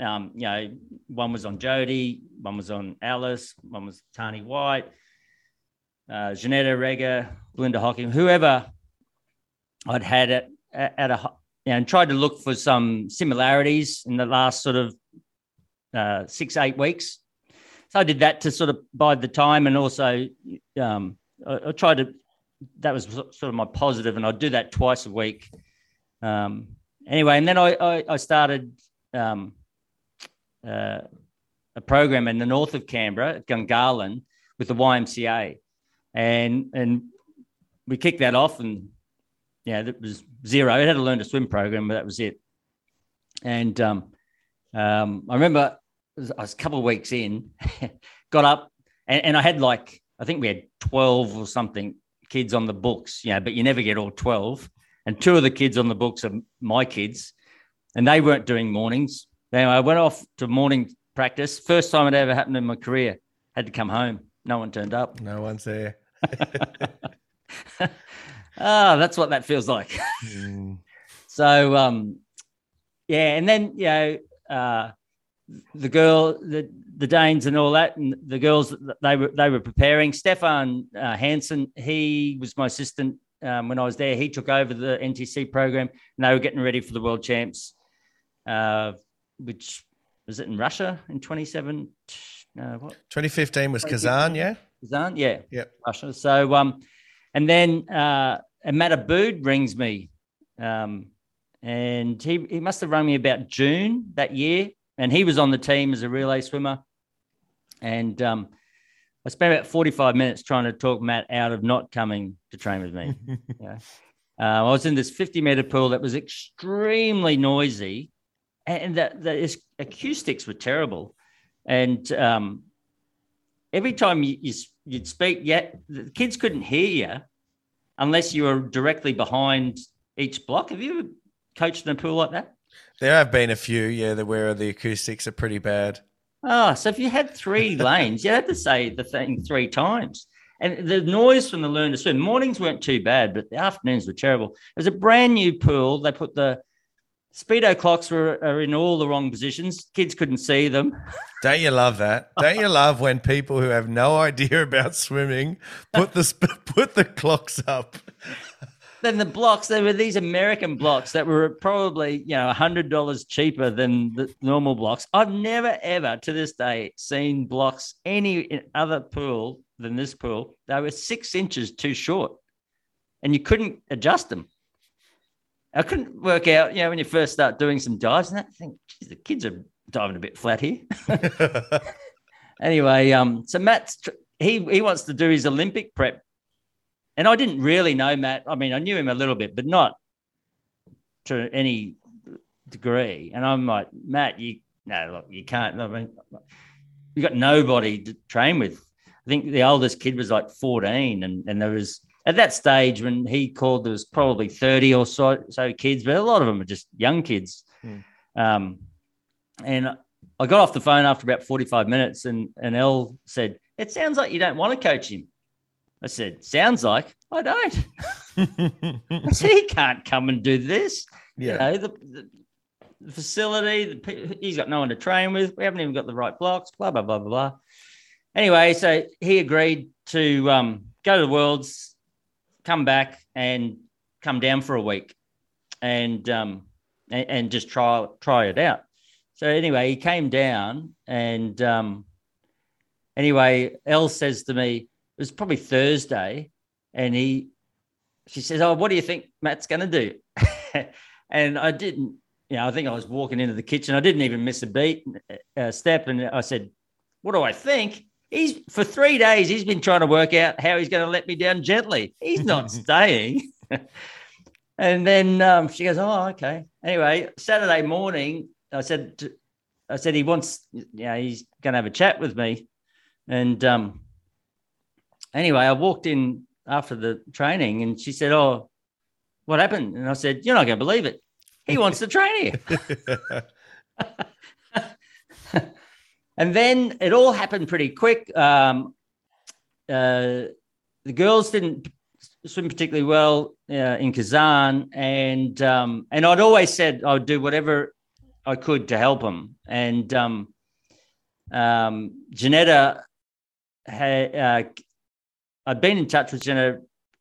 Um, you know, one was on Jodie, one was on Alice, one was Tarnee White, uh, Jeanette Rikke, Belinda Hocking, whoever I'd had at, at a, you know, and tried to look for some similarities in the last sort of uh, six, eight weeks. So I did that to sort of bide the time and also um, I, I, tried to, that was sort of my positive and I'd do that twice a week. Um, anyway, and then I, I, I started um, uh, a program in the north of Canberra at Gungahlin with the YMCA and and we kicked that off, and yeah, that was zero. It had to learn to swim program, but that was it. And um, um, I remember I was a couple of weeks in, got up, and, and I had like I think we had twelve or something kids on the books, you know, but you never get all twelve. And two of the kids on the books are my kids, and they weren't doing mornings. Anyway, I went off to morning practice. First time it ever happened in my career. Had to come home. No one turned up. No one's there. ah, that's what that feels like. Mm. So, um, yeah, and then you know, uh, the girl, the the Danes, and all that, and the girls they were they were preparing. Stefan uh, Hansen, he was my assistant um, when I was there. He took over the NTC program, and they were getting ready for the World Champs, uh, which was it in Russia in twenty seven. Uh, what? 2015 was Kazan, yeah. Kazan, yeah. Yeah. Russia. So, um, and then uh, Matt Abood rings me, um, and he he must have rung me about June that year, and he was on the team as a relay swimmer, and um, I spent about forty five minutes trying to talk Matt out of not coming to train with me. yeah. Uh, I was in this 50 meter pool that was extremely noisy, and the, the acoustics were terrible. And um, every time you, you, would speak, yet the kids couldn't hear you unless you were directly behind each block. Have you ever coached in a pool like that? There have been a few, yeah, where the acoustics are pretty bad. Oh, so if you had three lanes, you had to say the thing three times. And the noise from the learn to swim, mornings weren't too bad, but the afternoons were terrible. It was a brand new pool. They put the speedo clocks were are in all the wrong positions. Kids couldn't see them. Don't you love that? Don't you love when people who have no idea about swimming put the put the clocks up? then the blocks, there were these American blocks that were probably, you know, $100 cheaper than the normal blocks. I've never, ever to this day seen blocks any other pool than this pool. They were six inches too short and you couldn't adjust them. I couldn't work out, you know, when you first start doing some dives and that, I think, geez, the kids are diving a bit flat here. anyway, um, so Matt's, he, he wants to do his Olympic prep and I didn't really know Matt. I mean, I knew him a little bit, but not to any degree. And I'm like, Matt, you no, look, you can't. I mean, you got nobody to train with. I think the oldest kid was like 14, and and there was at that stage when he called, there was probably 30 or so, so kids, but a lot of them are just young kids. Hmm. Um, and I got off the phone after about 45 minutes, and and Elle said, "It sounds like you don't want to coach him." I said, sounds like I don't. I said, he can't come and do this. Yeah. You know, the, the, the facility, the, he's got no one to train with. We haven't even got the right blocks, blah, blah, blah, blah, blah. Anyway, so he agreed to um, go to the Worlds, come back and come down for a week and, um, and, and just try, try it out. So anyway, he came down and um, anyway, Elle says to me, it was probably Thursday, and he, she says, "Oh, what do you think Matt's going to do?" and I didn't, you know, I think I was walking into the kitchen. I didn't even miss a beat, a step, and I said, "What do I think?" He's for three days. He's been trying to work out how he's going to let me down gently. He's not staying. and then um, she goes, "Oh, okay." Anyway, Saturday morning, I said, to, "I said he wants, you know, he's going to have a chat with me," and um, anyway, I walked in after the training and she said, Oh, what happened? And I said, You're not going to believe it. He wants to train here. and then it all happened pretty quick. Um, uh, the girls didn't swim particularly well uh, in Kazan, and um, and I'd always said I would do whatever I could to help them. And um, um, Jeanette had, uh, I've been in touch with Jeanette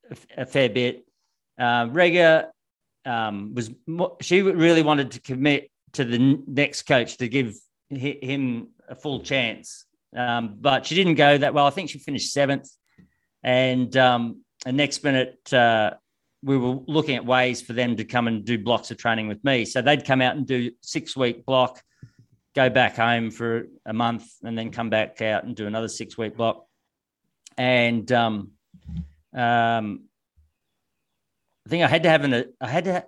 a, a fair bit. Uh, Rikke um, was she really wanted to commit to the next coach to give him a full chance, um, but she didn't go that well. I think she finished seventh, and um, the next minute uh, we were looking at ways for them to come and do blocks of training with me. So they'd come out and do six week block, go back home for a month, and then come back out and do another six week block and um, um, I think I had to have an I had to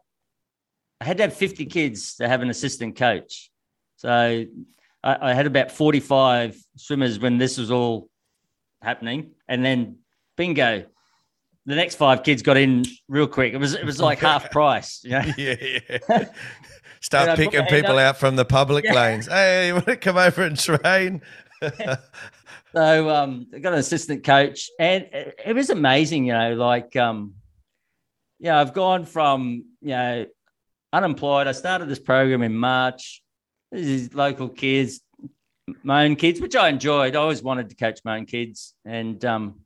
I had to have 50 kids to have an assistant coach. So I, I had about 45 swimmers when this was all happening, and then bingo, the next five kids got in real quick. It was it was like half price. You know? Yeah, yeah. Start picking people out from the public yeah. lanes. Hey, you want to come over and train? So um, I got an assistant coach, and it, it was amazing. You know, like um, yeah, I've gone from you know unemployed. I started this program in March. This is local kids, my own kids, which I enjoyed. I always wanted to coach my own kids, and um,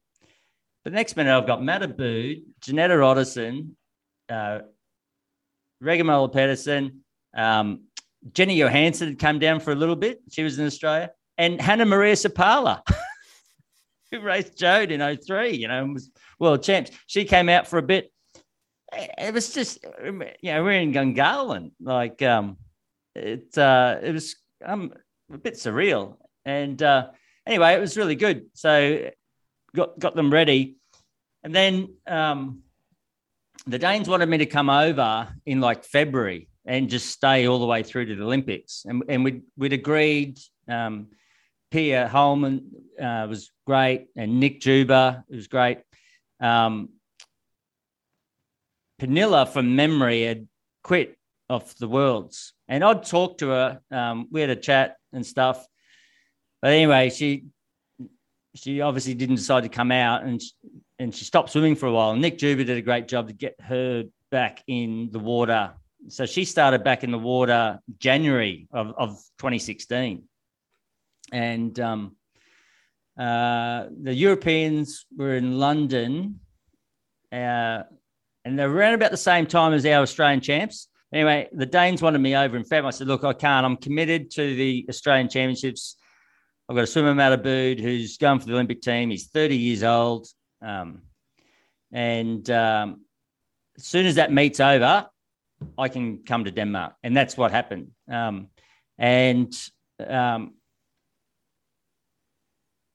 the next minute I've got Matt Abood, Jeanette Ottesen, uh, Rikke Moller Pedersen, um, Jennie Johansson had come down for a little bit. She was in Australia and Hanna-Maria Seppälä, who raced Jodie in 03, you know, was world champs. She came out for a bit. It was just, you know, we're in Gungahlin. Like, um, it, uh, it was um, a bit surreal. And uh, anyway, it was really good. So got, got them ready. And then um, the Danes wanted me to come over in like February and just stay all the way through to the Olympics. And, and we'd, we'd agreed um, Holman uh, was great, and Nick Juba was great. Um, Pernille, from memory, had quit off the worlds, and I'd talked to her. Um, we had a chat and stuff, but anyway, she she obviously didn't decide to come out and she, and she stopped swimming for a while. And Nick Juba did a great job to get her back in the water. So she started back in the water January of, of 2016. And um, uh, the Europeans were in London, uh, and they were around about the same time as our Australian champs. Anyway, the Danes wanted me over in February. I said, Look, I can't. I'm committed to the Australian Championships. I've got a swimmer, Matt Abood, who's going for the Olympic team. He's 30 years old. Um, and um, as soon as that meet's over, I can come to Denmark. And that's what happened. Um, and um,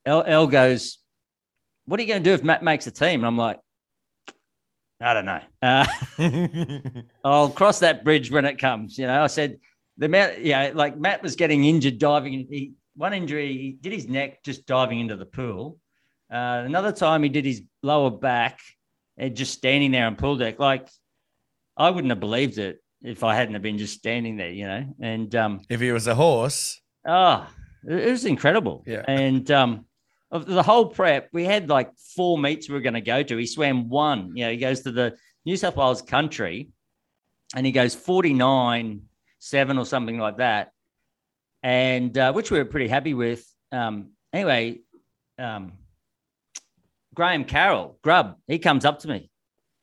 El, El goes, What are you going to do if Matt makes a team? And I'm like, I don't know. Uh, I'll cross that bridge when it comes. You know, I said, the amount, yeah, like Matt was getting injured diving. He, one injury, he did his neck just diving into the pool. Uh, another time he did his lower back and just standing there on pool deck. Like I wouldn't have believed it if I hadn't have been just standing there, you know. And um, if he was a horse, oh, it was incredible. Yeah. And um, of the whole prep, we had like four meets we were going to go to. He swam one. You know, he goes to the New South Wales country, and he goes forty nine seven or something like that, and uh, which we were pretty happy with. Um, anyway, um, Graham Carroll, Grub, he comes up to me,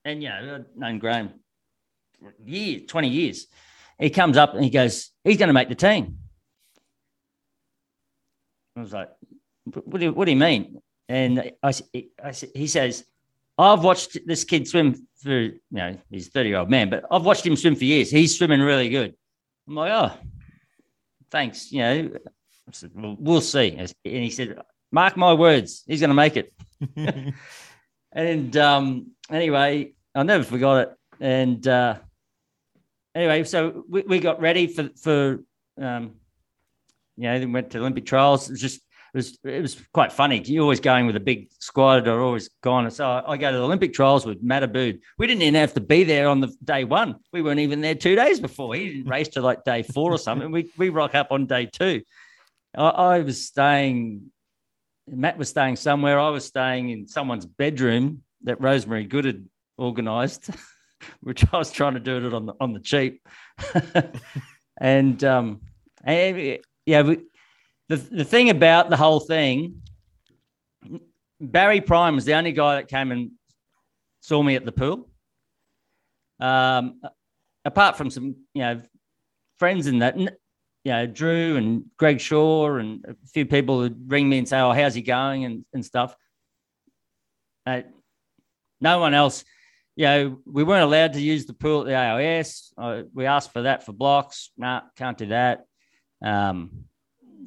and you know, I've known Graham years, twenty years. He comes up and he goes, "He's going to make the team." I was like, "What do you, what do you mean?" And I, I, he says, "I've watched this kid swim for you know he's a thirty year old man, but I've watched him swim for years. He's swimming really good." I'm like, "Oh, thanks." You know, I said, well, "We'll see." And he said, "Mark my words, he's going to make it." and um, anyway, I never forgot it. And uh, anyway, so we, we got ready for for um, you know, then went to Olympic trials. It was just was it was quite funny. You're always going with a big squad or always gone. So I, I go to the Olympic trials with Matt Abood. We didn't even have to be there on the day one. We weren't even there two days before. He didn't race to like day four or something. We we rock up on day two. I, I was staying. Matt was staying somewhere. I was staying in someone's bedroom that Rosemary Good had organised, which I was trying to do it on the on the cheap. and um, and yeah, we, the the thing about the whole thing, Barry Prime was the only guy that came and saw me at the pool. Um, apart from some, you know, friends in that, you know, Drew and Greg Shaw and a few people would ring me and say, "Oh, how's he going?" and and stuff. Uh, no one else. You know, we weren't allowed to use the pool at the AIS. We asked for that for blocks. No, nah, can't do that. Um,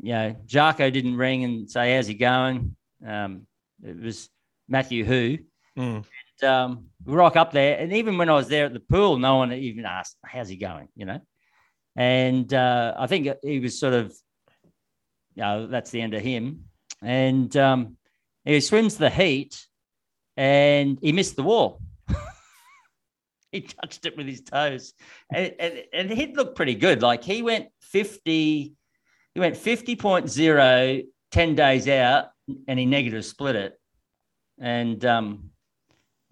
you know, Jacco didn't ring and say, "How's he going?" Um, it was Matthew Who. Mm. And, um, we rock up there, and even when I was there at the pool, no one even asked, "How's he going?" You know. And uh, I think he was sort of, you know, that's the end of him. And um, he swims the heat, and he missed the wall. he touched it with his toes, and, and, and he'd look pretty good. Like he went fifty he went 50.0 10 days out and he negative split it. And um,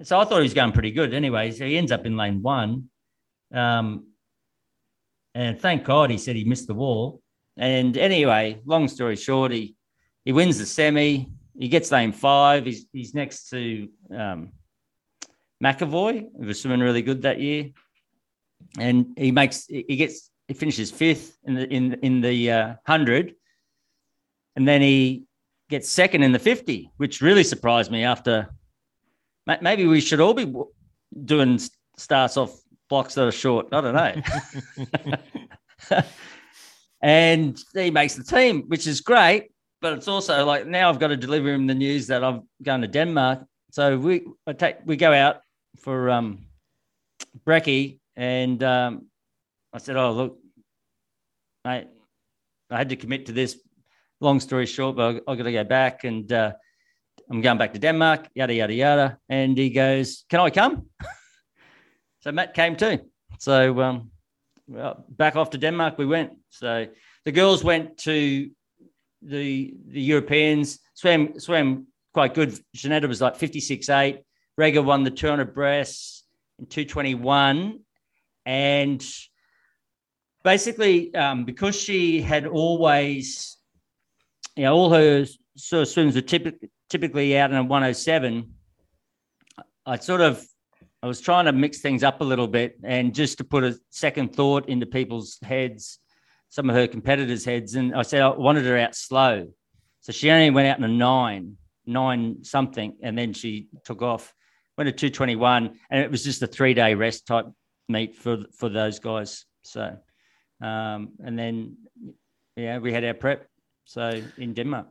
so I thought he was going pretty good anyway. So he ends up in lane one. Um, and thank God he said he missed the wall. And anyway, long story short, he, he wins the semi. He gets lane five. He's, he's next to um, McEvoy, who was swimming really good that year. And he makes, he gets he finishes fifth in the in in the uh, hundred, and then he gets second in the fifty, which really surprised me. After maybe we should all be doing starts off blocks that are short. I don't know. and he makes the team, which is great. But it's also like now I've got to deliver him the news that I'm going to Denmark. So we I take we go out for um, brekkie, and um, I said, "Oh look, I I had to commit to this. Long story short, but I, I got to go back, and uh, I'm going back to Denmark. Yada yada yada." And he goes, "Can I come?" so Matt came too. So um, well, back off to Denmark we went. So the girls went to the the Europeans swam swam quite good. Jeanette was like 56.8. Rikke won the 200 breasts in 221. And basically, um, because she had always, you know, all her sort of swims were typically typically out in a 107. I sort of I was trying to mix things up a little bit and just to put a second thought into people's heads, some of her competitors' heads. And I said I wanted her out slow. So she only went out in a nine, nine something, and then she took off, went to 221, and it was just a three day rest type meet for for those guys. So um, and then yeah, we had our prep. So in Denmark.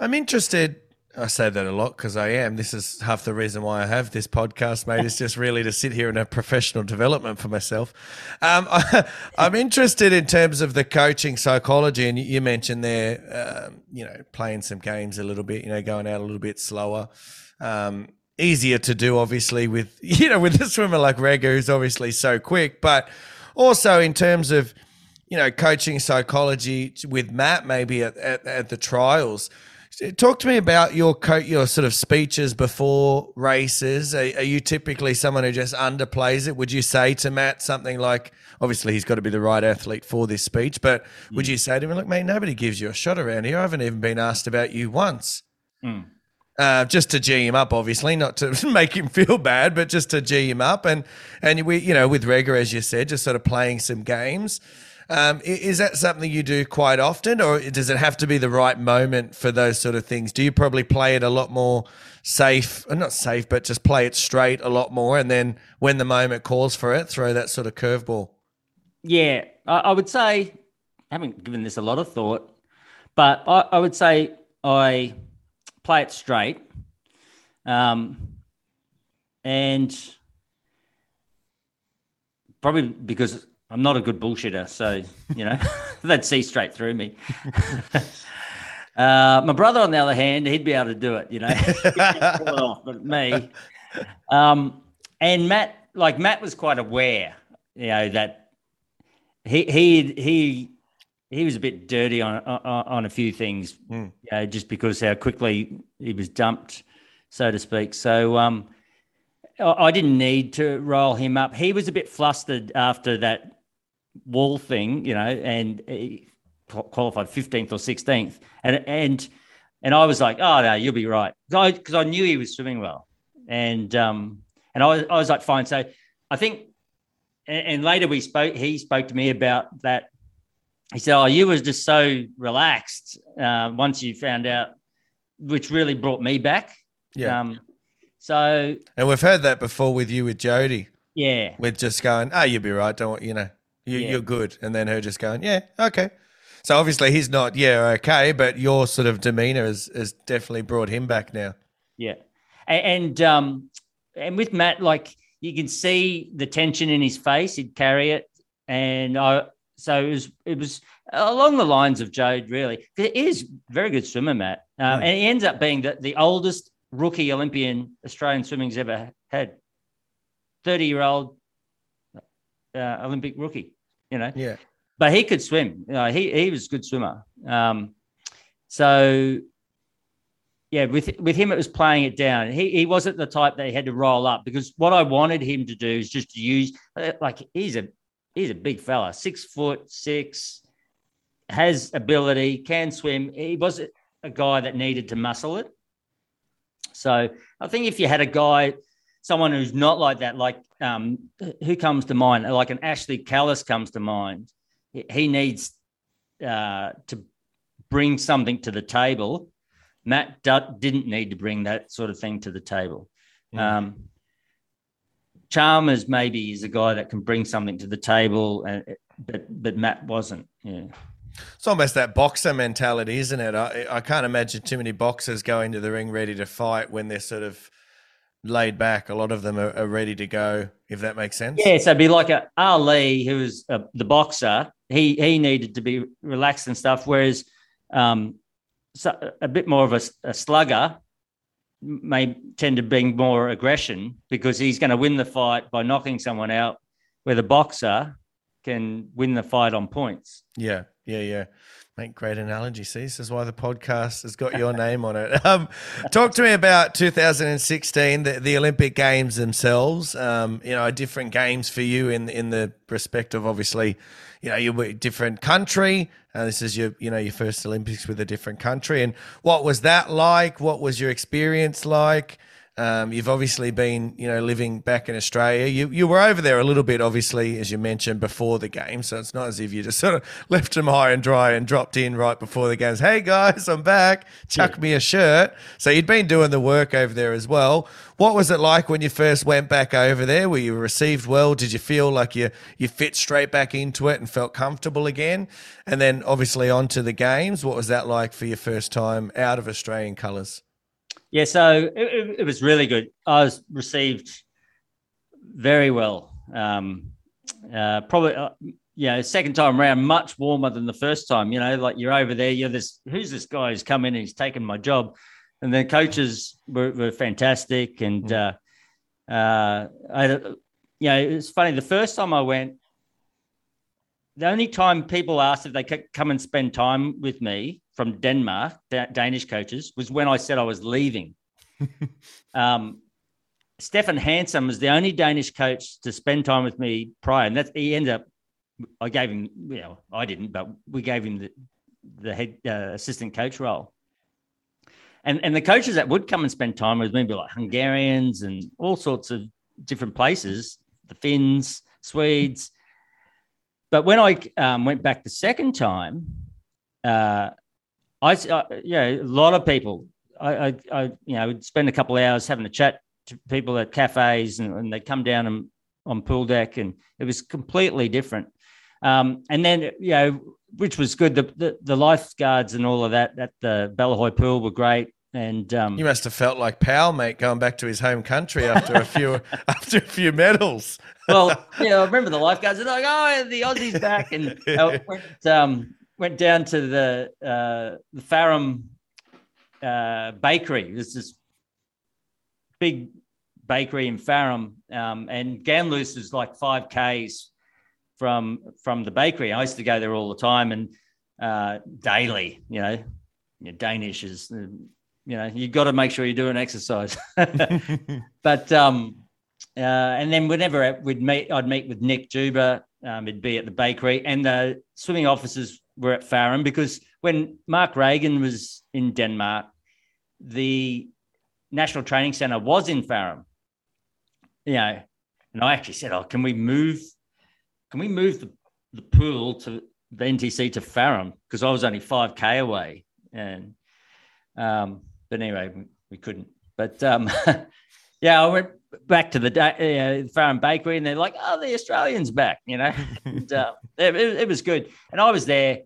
I'm interested I say that a lot because I am. This is half the reason why I have this podcast, mate. It's just really to sit here and have professional development for myself. Um, I, am interested in terms of the coaching psychology, and you mentioned there, um, you know, playing some games a little bit, you know, going out a little bit slower. Um, easier to do, obviously, with you know, with a swimmer like Rikke, who's obviously so quick, but also in terms of you know, coaching psychology with Matt, maybe at, at, at the trials Talk to me about your co- your sort of speeches before races. Are, are, you typically someone who just underplays it? Would you say to Matt something like, obviously he's got to be the right athlete for this speech, but mm. would you say to him, look, mate, nobody gives you a shot around here. I haven't even been asked about you once. Mm. Uh, just to g him up, obviously, not to make him feel bad, but just to g him up, and and we, you know, with Rikke, as you said, just sort of playing some games. Um, is that something you do quite often, or does it have to be the right moment for those sort of things? Do you probably play it a lot more safe, uh, not safe, but just play it straight a lot more, and then when the moment calls for it, throw that sort of curveball? Yeah, I, would say I haven't given this a lot of thought, but I, I would say I play it straight, um, and probably because I'm not a good bullshitter, so you know they'd see straight through me. uh, my brother, on the other hand, he'd be able to do it, you know, off, but me. Um, and Matt, like Matt, was quite aware, you know, that he he he he was a bit dirty on on, on a few things, mm. you know, just because how quickly he was dumped, so to speak. So um, I didn't need to roll him up. He was a bit flustered after that wall thing, you know, and he qualified 15th or 16th. And, and, and I was like, oh, no, you'll be right. Because I, I, knew he was swimming well. And, um, and I was, I was like, fine. So I think, and, and later we spoke, he spoke to me about that. He said, oh, you was just so relaxed uh, once you found out, which really brought me back. Yeah. Um, so, and we've heard that before with you with Jodie. Yeah. With just going, oh, you'll be right. Don't, you know, you, yeah. You're good. And then her just going, yeah, okay. So obviously he's not, yeah, okay, but your sort of demeanor has, has definitely brought him back now. Yeah. And, and, um, and with Matt, like you can see the tension in his face, he'd carry it. And I, so it was, it was along the lines of Jade, really. He is very good swimmer, Matt. Um. And he ends up being the, the oldest rookie Olympian Australian swimming's ever had. 30 year old uh, Olympic rookie, you know. Yeah. But he could swim. You know, he he was a good swimmer. Um, so yeah, with with him it was playing it down. He he wasn't the type that he had to roll up because what I wanted him to do is just to use uh, like he's a he's a big fella, six foot six, has ability, can swim. He was a guy that needed to muscle it. So I think if you had a guy someone who's not like that, like um, who comes to mind? Like an Ashley Callus comes to mind. He needs uh, to bring something to the table. Matt didn't need to bring that sort of thing to the table. Yeah. Um, Chalmers maybe is a guy that can bring something to the table, and, but but Matt wasn't. Yeah. It's almost that boxer mentality, isn't it? I, I can't imagine too many boxers going to the ring ready to fight when they're sort of laid back. A lot of them are, are, ready to go. If that makes sense. Yeah, so it'd be like a Ali, who was a, the boxer. He he needed to be relaxed and stuff. Whereas, um, so a bit more of a, a slugger may tend to bring more aggression because he's going to win the fight by knocking someone out, where the boxer can win the fight on points. Yeah, yeah, yeah. Make great analogy. See, this is why the podcast has got your name on it. Um, talk to me about 2016, the, the Olympic Games themselves. Um, you know, different games for you in in the respect of obviously, you know, you're a different country. Uh, this is your, you know, your first Olympics with a different country. And what was that like? What was your experience like? Um, you've obviously been, you know, living back in Australia. You you were over there a little bit, obviously, as you mentioned before the game. So it's not as if you just sort of left them high and dry and dropped in right before the games. Hey guys, I'm back. Chuck yeah. me a shirt. So you'd been doing the work over there as well. What was it like when you first went back over there? Were you received well? Did you feel like you you fit straight back into it and felt comfortable again? And then obviously on to the games. What was that like for your first time out of Australian colours? Yeah, so it, it, was really good. I was received very well. Um, uh, probably, uh, you know, second time around, much warmer than the first time. You know, like you're over there, you're this, who's this guy who's come in and he's taken my job? And the coaches were, were fantastic. And, mm. uh, uh, I, you know, it's funny. The first time I went, the only time people asked if they could come and spend time with me from Denmark, Danish coaches, was when I said I was leaving. um, Stefan Hansen was the only Danish coach to spend time with me prior, and that he ended up. I gave him, you know, I didn't, but we gave him the the head uh, assistant coach role. And and the coaches that would come and spend time with me, be like Hungarians and all sorts of different places, the Finns, Swedes. But when I um, went back the second time, uh, I, uh, yeah, a lot of people. I, I, I, you know, would spend a couple hours having a chat to people at cafes, and, and they'd come down and, on pool deck, and it was completely different. Um, and then, you know, which was good. The, the, the lifeguards and all of that at the Bellahøj pool were great. And um, you must have felt like Pal, mate, going back to his home country after a few after a few medals. well, you know, I remember the lifeguards are like, "Oh, the Aussies back," and uh, went, um, went down to the uh, the Farum uh, bakery. There's this big bakery in Farum, um, and Ganløse is like five k's from from the bakery. I used to go there all the time and uh, daily. You know, Danish is uh, you know you've got to make sure you do an exercise. but um, uh, and then whenever we'd meet, I'd meet with Nick Juba. Um, it'd be at the bakery, and the swimming officers were at Farum because when Mark Reagan was in Denmark, the National Training Centre was in Farum. You know, and I actually said, "Oh, can we move? Can we move the, the pool to the NTC to Farum because I was only five k away." And um, but anyway, we, we couldn't. But um, yeah, I went back to the uh, Farum Bakery, and they're like, "Oh, the Australians back," you know. and, uh, it, it, was good, and I was there.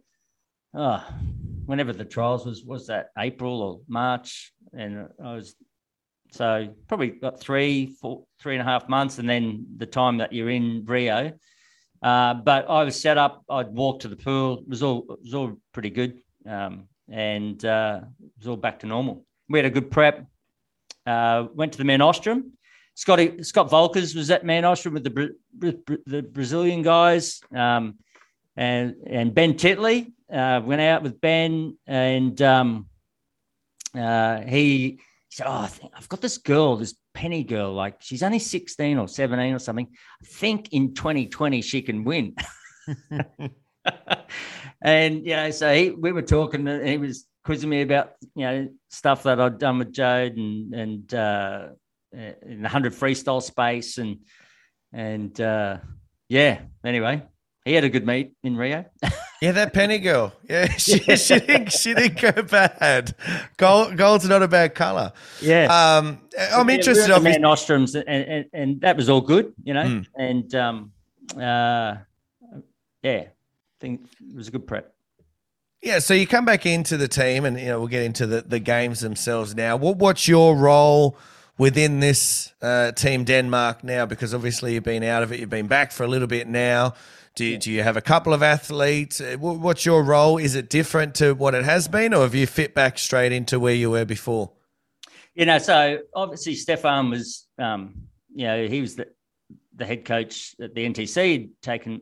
Oh, whenever the trials was was that April or March, and I was so probably got three, four, three and a half months, and then the time that you're in Rio. Uh, but I was set up. I'd walk to the pool. It was all it was all pretty good, um, and uh, it was all back to normal. We had a good prep. Uh, went to the Mare Nostrum. Scotty Scott Volkers was at Mare Nostrum with the the Brazilian guys, um, and and Ben Titley uh, went out with Ben, and um, uh, he said, "Oh, I I've got this girl, this Penny girl. Like she's only sixteen or seventeen or something. I think in 2020 she can win." and you know, so he, we were talking, and he was quizzing me about you know stuff that I'd done with Jade and and uh, in the hundred freestyle space and and uh, yeah. Anyway, he had a good meet in Rio. yeah, that Penny girl. Yeah, she, she didn't she didn't go bad. Gold gold's not a bad color. Yeah. Um, I'm yeah, interested. We Mare Nostrums, and, and and that was all good, you know. Mm. And um, uh, yeah, I think it was a good prep. Yeah, so you come back into the team, and you know we'll get into the, the games themselves now. What what's your role within this uh, team Denmark now? Because obviously you've been out of it, you've been back for a little bit now. Do you, do you have a couple of athletes? Uh, what's your role? Is it different to what it has been, or have you fit back straight into where you were before? You know, so obviously Stefan was, um, you know, he was the, the head coach at the NTC, taken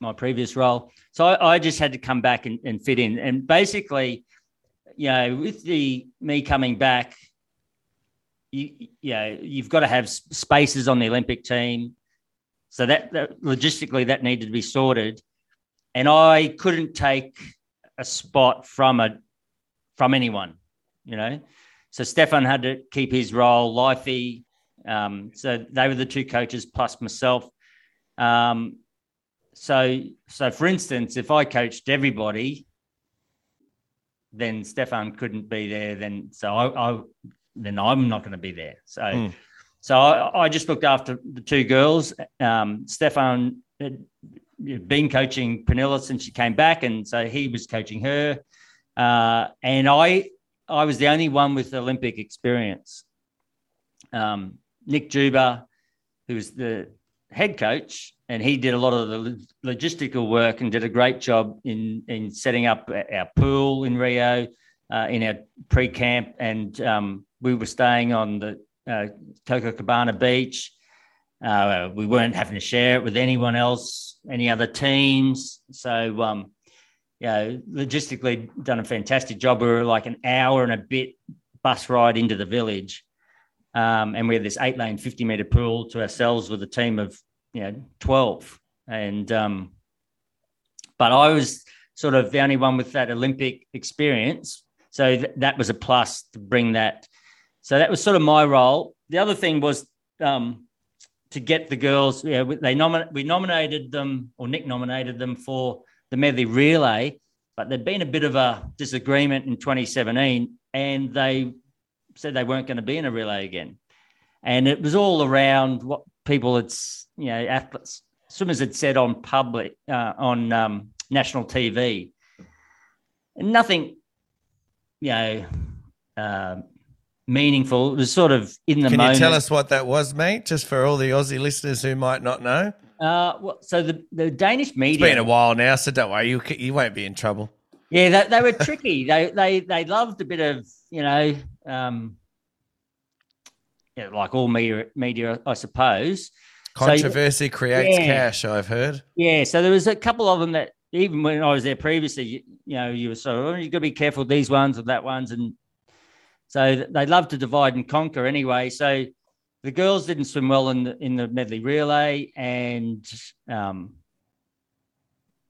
my previous role. So I, I just had to come back and, and fit in. And basically, you know, with the me coming back, you, you know, you've got to have spaces on the Olympic team. So that, that logistically that needed to be sorted. And I couldn't take a spot from a from anyone, you know. So Stefan had to keep his role, Lifey. Um, so they were the two coaches plus myself. Um, so, so for instance, if I coached everybody, then Stefan couldn't be there. Then, so I, I then I'm not going to be there. So, mm. So I, I, just looked after the two girls. Um, Stefan had been coaching Pernille since she came back, and so he was coaching her. Uh, and I, I was the only one with Olympic experience. Um, Nick Juba, who was the head coach, and he did a lot of the logistical work and did a great job in in setting up our pool in Rio, uh, in our pre-camp, and um, we were staying on the uh, Copacabana beach. Uh, we weren't having to share it with anyone else, any other teams. So, um, you know, logistically done a fantastic job. We were like an hour and a bit bus ride into the village. Um, and we had this eight lane, 50 meter pool to ourselves with a team of, you know, 12. And, um, but I was sort of the only one with that Olympic experience. So th- that was a plus to bring that. So that was sort of my role. The other thing was um, to get the girls, yeah, they nomin- we nominated them, or Nick nominated them for the medley relay, but there'd been a bit of a disagreement in 2017 and they said they weren't going to be in a relay again. And it was all around what people had, you know, athletes, swimmers had said on public, uh, on um, national TV. And nothing, you know, uh, meaningful. It was sort of in the Can moment. you tell us what that was, mate? Just for all the Aussie listeners who might not know. Uh, well, so the, the Danish media. It's been a while now, so don't worry, you you won't be in trouble. Yeah, they, they were tricky. they they they loved a bit of you know, um, yeah, like all media, media, I suppose. Controversy so, creates yeah, cash. I've heard. Yeah, so there was a couple of them that even when I was there previously, you, you know, you were sort of oh, you got to be careful these ones or that ones, and so they love to divide and conquer anyway. So the girls didn't swim well in the in the medley relay, and um,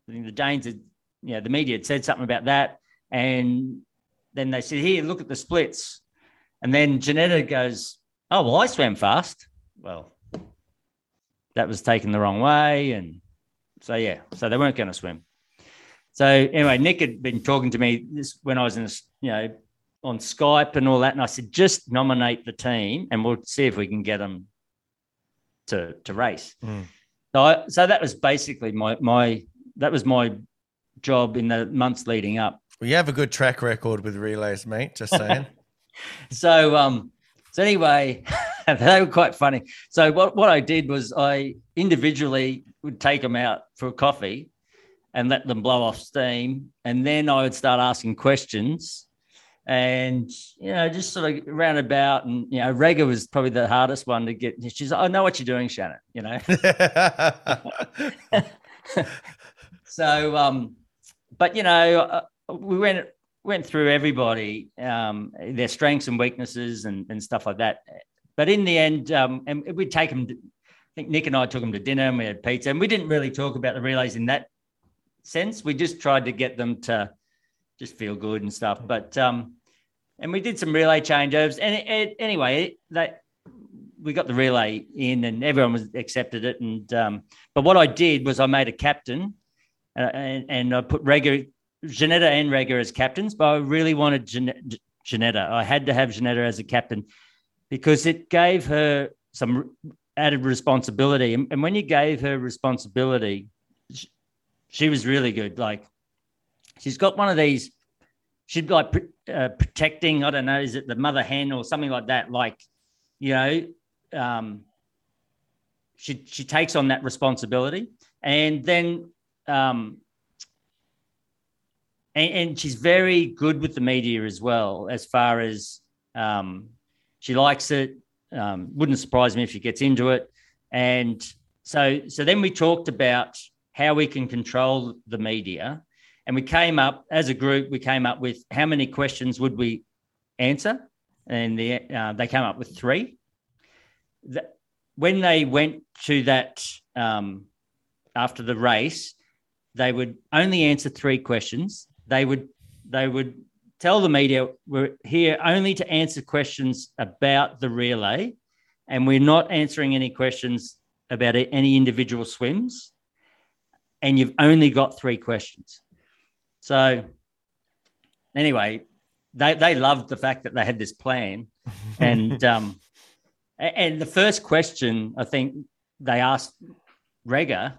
the Danes had, you know, the media had said something about that, and then they said, "Here, look at the splits," and then Jeanette goes, "Oh well, I swam fast." Well, that was taken the wrong way, and so yeah, so they weren't going to swim. So anyway, Nick had been talking to me this when I was in, you know, on Skype and all that, and I said, just nominate the team, and we'll see if we can get them to to race. Mm. So, I, so that was basically my my that was my job in the months leading up. Well, you have a good track record with relays, mate. Just saying. so, um, so anyway, they were quite funny. So what what I did was I individually would take them out for a coffee and let them blow off steam, and then I would start asking questions and you know just sort of roundabout and you know Rikke was probably the hardest one to get. She's like, I know what you're doing Shannon you know? So um but you know uh, we went went through everybody um their strengths and weaknesses and and stuff like that. But in the end um and we'd take them to, I think Nick and I took them to dinner and we had pizza. And we didn't really talk about the relays in that sense. We just tried to get them to just feel good and stuff. But um, and we did some relay changeovers. And it, it, anyway, that we got the relay in, and everyone was accepted it. And um, but what I did was I made a captain, uh, and, and I put Rikke, Jeanette and Rikke as captains. But I really wanted Jan- Jeanette. I had to have Jeanette as a captain because it gave her some added responsibility. And, and when you gave her responsibility, she was really good. Like she's got one of these. She'd like uh, protecting. I don't know. Is it the mother hen or something like that? Like, you know, um, she she takes on that responsibility, and then um, and, and she's very good with the media as well. As far as um, she likes it, um, wouldn't surprise me if she gets into it. And so so then we talked about how we can control the media. And we came up as a group, we came up with how many questions would we answer? And the, uh, they came up with three. The, when they went to that um, after the race, they would only answer three questions. They would they would tell the media we're here only to answer questions about the relay, and we're not answering any questions about any individual swims. And you've only got three questions. So anyway, they they loved the fact that they had this plan, and um, and the first question I think they asked Rikke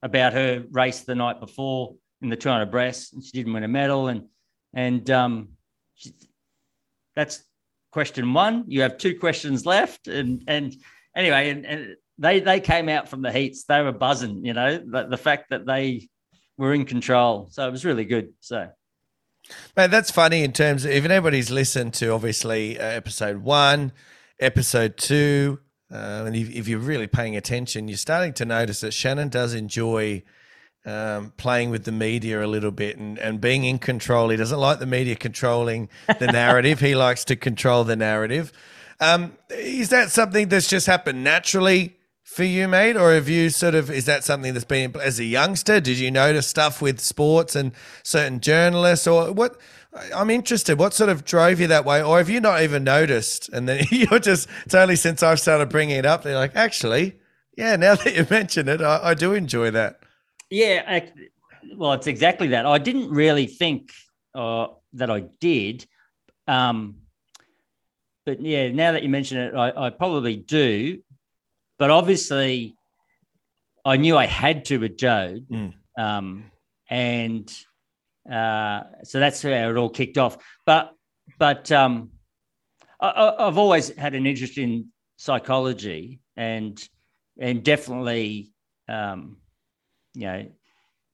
about her race the night before in the 200 breast, and she didn't win a medal, and and um, she, that's question one. You have two questions left, and and anyway, and, and they they came out from the heats. They were buzzing, you know, the, the fact that they were in control. So it was really good. So. Man, that's funny in terms of if anybody's listened to obviously uh, episode one, episode two, uh, and if, if, you're really paying attention, you're starting to notice that Shannon does enjoy um, playing with the media a little bit and, and being in control. He doesn't like the media controlling the narrative, he likes to control the narrative. Um, is that something that's just happened naturally for you, mate? Or have you sort of, is that something that's been, as a youngster, did you notice stuff with sports and certain journalists or what? I'm interested. What sort of drove you that way, or have you not even noticed? And then you're just it's only since I've started bringing it up. They're like, actually, yeah. Now that you mention it, I, I do enjoy that. Yeah, I, well, it's exactly that. I didn't really think uh, that I did, um, but yeah, now that you mention it, I, I probably do. But obviously, I knew I had to with Joe, mm. um, and uh, so that's how it all kicked off. But but um, I, have always had an interest in psychology and and definitely um, you know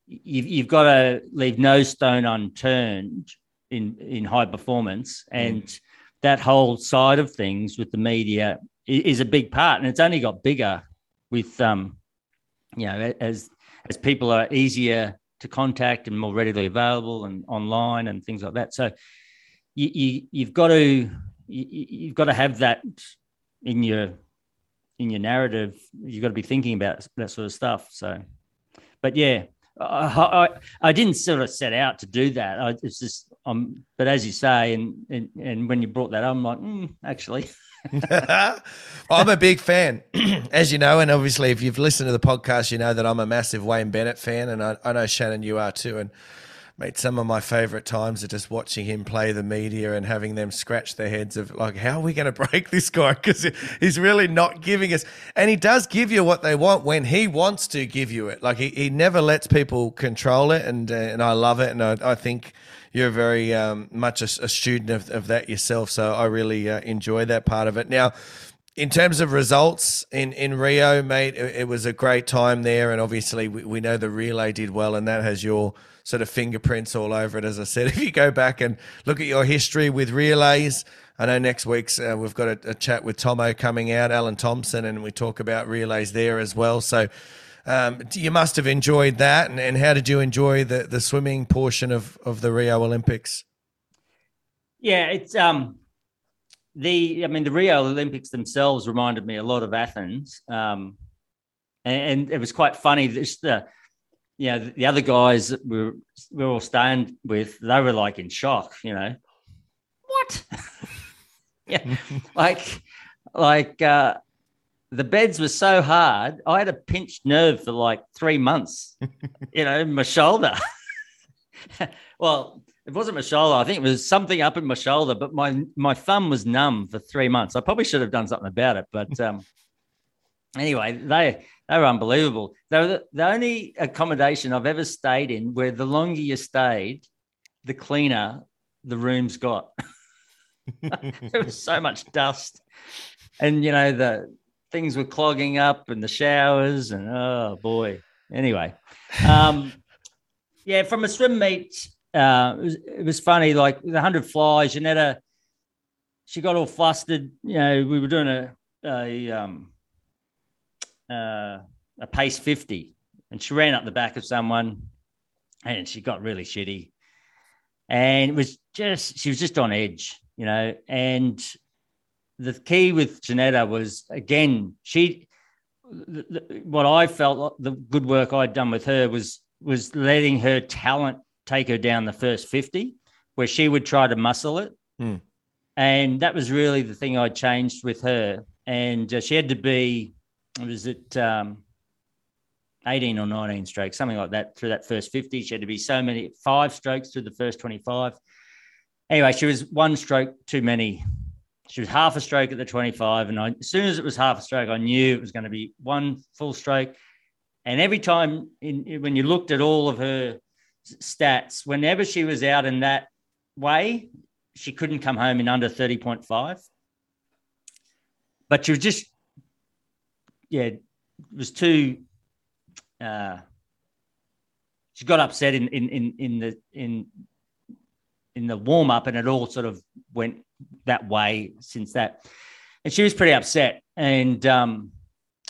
you've, you've got to leave no stone unturned in in high performance and mm. that whole side of things with the media is, a big part and it's only got bigger with um you know as as people are easier to contact and more readily available and online and things like that. So you, you have got to you, you've got to have that in your in your narrative. You've got to be thinking about that sort of stuff. So, but yeah, I, I, I didn't sort of set out to do that. I, it's just um, but as you say, and and, and when you brought that up, I'm like, mm, actually. I'm a big fan, as you know, and obviously, if you've listened to the podcast, you know that I'm a massive Wayne Bennett fan, and I, I know Shannon, you are too. And mate, some of my favorite times are just watching him play the media and having them scratch their heads of like, how are we going to break this guy? Because he's really not giving us, and he does give you what they want when he wants to give you it. Like he, he never lets people control it, and uh, and I love it, and I, I think you're very um, much a, a, student of, of that yourself. So I really uh, enjoy that part of it. Now, in terms of results in, in Rio, mate, it, it was a great time there. And obviously, we, we know the relay did well, and that has your sort of fingerprints all over it. As I said, if you go back and look at your history with relays, I know next week's uh, we've got a, a, chat with Tomo coming out, Alan Thompson, and we talk about relays there as well. So um, you must have enjoyed that, and, and how did you enjoy the, the swimming portion of, of the Rio Olympics? Yeah, it's um, the I mean the Rio Olympics themselves reminded me a lot of Athens, um, and, and it was quite funny. This the you know the other guys that we were, we were all staying with, they were like in shock. You know, what? yeah, like like uh, the beds were so hard. I had a pinched nerve for like three months, you know, my shoulder. well, it wasn't my shoulder. I think it was something up in my shoulder, but my my thumb was numb for three months. I probably should have done something about it. But um, anyway, they they were unbelievable. They were the, the only accommodation I've ever stayed in where the longer you stayed, the cleaner the rooms got. there was so much dust, and you know the things were clogging up and the showers and oh boy. Anyway, um, yeah, from a swim meet, uh, it, was, it was funny. Like the hundred flies, Jeanette, she got all flustered. You know, we were doing a a um, uh, a pace fifty, and she ran up the back of someone, and she got really shitty, and it was just she was just on edge, you know. And the key with Jeanette was again she. What I felt the good work I'd done with her was was letting her talent take her down the first 50 where she would try to muscle it Mm. and that was really the thing I changed with her and uh, she had to be was it um 18 or 19 strokes something like that through that first 50 she had to be so many five strokes through the first 25 anyway she was one stroke too many she was half a stroke at the 25 and I, as soon as it was half a stroke i knew it was going to be one full stroke. And every time in, when you looked at all of her stats whenever she was out in that way she couldn't come home in under 30.5 but she was just yeah was too uh she got upset in in in, in the in in the warm up and it all sort of went that way since that and she was pretty upset and um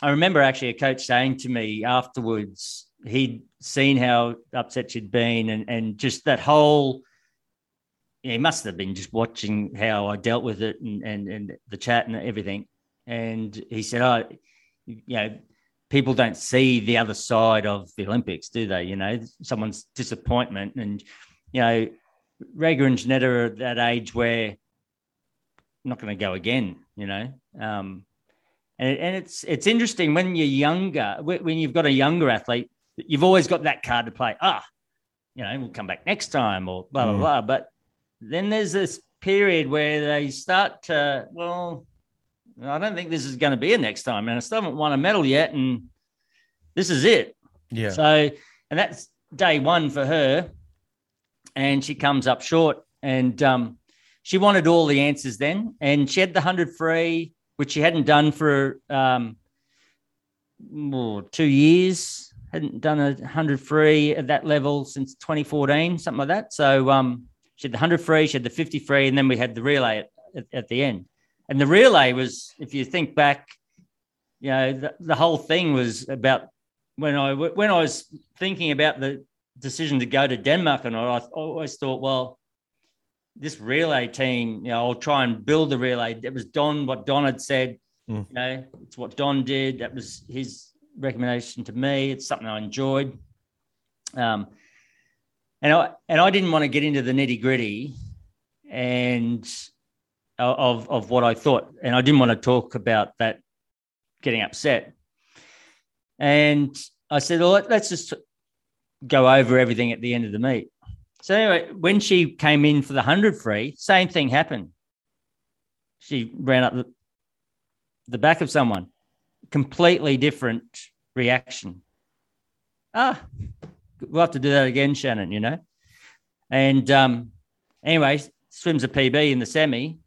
i remember actually a coach saying to me afterwards he'd seen how upset she'd been and and just that whole he must have been just watching how I dealt with it and, and, and the chat and everything. And he said, Oh, you know, people don't see the other side of the Olympics, do they? You know, someone's disappointment. And, you know, Rikke and Jeanette are at that age where I'm not going to go again, you know. Um, and, and it's it's interesting when you're younger, when you've got a younger athlete, you've always got that card to play. Ah, you know, we'll come back next time or blah, blah, Mm. blah. But then there's this period where they start to, well, I don't think this is going to be a next time. And I still haven't won a medal yet. And this is it. Yeah. So, and that's day one for her. And she comes up short. And um, she wanted all the answers then. And she had the 100 free, which she hadn't done for um, two years. Hadn't done a 100 free at that level since 2014, something like that. So um, she had the 100 free, she had the 50 free, and then we had the relay at, at, at the end. And the relay was, if you think back, you know, the, the whole thing was about when I when I was thinking about the decision to go to Denmark, and I, I always thought, well, this relay team, you know, I'll try and build the relay. It was Don, what Don had said, Mm. you know, it's what Don did. That was his recommendation to me. It's something I enjoyed. Um, and I and I didn't want to get into the nitty gritty and of of what I thought, and I didn't want to talk about that getting upset. And I said, well, let's just go over everything at the end of the meet. So anyway, when she came in for the hundred free, same thing happened. She ran up the, the back of someone, completely different reaction. Ah, we'll have to do that again, Shannon. You know, and um, anyway, swims a PB in the semi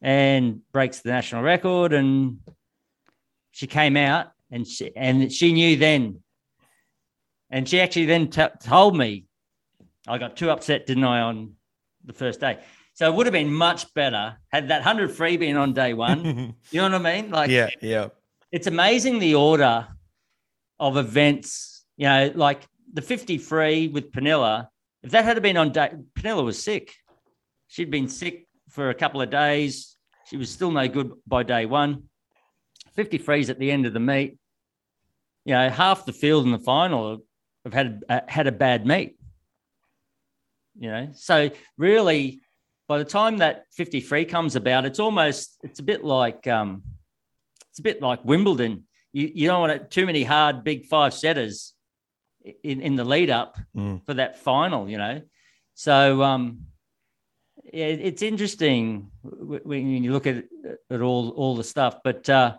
and breaks the national record, and she came out and she and she knew then, and she actually then t- told me, I got too upset, didn't I, on the first day. So it would have been much better had that hundred free been on day one. you know what I mean? Like, yeah, yeah. it's amazing the order of events. You know, like the 50 free with Pernille. If that had been on day, Pernille was sick. She'd been sick for a couple of days. She was still no good by day one. 50 frees at the end of the meet. You know, half the field in the final have had uh, had a bad meet. You know, so really, by the time that 50 free comes about, it's almost it's a bit like um, it's a bit like Wimbledon. You, you don't want it, too many hard big five setters in, in the lead up Mm. for that final, you know. So um, yeah, it's interesting when you look at, at all all the stuff. But uh,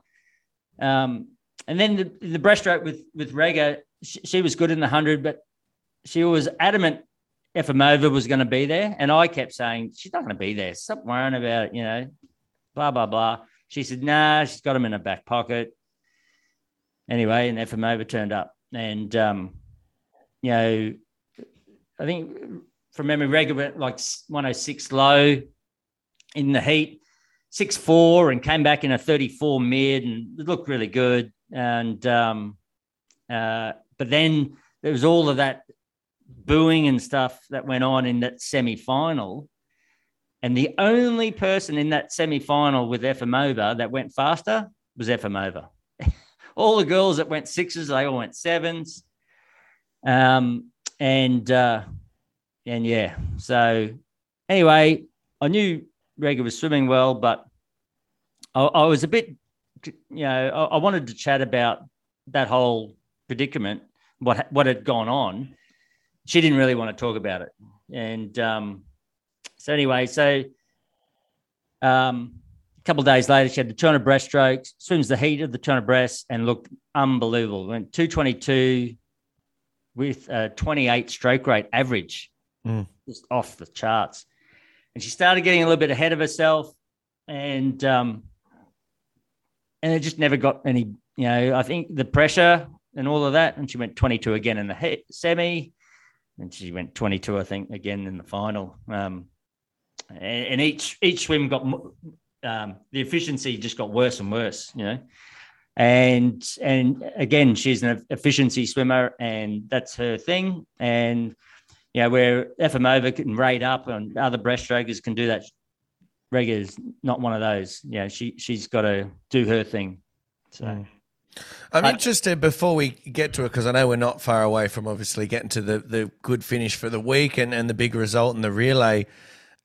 um, and then the, the breaststroke with with Rikke, she, was good in the hundred, but she was adamant Efimova was going to be there, and I kept saying she's not going to be there. Stop worrying about it, you know, blah blah blah. She said, "Nah, she's got him in her back pocket." Anyway, and Efimova turned up, and um, you know, I think from memory, Rikke went like 106 low in the heat, six four, and came back in a 34 mid, and looked really good. And um, uh, but then there was all of that booing and stuff that went on in that semi final. And the only person in that semi final with Efimova that went faster was Efimova. all the girls that went sixes, they all went sevens. Um, and uh, and yeah, so anyway, I knew Rikke was swimming well, but I, I was a bit, you know, I, I, wanted to chat about that whole predicament, what what had gone on. She didn't really want to talk about it, and um, so anyway, so um, a couple of days later, she had the 200 breaststroke, swims the heat of the 200 breast, and looked unbelievable. Went 222 with a 28 stroke rate average, mm. just off the charts. And she started getting a little bit ahead of herself, and um, and it just never got any. You know, I think the pressure and all of that, and she went 22 again in the semi, and she went 22, I think, again in the final. Um, and, and each each swim got um, the efficiency just got worse and worse. You know, and and again she's an efficiency swimmer and that's her thing and you know where Efimova can rate up and other breaststrokers can do that Rikke is not one of those know she she's got to do her thing so mm. I'm interested before we get to it because I know we're not far away from obviously getting to the, the good finish for the week and, and the big result in the relay.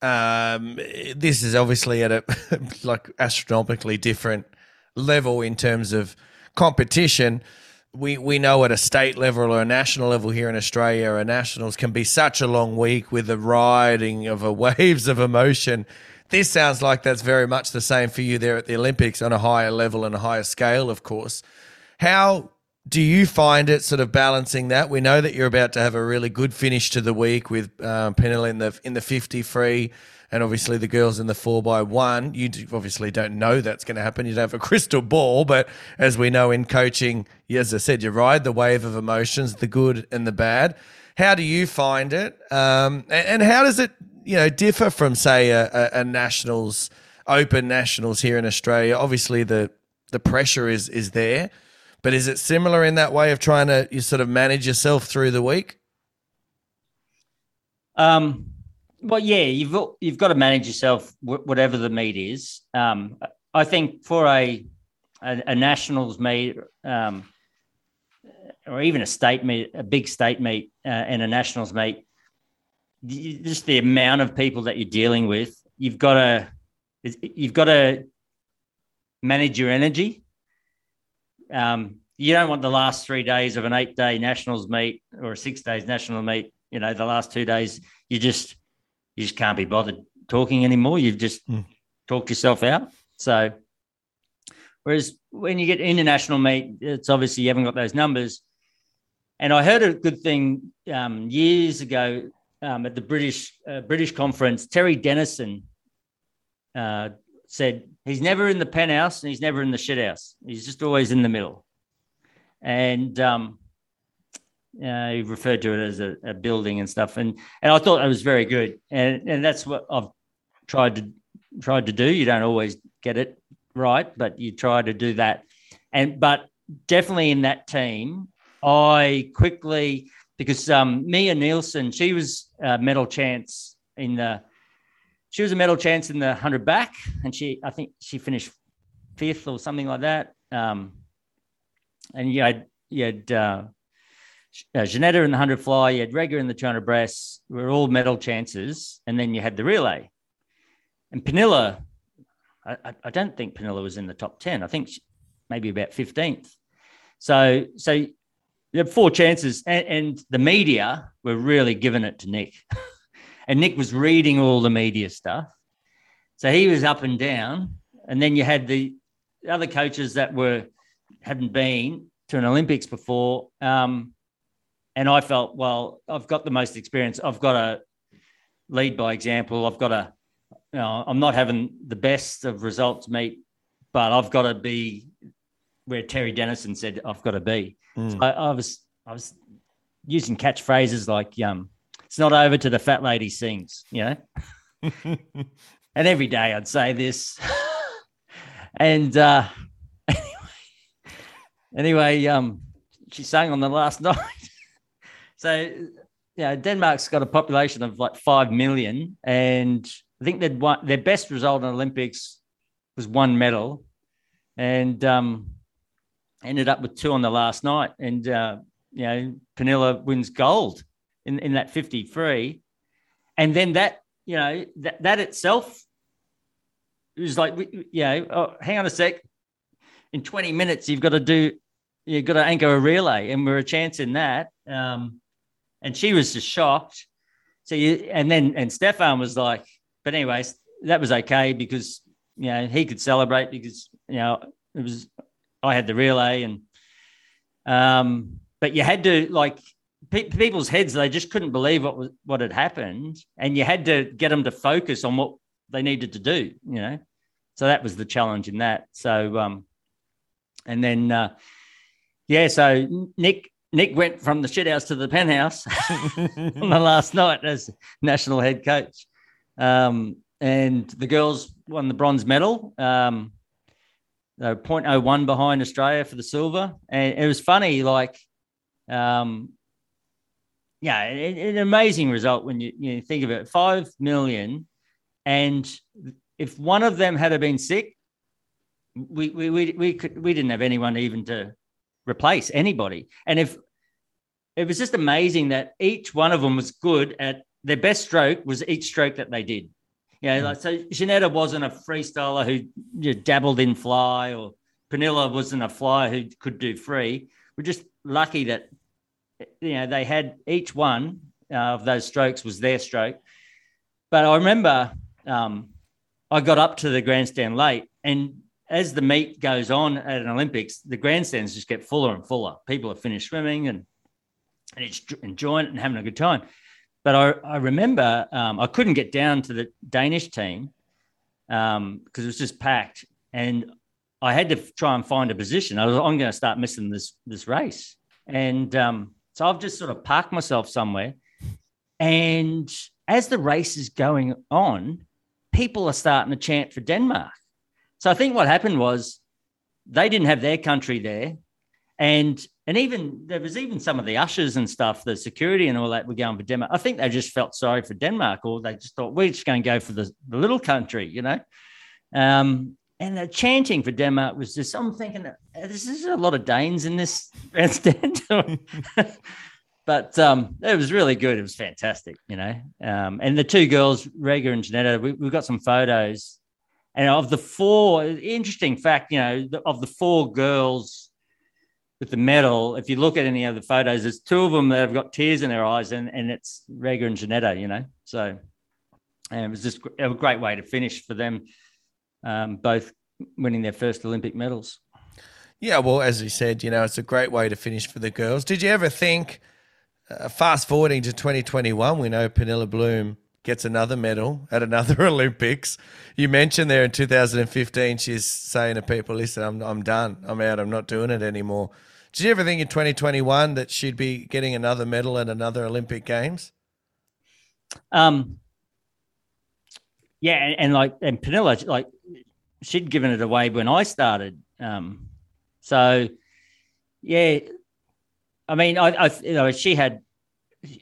Um, this is obviously at a like astronomically different level in terms of competition. We we know at a state level or a national level here in Australia, a nationals can be such a long week with the riding of a waves of emotion. This sounds like that's very much the same for you there at the Olympics on a higher level and a higher scale, of course. How do you find it sort of balancing that? We know that you're about to have a really good finish to the week with um, in the in the 50 free and obviously the girls in the four by one. You obviously don't know that's going to happen. You don't have a crystal ball, but as we know in coaching, as I said, you ride the wave of emotions, the good and the bad. How do you find it, um, and, and, how does it, you know, differ from say a, a, nationals, open nationals here in Australia? Obviously, the the pressure is is there, but is it similar in that way of trying to you sort of manage yourself through the week? Um, well, yeah, you've you've got to manage yourself, whatever the meet is. Um, I think for a a, a nationals meet, um, or even a state meet, a big state meet, uh, and a nationals meet, just the amount of people that you're dealing with, you've got to you've got to manage your energy. Um, you don't want the last three days of an eight day nationals meet or a six days national meet. You know, the last two days you just you just can't be bothered talking anymore. You've just mm. talked yourself out. So, whereas when you get international meet, it's obviously you haven't got those numbers. And I heard a good thing um, years ago um, at the British uh, British conference. Terry Dennison uh, said he's never in the penthouse and he's never in the shithouse. He's just always in the middle. And um, uh, he referred to it as a, a, building and stuff, and and I thought it was very good, and and that's what I've tried to tried to do. You don't always get it right, but you try to do that, and but definitely in that team, I quickly because um, Mia Nielsen, she was a medal chance in the she was a medal chance in the hundred back, and she I think she finished fifth or something like that. Um, and you had you had uh, uh, Jeanette in the 100 fly, you had Rikke in the 200 breasts, were all medal chances. And then you had the relay. And Pernille, I, I don't think Pernille was in the top 10. I think she, maybe about 15th. So, so had four chances, and, and the media were really giving it to Nick. and Nick was reading all the media stuff. So he was up and down. And then you had the other coaches that were hadn't been to an Olympics before. Um, and I felt, well, I've got the most experience. I've got to lead by example. I've got to, you know, I'm not having the best of results meet, but I've got to be where Terry Dennison said I've got to be. Mm. So I, I, was, I was using catchphrases like, um, it's not over to the fat lady sings, you know? and every day I'd say this. and uh, anyway, anyway, um, she sang on the last night. so, yeah, Denmark's got a population of like 5 million. And I think they'd won, their best result in Olympics was one medal. And um, ended up with two on the last night. And, uh, you know, Pernille wins gold in, in that 53. And then that, you know, that, that itself was like, you know, oh, hang on a sec. In 20 minutes, you've got to do you've got to anchor a relay, and we're a chance in that. Um, and she was just shocked. So you, and then and Stefan was like, but anyways, that was okay because you know he could celebrate because you know it was I had the relay and um, but you had to like pe- people's heads they just couldn't believe what was what had happened, and you had to get them to focus on what they needed to do. You know, so that was the challenge in that. So um, and then. Uh, yeah, so Nick Nick went from the shithouse to the penthouse on the last night as national head coach. Um, and the girls won the bronze medal. Um, were 0.01 behind Australia for the silver. And it was funny, like, um, yeah, an amazing result when you, you think of it. Five million. And if one of them had been sick, we, we, we, we, could, we didn't have anyone even to replace anybody. And if it was just amazing that each one of them was good at their best stroke was each stroke that they did. You know, mm. like so Jeanette wasn't a freestyler who you know, dabbled in fly, or Pernille wasn't a flyer who could do free. We're just lucky that you know they had each one uh, of those strokes was their stroke. But I remember um, I got up to the grandstand late, and as the meet goes on at an Olympics, the grandstands just get fuller and fuller. People have finished swimming and, and it's enjoying it and having a good time. But I, I remember um, I couldn't get down to the Danish team because um, it was just packed. And I had to try and find a position. I was, I'm going to start missing this, this race. And um, so I've just sort of parked myself somewhere. And as the race is going on, people are starting to chant for Denmark. So I think what happened was they didn't have their country there. And and even there was even some of the ushers and stuff, the security and all that were going for Denmark. I think they just felt sorry for Denmark, or they just thought we're just going to go for the, the little country, you know. Um, and the chanting for Denmark was just I'm thinking this is a lot of Danes in this bandstand. but um, it was really good. It was fantastic, you know. Um, and the two girls, Rikke and Jeanette, we, have got some photos and of the four, interesting fact, you know, of the four girls with the medal, if you look at any of the photos, there's two of them that have got tears in their eyes, and, and it's Rikke and Jeanette, you know. So and it was just a great way to finish for them, um, both winning their first Olympic medals. Yeah, well, as we said, you know, it's a great way to finish for the girls. Did you ever think, uh, fast forwarding to 2021, we know Pernille Blume gets another medal at another Olympics. You mentioned there in 2015, she's saying to people, listen, I'm, I'm done. I'm out. I'm not doing it anymore. Did you ever think in 2021 that she'd be getting another medal at another Olympic Games? Um, yeah, and, and like, and Pernille, like, she'd given it away when I started. Um, so, yeah, I mean, I, I, you know, she had,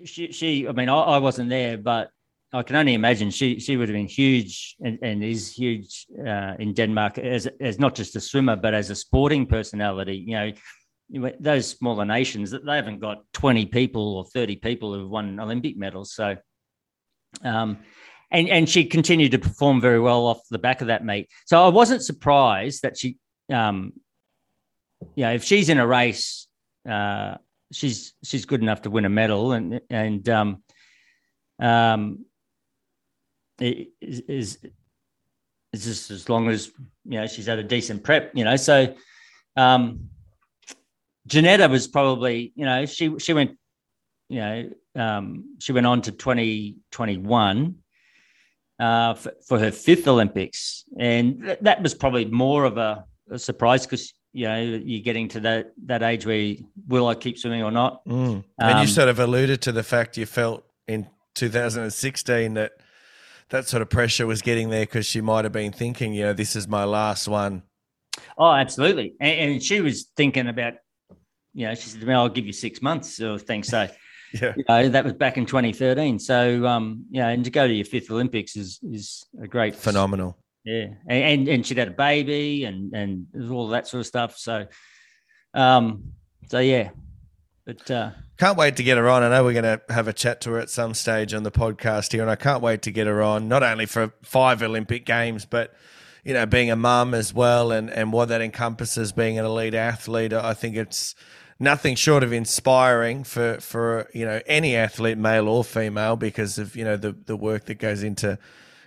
she, she, I mean, I, I wasn't there, but I can only imagine she she would have been huge and, and is huge uh, in Denmark as as not just a swimmer but as a sporting personality. You know, those smaller nations that they haven't got twenty people or thirty people who've won Olympic medals. So, um, and and she continued to perform very well off the back of that meet. So I wasn't surprised that she, um, you know, if she's in a race, uh, she's she's good enough to win a medal and and um, um, is, is is just as long as you know she's had a decent prep, you know. So um Jeanette was probably, you know, she she went, you know, um, she went on to 2021 uh, for, for her fifth Olympics. And th- that was probably more of a, a surprise because you know you're getting to that that age where you, will I keep swimming or not? Mm. And um, you sort of alluded to the fact you felt in 2016 that that sort of pressure was getting there because she might have been thinking, you know, this is my last one. Oh, absolutely. And, and she was thinking about you know, she said to me, "I'll give you six months." So thanks. So, Yeah. you know, that was back in 2013. So, um, you know, and to go to your fifth Olympics is is a great Phenomenal. Yeah, and and, and she'd had a baby and and all that sort of stuff. So, um, so yeah, but uh, Can't wait to get her on. I know we're going to have a chat to her at some stage on the podcast here, and I can't wait to get her on, not only for five Olympic Games, but you know, being a mum as well, and and what that encompasses being an elite athlete. I think it's nothing short of inspiring for for you know any athlete, male or female, because of you know the the work that goes into.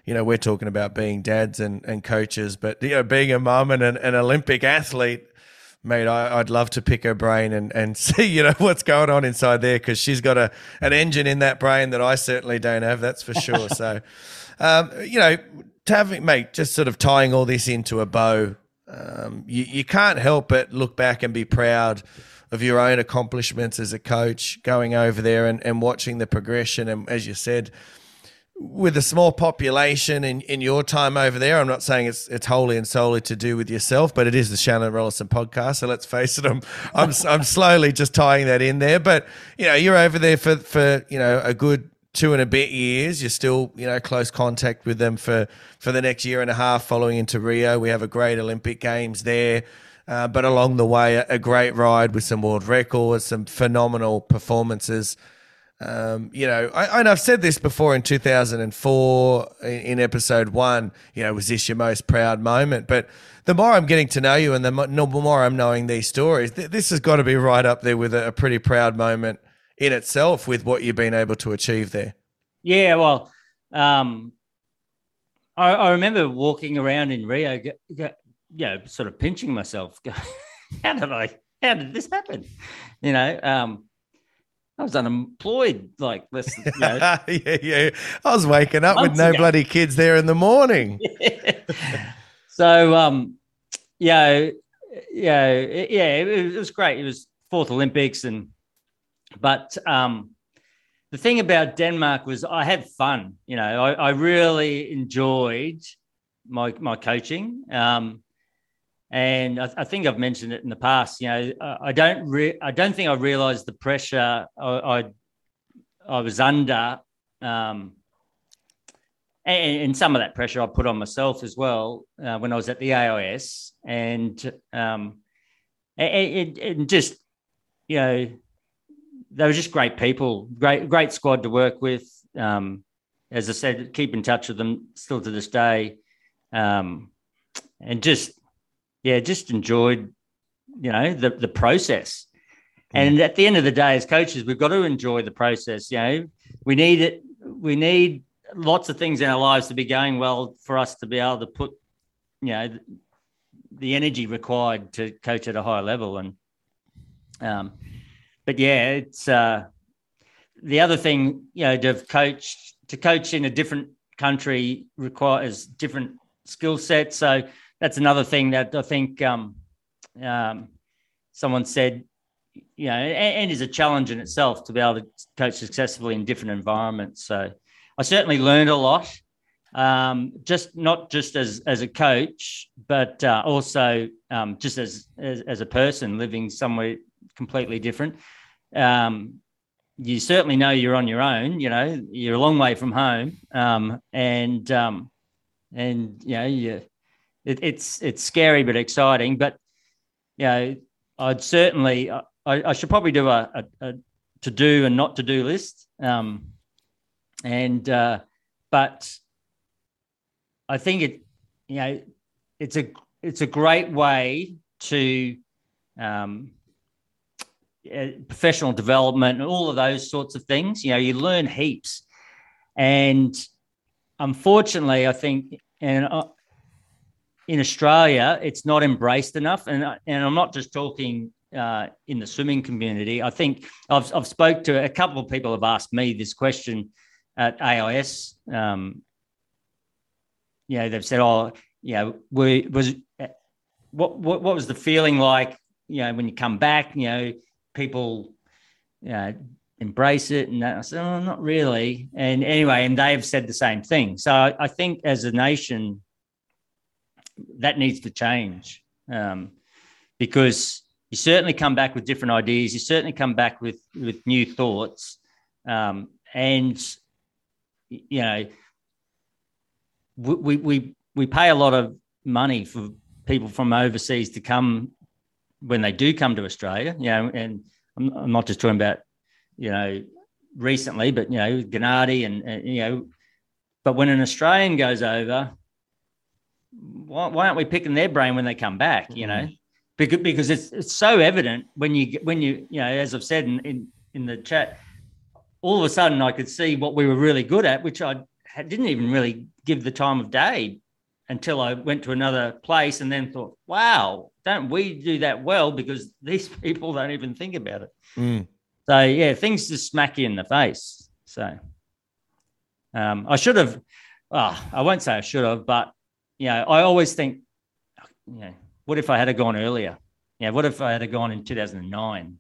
You know, we're talking about being dads and, and coaches, but you know, being a mum and an, an Olympic athlete, mate, I, I'd love to pick her brain and, and see, you know, what's going on inside there because she's got a an engine in that brain that I certainly don't have. That's for sure. so, um, you know, to have mate, just sort of tying all this into a bow, um, you, you can't help but look back and be proud of your own accomplishments as a coach, going over there and, and watching the progression. And as you said, with a small population in, in your time over there, I'm not saying it's it's wholly and solely to do with yourself, but it is the Shannon Rollason podcast. So let's face it, I'm I'm I'm slowly just tying that in there. But you know, you're over there for for you know a good two and a bit years. You're still you know close contact with them for for the next year and a half following into Rio. We have a great Olympic Games there. Uh, but along the way, a, a great ride with some world records, some phenomenal performances. Um, you know, I, and I've said this before in 2004 in, episode one. You know, was this your most proud moment? But the more I'm getting to know you, and the the more I'm knowing these stories, th- this has got to be right up there with a, a pretty proud moment in itself with what you've been able to achieve there. yeah, well, um, I, I remember walking around in Rio, go, go, you know, sort of pinching myself. Go, how did I? How did this happen? You know, um, I was unemployed like this. You know, yeah, yeah. I was waking up with no ago. bloody kids there in the morning. so um yeah yeah it- yeah it, it was great it was fourth olympics and but um the thing about denmark was i had fun you know i, I really enjoyed my my coaching um and I, I think I've mentioned it in the past. You know, I, I don't re- I don't think I realised the pressure I, I I was under, um, and, and some of that pressure I put on myself as well uh, when I was at the AIS, and um, just you know, they were just great people, great great squad to work with. Um, as I said, keep in touch with them still to this day, um, and just yeah, just enjoyed you know the the process. And at the end of the day, as coaches, we've got to enjoy the process. You know, we need it. We need lots of things in our lives to be going well for us to be able to put, you know, the energy required to coach at a high level. And, um, but yeah, it's uh, the other thing. You know, to have coached to coach in a different country requires different skill sets. So that's another thing that I think um, um, someone said you know, and, and is a challenge in itself to be able to coach successfully in different environments. So I certainly learned a lot, um, just not just as as a coach, but uh, also um, just as, as as a person living somewhere completely different. Um, you certainly know you're on your own. You know, you're a long way from home, um, and and you know, you, it, it's it's scary but exciting. But you know, I'd certainly. I, I should probably do a, a, a, to do and not to do list. Um, and uh, but I think it, you know, it's a it's a great way to um, professional development and all of those sorts of things. You know, you learn heaps, and unfortunately, I think and. Uh, in Australia, it's not embraced enough, and and I'm not just talking uh, in the swimming community. I think I've I've spoke to a couple of people have asked me this question at AIS. Um, you know, they've said, "Oh, you know, we, was what, what what was the feeling like? You know, when you come back, you know, people, you know, embrace it." And I said, "Oh, not really." And anyway, and they've said the same thing. So I, I think as a nation, that needs to change um, because you certainly come back with different ideas. You certainly come back with with new thoughts, um, and you know, we we we pay a lot of money for people from overseas to come when they do come to Australia. You know, and I'm, I'm not just talking about you know recently, but you know, Gennady and, and you know, but when an Australian goes over, why, why, aren't we picking their brain when they come back? You know, mm-hmm. because because it's it's so evident when you when you you know, as I've said in in, in the chat, all of a sudden I could see what we were really good at, which I didn't even really give the time of day until I went to another place and then thought, wow, don't we do that well? Because these people don't even think about it. Mm. So yeah, things just smack you in the face. So um, I should have. Oh, I won't say I should have, but you know, I always think, you know, what if I had gone earlier? Yeah, what if I had gone in 2009?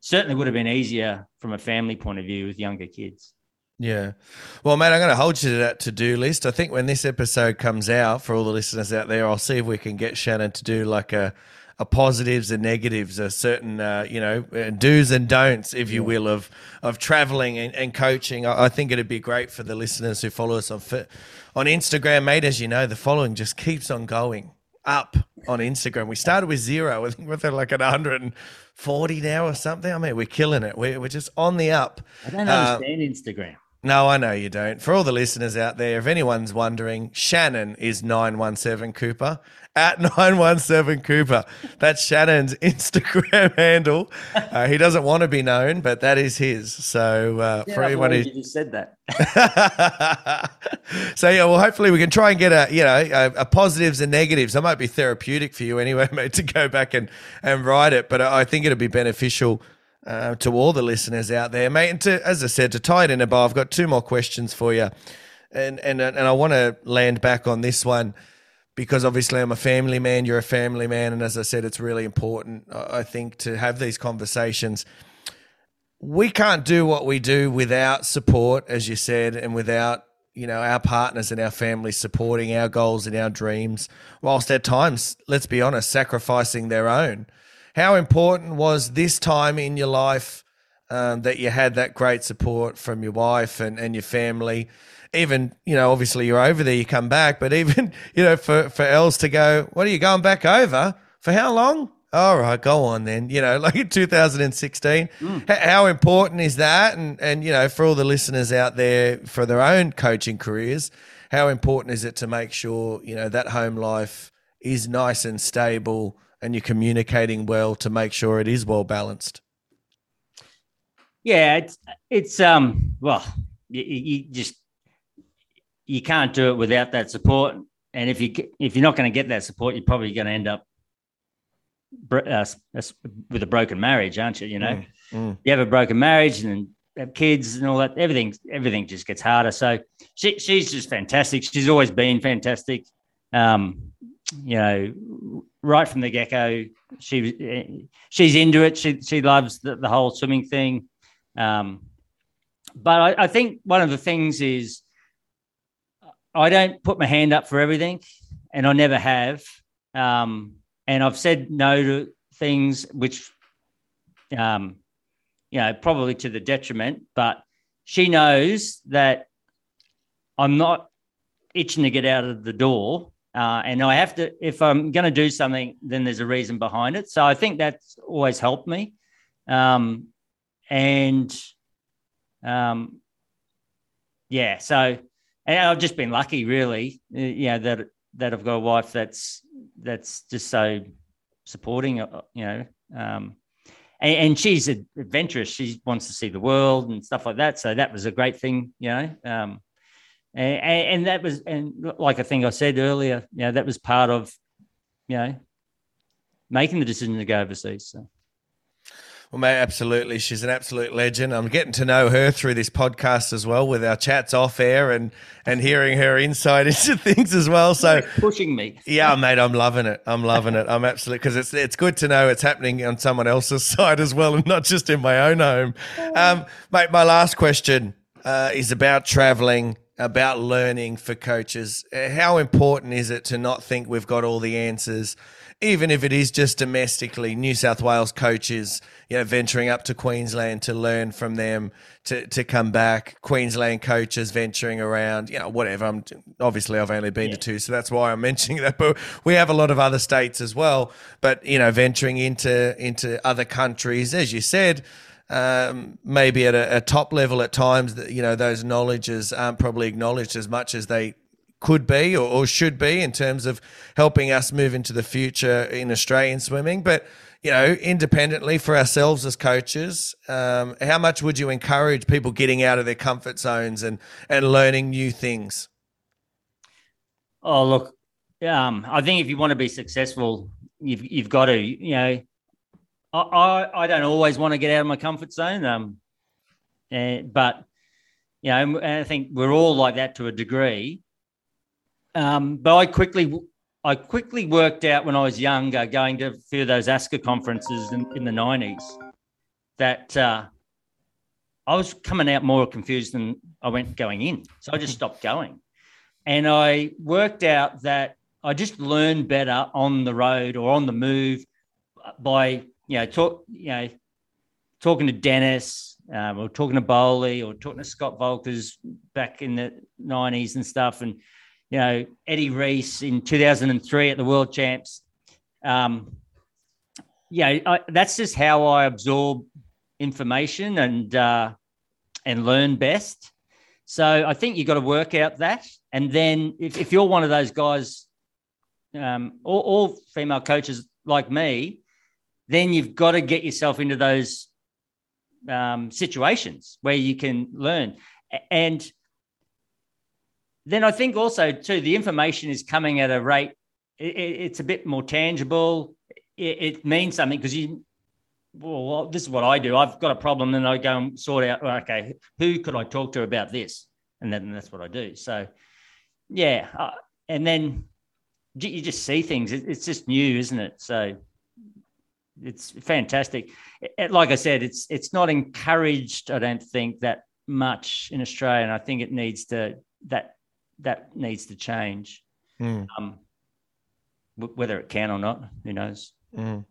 Certainly would have been easier from a family point of view with younger kids. Yeah. Well, mate, I'm going to hold you to that to do list. I think when this episode comes out for all the listeners out there, I'll see if we can get Shannon to do like a a positives and negatives, a certain uh, you know do's and don'ts, if you will, of of traveling and, and coaching. I, I, think it'd be great for the listeners who follow us on on Instagram, mate. As you know, the following just keeps on going up on Instagram. We started with zero. I think we're like at 140 now or something. I mean, we're killing it. We're, we're just on the up. I don't understand uh, Instagram. No, I know you don't. For all the listeners out there, if anyone's wondering, Shannon is 917 Cooper at 917 Cooper. That's Shannon's Instagram handle. Uh, he doesn't want to be known, but that is his. So uh, yeah, for anyone who you said that. so yeah, well, hopefully we can try and get a you know a, a, positives and negatives. That might be therapeutic for you anyway, mate, to go back and and write it. But I think it'll be beneficial. Uh, to all the listeners out there, mate, and to, as I said, to tie it in a bow, I've got two more questions for you, and and and I want to land back on this one because obviously I'm a family man, you're a family man. And as I said, it's really important, I think, to have these conversations. We can't do what we do without support, as you said, and without you know our partners and our families supporting our goals and our dreams whilst at times let's be honest sacrificing their own how important was this time in your life um, that you had that great support from your wife and, and your family? Even you know obviously you're over there you come back but even you know for for els to go what are you going back over? For how long? All right go on then you know like in 2016 mm. H- how important is that? And and you know for all the listeners out there for their own coaching careers how important is it to make sure you know that home life is nice and stable and you're communicating well to make sure it is well balanced yeah it's it's um well you, you just you can't do it without that support. And if you if you're not going to get that support, you're probably going to end up uh, with a broken marriage, aren't you? You know, mm, mm. you have a broken marriage and have kids and all that. Everything everything just gets harder. So she she's just fantastic. She's always been fantastic. Um, you know, right from the get go, she she's into it. She she loves the, the whole swimming thing. Um, but I, I think one of the things is I don't put my hand up for everything, and I never have. Um, and I've said no to things which, um, you know, probably to the detriment. But she knows that I'm not itching to get out of the door, uh, and I have to. If I'm going to do something, then there's a reason behind it. So I think that's always helped me. Um, and um, yeah, so and I've just been lucky, really. Uh, you know that that I've got a wife that's that's just so supporting. Uh, you know, um, and, and, she's adventurous. She wants to see the world and stuff like that. So that was a great thing. You know, um, and, and that was and like I think I said earlier, you know, that was part of you know making the decision to go overseas. So. Well, mate, absolutely. She's an absolute legend. I'm getting to know her through this podcast as well, with our chats off air and and hearing her insight into things as well. So pushing me. Yeah, mate, I'm loving it. I'm loving it. I'm absolutely because it's it's good to know it's happening on someone else's side as well, and not just in my own home. Um, mate, my last question uh, is about traveling about learning for coaches. How important is it to not think we've got all the answers, even if it is just domestically? New South Wales coaches, you know, venturing up to Queensland to learn from them, to, to come back. Queensland coaches venturing around, you know, whatever. I'm obviously I've only been yeah. to two, so that's why I'm mentioning that. But we have a lot of other states as well. But you know, venturing into into other countries, as you said um, maybe at a, a, top level at times that you know those knowledges aren't probably acknowledged as much as they could be or, or, should be in terms of helping us move into the future in Australian swimming. But you know, independently for ourselves as coaches, um, how much would you encourage people getting out of their comfort zones and and learning new things? Oh, look, um, I think if you want to be successful, you've you've got to, you know, I, I, don't always want to get out of my comfort zone. Um, and, eh, but you know, and I think we're all like that to a degree. Um, but I quickly, I quickly worked out when I was younger, going to a few of those ASCA conferences in, in the nineties, that uh, I was coming out more confused than I went going in. So I just stopped going, and I worked out that I just learned better on the road or on the move by you know, talk, you know, talking to Dennis, um, or talking to Bowley, or talking to Scott Volkers back in the '90s and stuff, and you know, Eddie Reese in 2003 at the World Champs. Um, yeah, I, that's just how I absorb information and uh, and learn best. So I think you've got to work out that, and then if, if you're one of those guys, um, all, all female coaches like me, then you've got to get yourself into those um, situations where you can learn. And then I think also too, the information is coming at a rate. It, it's a bit more tangible. It, it means something because you. Well, this is what I do. I've got a problem, and I go and sort out. Okay, who could I talk to about this? And then that's what I do. So, yeah, uh, and then you just see things. It, it's just new, isn't it? So it's fantastic. Like I said, it's it's not encouraged. I don't think that much in Australia, and I think it needs to that that needs to change. Mm. Um, w- whether it can or not, who knows? Mm.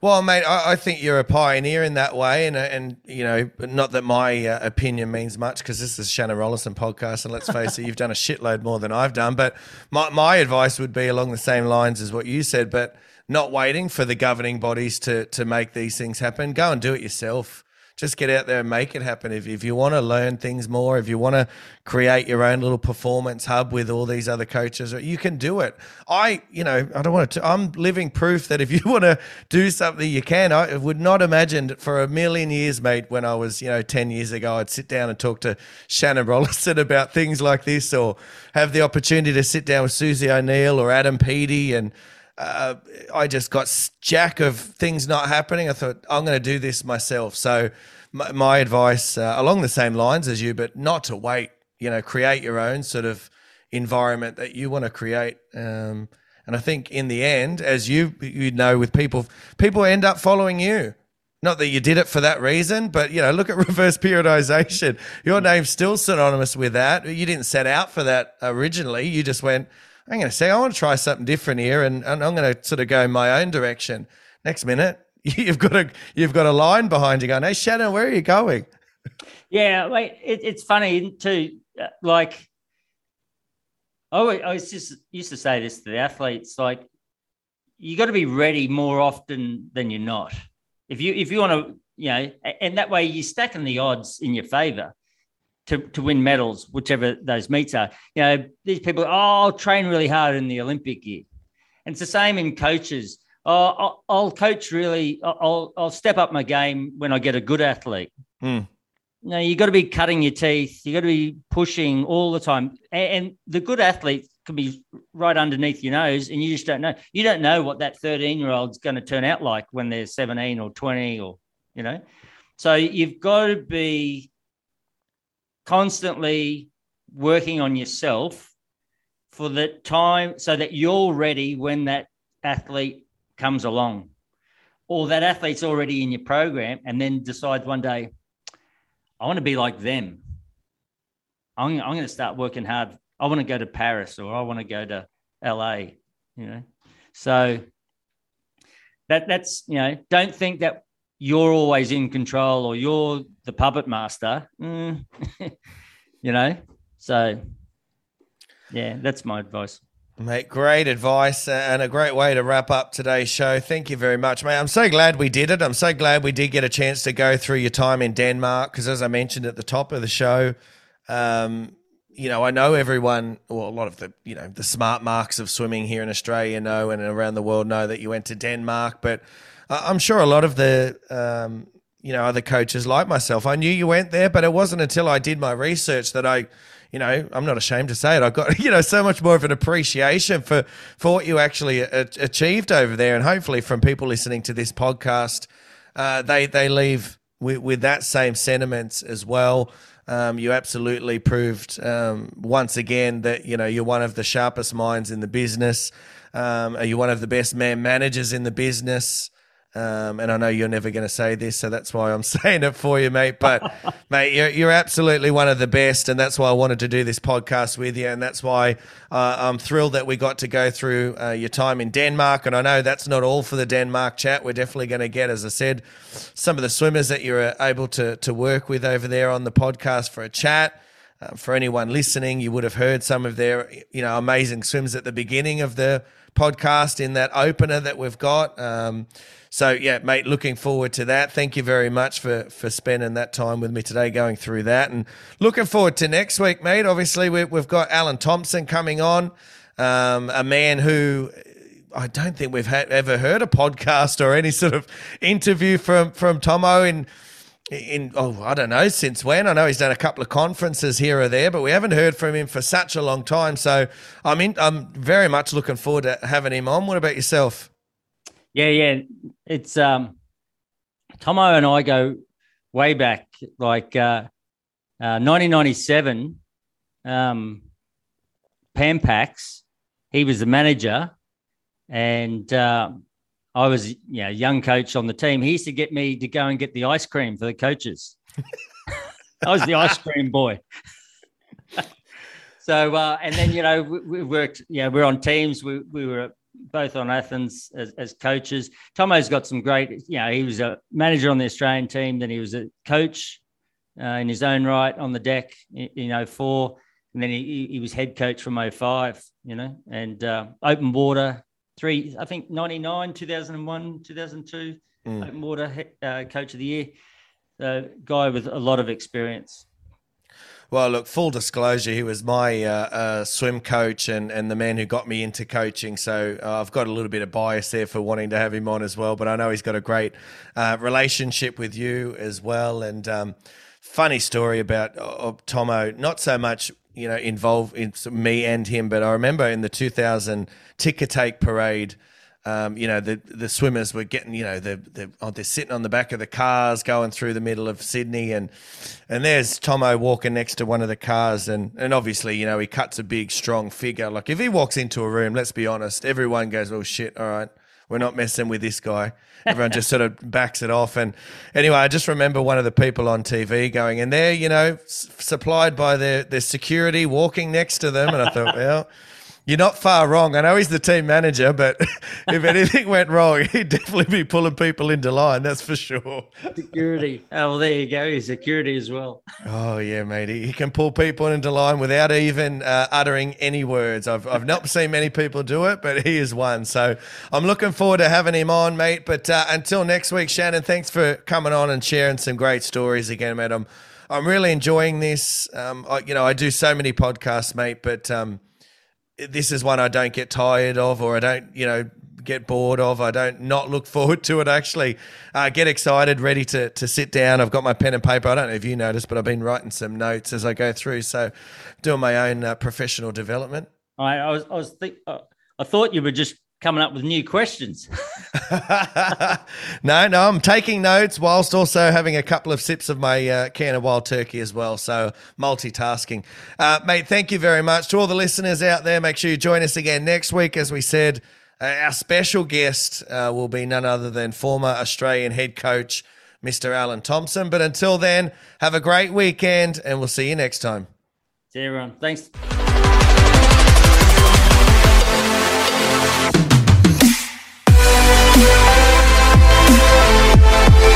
Well, mate, I, I, think you're a pioneer in that way, and and you know, not that my uh, opinion means much because this is Shannon Rollason podcast, and let's face it, you've done a shitload more than I've done. But my my advice would be along the same lines as what you said, but not waiting for the governing bodies to to make these things happen. Go and do it yourself. Just get out there and make it happen. If, if you want to learn things more, if you want to create your own little performance hub with all these other coaches, uh, you can do it. I, you know, I don't want to, I'm living proof that if you want to do something, you can. I would not imagine for a million years, mate, when I was, you know, 10 years ago, I'd sit down and talk to Shannon Rollason about things like this or have the opportunity to sit down with Susie O'Neill or Adam Peaty and, uh, I just got jack of things not happening. I thought I'm going to do this myself. So my, my advice uh, along the same lines as you, but not to wait. You know, create your own sort of environment that you want to create. Um, and I think in the end, as you you know, with people, people end up following you. Not that you did it for that reason, but you know, look at reverse periodization. Your name's still synonymous with that. You didn't set out for that originally. You just went, I'm going to say, I want to try something different here, and, and I'm going to sort of go in my own direction. Next minute, you've got a you've got a line behind you going, "Hey, Shannon, where are you going?" Yeah, wait, it, it's funny too. Uh, like, I was just used to say this to the athletes, like, you got to be ready more often than you're not. If you if you want to, you know, and that way you're stacking the odds in your favor to, to win medals, whichever those meets are. You know, these people, oh, I'll train really hard in the Olympic year. And it's the same in coaches. Oh, I'll, I'll coach really, I'll, I'll step up my game when I get a good athlete. Mm. No, you've got to be cutting your teeth. You've got to be pushing all the time. And, and the good athlete can be right underneath your nose, and you just don't know. You don't know what that 13 year old's going to turn out like when they're 17 or 20 or, you know. So you've got to be constantly working on yourself for the time so that you're ready when that athlete comes along or that athlete's already in your program and then decides one day i want to be like them I'm, I'm going to start working hard. I want to go to Paris or I want to go to LA, you know. So that that's you know, don't think that you're always in control or you're the puppet master. Mm. you know, so yeah, that's my advice. Mate, great advice and a great way to wrap up today's show. Thank you very much, mate. I'm so glad we did it. I'm so glad we did get a chance to go through your time in Denmark because, as I mentioned at the top of the show, um, you know, I know everyone, well, a lot of the, you know, the smart marks of swimming here in Australia know and around the world know that you went to Denmark, but I'm sure a lot of the, um, you know, other coaches like myself, I knew you went there, but it wasn't until I did my research that I, you know, I'm not ashamed to say it. I got, you know, so much more of an appreciation for for what you actually a- achieved over there, and hopefully, from people listening to this podcast, uh, they they leave with, with that same sentiments as well. Um, you absolutely proved um, once again that you know you're one of the sharpest minds in the business. Um, are you one of the best man managers in the business? Um, and I know you're never going to say this, so that's why I'm saying it for you, mate. But, mate, you're, you're absolutely one of the best, and that's why I wanted to do this podcast with you, and that's why uh, I'm thrilled that we got to go through uh, your time in Denmark. And I know that's not all for the Denmark chat. We're definitely going to get, as I said, some of the swimmers that you're able to to work with over there on the podcast for a chat. Uh, for anyone listening, you would have heard some of their, you know, amazing swims at the beginning of the podcast in that opener that we've got. Um, so yeah, mate, looking forward to that. Thank you very much for for spending that time with me today, going through that, and looking forward to next week, mate. Obviously, we, have got Alan Thompson coming on, um, a man who. I don't think we've had, ever heard a podcast or any sort of interview from from Tomo in in oh I don't know since when. I know he's done a couple of conferences here or there, but we haven't heard from him for such a long time. So I'm in, I'm very much looking forward to having him on. What about yourself? Yeah, yeah. It's um Tomo and I go way back, like uh, uh 1997. Um Pan Pacs, he was the manager, and uh, I was you know, young coach on the team. He used to get me to go and get the ice cream for the coaches. I was the ice cream boy. so uh, and then you know we, we worked. Yeah, we we're on teams. We we were both on Athens as, as coaches. Tomo's got some great, you know, he was a manager on the Australian team, then he was a coach uh, in his own right on the deck in, in 04. And then he, he was head coach from 05, you know, and uh, open water, three, I think 99, 2001, 2002, mm. open water uh, coach of the year. So, guy with a lot of experience. Well, look, full disclosure, he was my uh, uh, swim coach and, and the man who got me into coaching. So uh, I've got a little bit of bias there for wanting to have him on as well. But I know he's got a great uh, relationship with you as well. And um, funny story about uh, Tomo, not so much you know involved in me and him, but I remember in the 2000 ticker take parade um, you know, the the swimmers were getting, you know, they're, they're, oh, they're sitting on the back of the cars going through the middle of Sydney, and and there's Tomo walking next to one of the cars, and and obviously, you know, he cuts a big, strong figure. Like if he walks into a room, let's be honest, everyone goes, "Oh shit, all right." We're not messing with this guy. Everyone just sort of backs it off. And anyway, I just remember one of the people on TV going, and they're, you know, s- supplied by their, their security walking next to them. And I thought, well, you're not far wrong. I know he's the team manager, but if anything went wrong, he'd definitely be pulling people into line. That's for sure. Security. Oh, well, there you go. He's security as well. Oh yeah, mate. He can pull people into line without even uh, uttering any words. I've I've not seen many people do it, but he is one. So I'm looking forward to having him on, mate. But uh, until next week, Shannon, thanks for coming on and sharing some great stories again, mate. I'm I'm really enjoying this. Um, I, you know, I do so many podcasts, mate, but um this is one I don't get tired of, or I don't, you know, get bored of. I don't not look forward to it. Actually, uh, get excited, ready to to sit down. I've got my pen and paper. I don't know if you noticed, but I've been writing some notes as I go through. So, doing my own uh, professional development. I, I was, I was, think, uh, I thought you were just coming up with new questions. no, no, I'm taking notes whilst also having a couple of sips of my uh, can of wild turkey as well. So multitasking. Uh, mate, thank you very much. To all the listeners out there, make sure you join us again next week. As we said, uh, our special guest uh, will be none other than former Australian head coach, Mr. Alan Thompson. But until then, have a great weekend and we'll see you next time. See you everyone. Thanks.